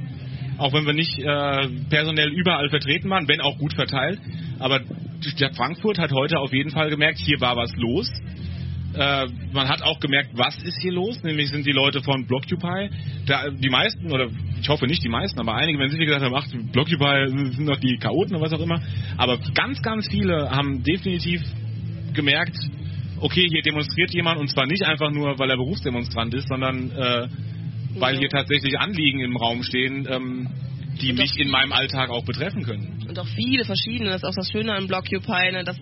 Auch wenn wir nicht äh, personell überall vertreten waren, wenn auch gut verteilt. Aber die Frankfurt hat heute auf jeden Fall gemerkt, hier war was los. Äh, man hat auch gemerkt, was ist hier los, nämlich sind die Leute von Blockupy. Da, die meisten oder ich hoffe nicht die meisten, aber einige werden sicher gesagt haben, ach, Blockupy sind doch die Chaoten oder was auch immer. Aber ganz, ganz viele haben definitiv gemerkt, okay, hier demonstriert jemand und zwar nicht einfach nur, weil er Berufsdemonstrant ist, sondern äh, weil Ja. hier tatsächlich Anliegen im Raum stehen, ähm, die Und mich in meinem Alltag auch betreffen können. und auch viele verschiedene. Das ist auch das Schöne an Blockupy, ne, dass,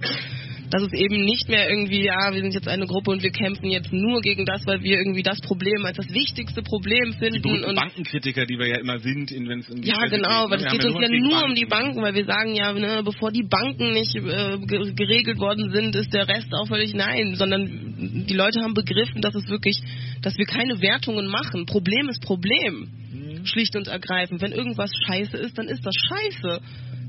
dass es eben nicht mehr irgendwie, ja, wir sind jetzt eine Gruppe und wir kämpfen jetzt nur gegen das, weil wir irgendwie das Problem als das wichtigste Problem Die finden. berühmten und Bankenkritiker, die wir ja immer sind, in, wenn es um die ja, Presse genau, weil ne? es geht uns ja nur um die Banken, weil wir sagen ja, ne, bevor die Banken nicht äh, ge- geregelt worden sind, ist der Rest auch völlig nein, sondern die Leute haben begriffen, dass es wirklich, dass wir keine Wertungen machen. Problem ist Problem. Mhm. Schlicht und ergreifend. Wenn irgendwas scheiße ist, dann ist das scheiße.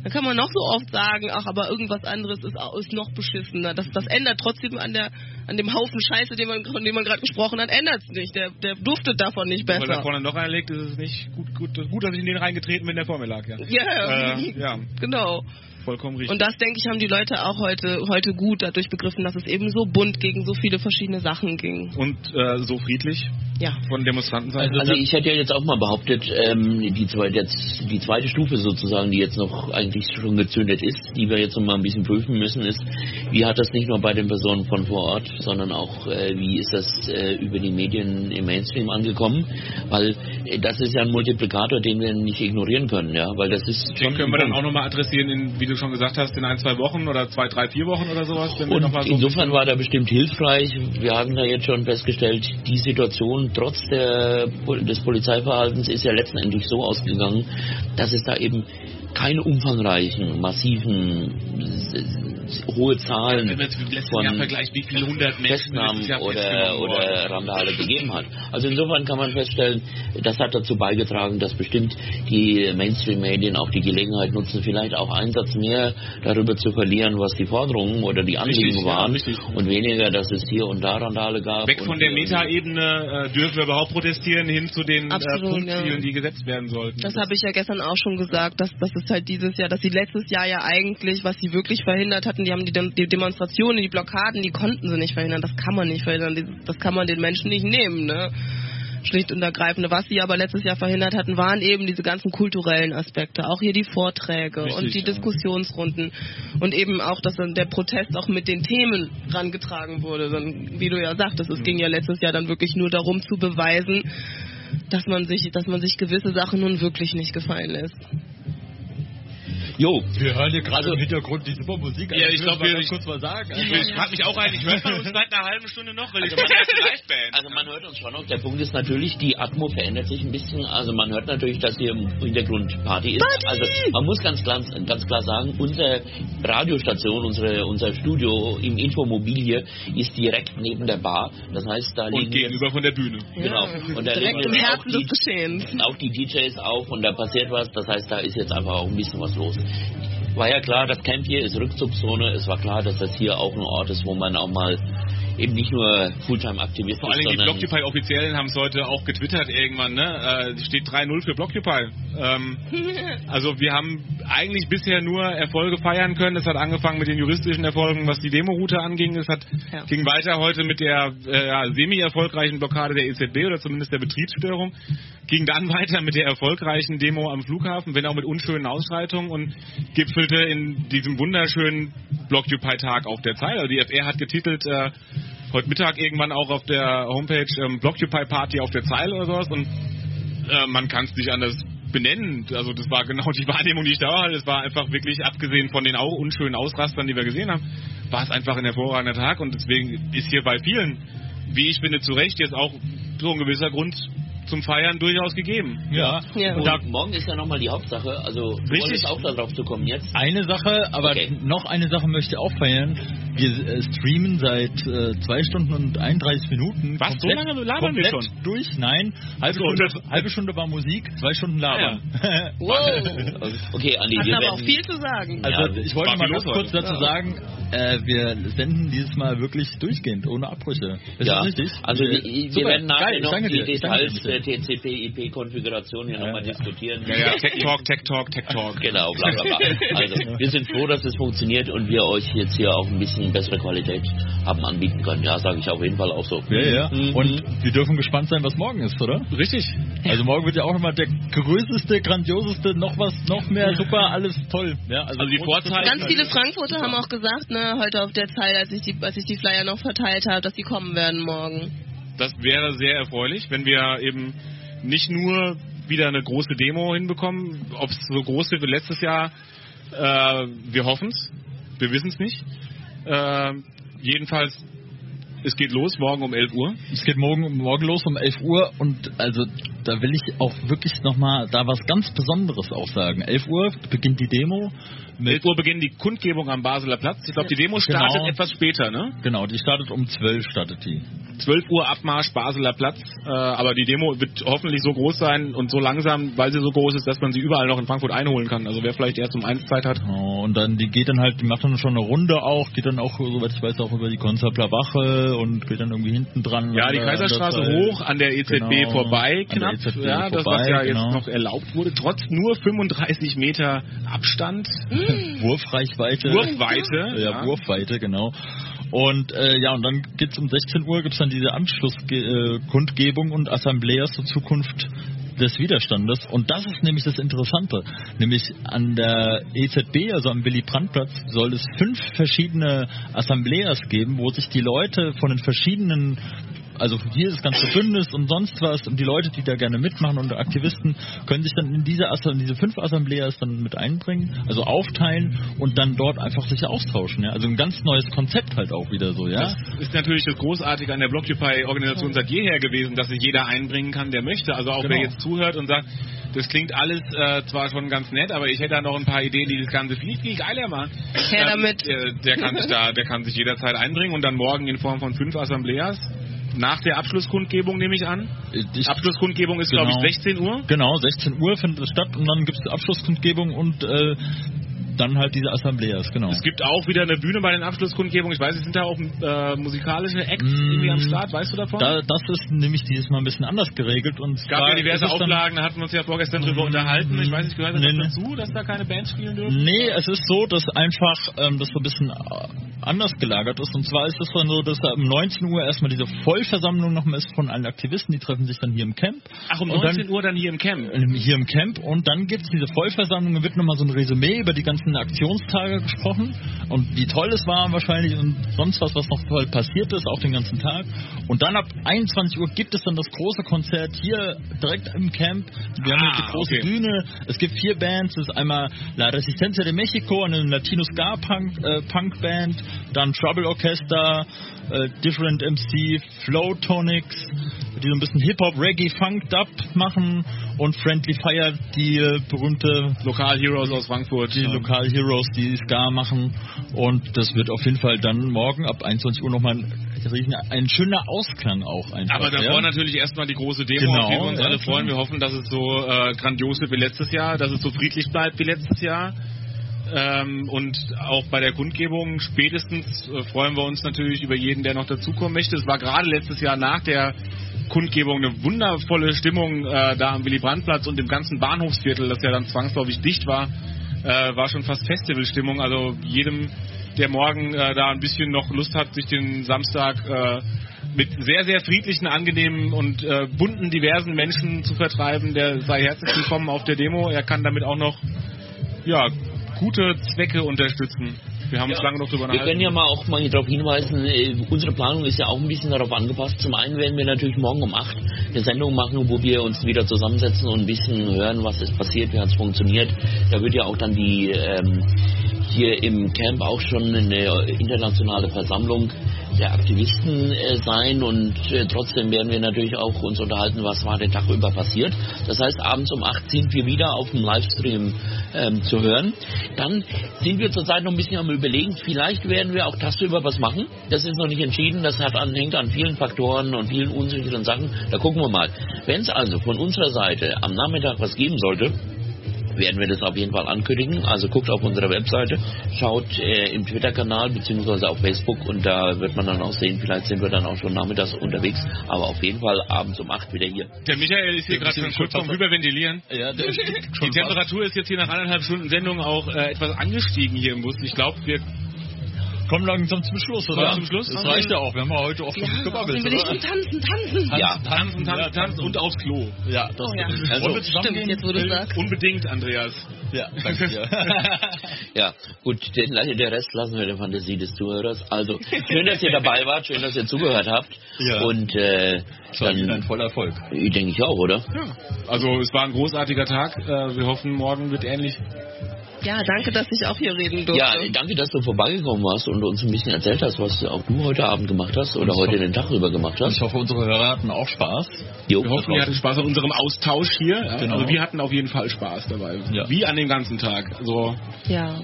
Dann kann man noch so oft sagen, ach, aber irgendwas anderes ist, ist noch beschissener. Das, das ändert trotzdem an der an dem Haufen Scheiße, den man, von dem man gerade gesprochen hat, ändert es nicht. Der, der duftet davon nicht Weil da besser. vorne noch einer liegt, ist es nicht gut, gut, gut, dass ich in den reingetreten bin, der vor mir lag, ja. Ja, Äh, ja, genau. Vollkommen richtig. Und das, denke ich, haben die Leute auch heute, heute gut dadurch begriffen, dass es eben so bunt gegen so viele verschiedene Sachen ging. Und äh, so friedlich Ja. von Demonstrantenseite. Also ich hätte ja jetzt auch mal behauptet, ähm, die, zweite, jetzt, die zweite Stufe sozusagen, die jetzt noch eigentlich schon gezündet ist, die wir jetzt noch mal ein bisschen prüfen müssen, ist, wie hat das nicht nur bei den Personen von vor Ort, sondern auch, äh, wie ist das äh, über die Medien im Mainstream angekommen? Weil äh, das ist ja ein Multiplikator, den wir nicht ignorieren können, ja, weil das ist Den können wir ein dann auch nochmal adressieren, in, wie du schon gesagt hast, in ein, zwei Wochen oder zwei, drei, vier Wochen oder sowas. Und insofern war der bestimmt hilfreich. Wir haben ja jetzt schon festgestellt, die Situation trotz der, des Polizeiverhaltens ist ja letztendlich so ausgegangen, dass es da eben keine umfangreichen, massiven, hohe Zahlen Wenn man jetzt mit dem letzten von Jahr vergleicht, wie viele hundert Menschen Jahr oder, oder. Randale gegeben hat. Also insofern kann man feststellen, das hat dazu beigetragen, dass bestimmt die Mainstream-Medien auch die Gelegenheit nutzen, vielleicht auch einen Satz mehr darüber zu verlieren, was die Forderungen oder die Anliegen Richtig, ja, waren richtig. und weniger, dass es hier und da Randale gab. Weg von der Metaebene äh, dürfen wir überhaupt protestieren, hin zu den äh, Absolut, Punktzielen, ja. die gesetzt werden sollten. Das habe ich ja gestern auch schon gesagt, dass das ist halt dieses Jahr, dass sie letztes Jahr ja eigentlich, was sie wirklich verhindert hatten, die haben die, Dem- die Demonstrationen, die Blockaden, die konnten sie nicht verhindern. Das kann man nicht verhindern. Das kann man den Menschen nicht nehmen, ne? Schlicht und ergreifend. Was sie aber letztes Jahr verhindert hatten, waren eben diese ganzen kulturellen Aspekte. Auch hier die Vorträge Richtig, und die ja. Diskussionsrunden. Und eben auch, dass dann der Protest auch mit den Themen rangetragen wurde. Dann, wie du ja sagtest, es ging ja letztes Jahr dann wirklich nur darum zu beweisen, dass man sich, dass man sich gewisse Sachen nun wirklich nicht gefallen lässt. Jo, Wir hören hier gerade Also- im Hintergrund die super Musik. Ja, ich will glaub, mal wir- ich- kurz mal sagen. Also, ich frage mich auch eigentlich, hört man uns seit einer halben Stunde noch, weil ja eine Liveband. Also man hört uns schon noch. Der Punkt ist natürlich, die Atmo verändert sich ein bisschen. Also man hört natürlich, dass hier im Hintergrund Party ist. Also man muss ganz klar, ganz klar sagen, unsere Radiostation, unsere, unser Studio im Infomobil hier ist direkt neben der Bar. Das heißt, da Und liegen jetzt, gegenüber von der Bühne. genau. Und da liegen Direkt im Herzen die, des Geschehens. auch die DJs auf und da passiert was. Das heißt, da ist jetzt einfach auch ein bisschen was los. War ja klar, das Camp hier ist Rückzugszone. Es war klar, dass das hier auch ein Ort ist, wo man auch mal eben nicht nur Fulltime-Aktivist Vor allem die Blockupy-Offiziellen haben es heute auch getwittert irgendwann, ne? Äh, steht 3-0 für Blockupy. Ähm, also wir haben eigentlich bisher nur Erfolge feiern können. Es hat angefangen mit den juristischen Erfolgen, was die Demo-Route anging. Es hat, Ja. ging weiter heute mit der äh, ja, semi-erfolgreichen Blockade der EZB oder zumindest der Betriebsstörung. Ging dann weiter mit der erfolgreichen Demo am Flughafen, wenn auch mit unschönen Ausschreitungen und gipfelte in diesem wunderschönen Blockupy-Tag auf der Zeit. Also die FR hat getitelt, äh, heute Mittag irgendwann auch auf der Homepage ähm, Blockupy Party auf der Zeile oder sowas und äh, man kann es nicht anders benennen. Also das war genau die Wahrnehmung, die ich da hatte. Es war einfach wirklich, abgesehen von den unschönen Ausrastern, die wir gesehen haben, war es einfach ein hervorragender Tag und deswegen ist hier bei vielen, wie ich finde, zu Recht jetzt auch so ein gewisser Grund zum Feiern durchaus gegeben. ja. Ja. Und Da, morgen ist ja nochmal die Hauptsache. Also du Richtig. wolltest auch darauf zu kommen jetzt. eine Sache, aber Okay. noch eine Sache möchte ich auch feiern. Wir äh, streamen seit äh, zwei Stunden und 31 Minuten. Was? So lange labern wir komplett schon? durch? Nein. Halbe, So, Stunde, halbe Stunde war Musik, zwei Stunden labern. Wow. Okay, Andi, Hat wir aber auch viel zu sagen. Also Ja, ich wollte mal kurz dazu Ja. sagen, äh, wir senden dieses Mal wirklich durchgehend, ohne Abbrüche. Ist ja, das richtig? also Äh, wir, wir werden nachher geil, noch danke die Details Michael. Der TCP-IP-Konfiguration hier nochmal diskutieren. Ja, ja, Tech Talk, Tech Talk, Tech Talk. Genau, bla bla bla. Also, wir sind froh, dass es funktioniert und wir euch jetzt hier auch ein bisschen bessere Qualität haben anbieten können. Ja, sage ich auf jeden Fall auch so. Ja, ja. Mhm. Und wir dürfen gespannt sein, was morgen ist, oder? Richtig. Also morgen wird ja auch nochmal der größte, grandioseste, noch was, noch mehr, super, alles toll. Ja, Also die Vorzeichen. Ganz viele Frankfurter haben auch gesagt, ne, heute auf der Zeit, als ich die, als ich die Flyer noch verteilt habe, dass die kommen werden morgen. Das wäre sehr erfreulich, wenn wir eben nicht nur wieder eine große Demo hinbekommen, ob es so groß wird wie letztes Jahr, äh, wir hoffen es, wir wissen es nicht. Äh, jedenfalls, es geht los, morgen um 11 Uhr. Es geht morgen, morgen los um 11 Uhr und also da will ich auch wirklich nochmal da was ganz Besonderes auch sagen. 11 Uhr beginnt die Demo. Mit, 11 Uhr beginnt die Kundgebung am Basler Platz. Ich glaube, die Demo startet Genau. etwas später, ne? Genau, die startet um 12 startet die. 12 Uhr Abmarsch Basler Platz. Äh, aber die Demo wird hoffentlich so groß sein und so langsam, weil sie so groß ist, dass man sie überall noch in Frankfurt einholen kann. Also wer vielleicht erst um eins Zeit hat. Oh, und dann, die geht dann halt, die macht dann schon eine Runde auch, geht dann auch, soweit ich weiß, auch über die Konzertler Wache und geht dann irgendwie hinten dran. Ja, die Kaiserstraße das hoch an der EZB Genau, vorbei, der knapp. EZB ja, das vorbei, was ja genau. jetzt noch erlaubt wurde, trotz nur 35 Meter Abstand. Wurfreichweite. Wurfweite, Ja, ja. Wurfweite, genau. Und äh, ja, und dann gibt's um 16 Uhr gibt's dann diese Anschlusskundgebung Kundgebung und Assembleas zur Zukunft des Widerstandes. Und das ist nämlich das Interessante. Nämlich an der EZB, also am Willy-Brandt-Platz, soll es fünf verschiedene Assembleas geben, wo sich die Leute von den verschiedenen also hier das ganze Bündnis und sonst was und die Leute, die da gerne mitmachen und Aktivisten, können sich dann in diese, Assa- in diese fünf Assembleas dann mit einbringen, also aufteilen und dann dort einfach sich austauschen. Ja? Also ein ganz neues Konzept halt auch wieder so, ja. Das ist natürlich das Großartige an der Blockupy-Organisation seit jeher gewesen, dass sich jeder einbringen kann, der möchte. Also auch Genau. wer jetzt zuhört und sagt, das klingt alles äh, zwar schon ganz nett, aber ich hätte da noch ein paar Ideen, die das Ganze viel, viel geiler machen. Her damit. Äh, der kann sich da, der kann sich jederzeit einbringen und dann morgen in Form von fünf Assembleas. Nach der Abschlusskundgebung nehme ich an. Ich, Abschlusskundgebung ist, Genau. glaube ich, 16 Uhr. Genau, 16 Uhr findet es statt und dann gibt es die Abschlusskundgebung und äh, dann halt diese Assembleas, genau. Es gibt auch wieder eine Bühne bei den Abschlusskundgebungen. Ich weiß, es sind da auch äh, musikalische Acts Mm, irgendwie am Start. Weißt du davon? Da, das ist nämlich dieses Mal ein bisschen anders geregelt und Es gab ja diverse Auflagen, da hatten wir uns ja vorgestern drüber Mhm. unterhalten. Ich weiß nicht, gehört das Nee, dazu, dass da keine Bands spielen dürfen? Nee, es ist so, dass einfach ähm, das so ein bisschen äh, anders gelagert ist. Und zwar ist es dann so, dass da um 19 Uhr erstmal diese Vollversammlung nochmal ist von allen Aktivisten, die treffen sich dann hier im Camp. Ach, um Und 19 Uhr dann hier im Camp. Ähm, hier im Camp und dann gibt es diese Vollversammlung, wird nochmal so ein Resümee über die ganzen Aktionstage gesprochen und wie toll es war wahrscheinlich und sonst was, was noch toll passiert ist, auch den ganzen Tag. Und dann ab 21 Uhr gibt es dann das große Konzert hier direkt im Camp. Wir haben Ah, hier die große okay. Bühne. Es gibt vier Bands. Es ist einmal La Resistencia de Mexico, eine Latino-Ska-Punk äh, Punk-Band, dann Trouble Orchester, äh, Different MC, Flow Tonics, die so ein bisschen Hip-Hop, Reggae, Funk, Dub machen und Friendly Fire, die äh, berühmte Lokal Heroes aus Frankfurt. die Lokal Heroes, die Ska machen und das wird auf jeden Fall dann morgen ab 21 Uhr nochmal ein, ein schöner Ausklang auch einfach. Aber davor ja? natürlich erstmal die große Demo, Genau, auf die wir uns ja, alle freuen. Wir hoffen, dass es so äh, grandios wird wie letztes Jahr, dass es so friedlich bleibt wie letztes Jahr. Ähm, und auch bei der Kundgebung spätestens äh, freuen wir uns natürlich über jeden, der noch dazukommen möchte. Es war gerade letztes Jahr nach der Kundgebung eine wundervolle Stimmung äh, da am Willy-Brandt-Platz und im ganzen Bahnhofsviertel, das ja dann zwangsläufig dicht war, äh, war schon fast Festivalstimmung. Also jedem, der morgen äh, da ein bisschen noch Lust hat, sich den Samstag äh, mit sehr, sehr friedlichen, angenehmen und äh, bunten, diversen Menschen zu vertreiben, der sei herzlich willkommen auf der Demo. Er kann damit auch noch ja, gute Zwecke unterstützen. Wir haben uns lange noch drüber Wir können ja mal auch mal darauf hinweisen, äh, unsere Planung ist ja auch ein bisschen darauf angepasst. Zum einen werden wir natürlich morgen um 8 eine Sendung machen, wo wir uns wieder zusammensetzen und ein bisschen hören, was ist passiert, wie hat es funktioniert. Da wird ja auch dann die ähm, hier im Camp auch schon eine internationale Versammlung der Aktivisten äh, sein und äh, trotzdem werden wir natürlich auch uns unterhalten, was war den Tag über passiert. Das heißt, abends um 8 sind wir wieder auf dem Livestream ähm, zu hören. Dann sind wir zurzeit noch ein bisschen am überlegen, vielleicht werden wir auch tagsüber was machen. Das ist noch nicht entschieden, das hat an, hängt an vielen Faktoren und vielen unsicheren Sachen. Da gucken wir mal. Wenn es also von unserer Seite am Nachmittag was geben sollte, werden wir das auf jeden Fall ankündigen. Also guckt auf unserer Webseite, schaut äh, im Twitter-Kanal beziehungsweise auf Facebook und da wird man dann auch sehen, vielleicht sind wir dann auch schon nachmittags unterwegs, aber auf jeden Fall abends um 8 wieder hier. Der Michael ist hier gerade schon kurz vorm Rüberventilieren. Ja, der Die Temperatur ist jetzt hier nach anderthalb Stunden Sendung auch äh, etwas angestiegen hier im Bus. Ich glaube, wir kommen langsam zum Schluss, oder? Ja, zum Schluss. Das reicht ja auch. Wir haben ja heute oft Ja, genug gebabbelt, will ich oder? schon tanzen, tanzen. Ja, tanzen, tanzen, tanzen und aufs Klo. Ja, das Oh ja. Also, Wollen wir zusammen Stimmt, jetzt wo du sagst. Unbedingt, Andreas. Ja, danke dir. Ja, gut, den, der Rest lassen wir der Fantasie des Zuhörers. Also, schön, dass ihr dabei wart, schön, dass ihr zugehört habt. Ja. Und äh, Das war Ihnen ein dann, voller Erfolg. ich denke ich auch, oder? Ja. Also es war ein großartiger Tag. Äh, wir hoffen, morgen wird ähnlich. Ja, danke, dass ich auch hier reden durfte. Ja, danke, dass du vorbeigekommen warst und uns ein bisschen erzählt hast, was auch du heute Abend gemacht hast oder heute den Tag über gemacht Und hast. ich hoffe, unsere Hörer hatten auch Spaß. Jo. Wir hoffen, ihr hattet Spaß an unserem Austausch hier. Ja? Genau. Also wir hatten auf jeden Fall Spaß dabei. Ja. Wie an dem ganzen Tag. Also ja.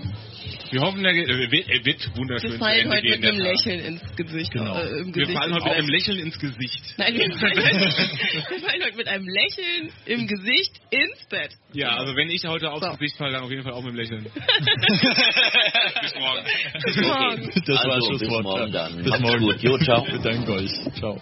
Wir hoffen, er, wird, er wird wunderschön Wir fallen Ende heute gehen. mit einem. Lächeln ins Gesicht. Genau. Äh, im Wir Gesicht fallen heute mit einem Lächeln ins Gesicht. Nein, wir fallen, heute, wir fallen heute mit einem Lächeln im Gesicht ins Bett. Ja, also wenn ich heute aufs So. Gesicht falle, dann auf jeden Fall auch mit dem Lächeln. Bis morgen. Bis morgen. Das war also, bis Schlusswort. morgen Ja. dann. Bis morgen. gut. Jo, ciao. Danke euch. Ciao.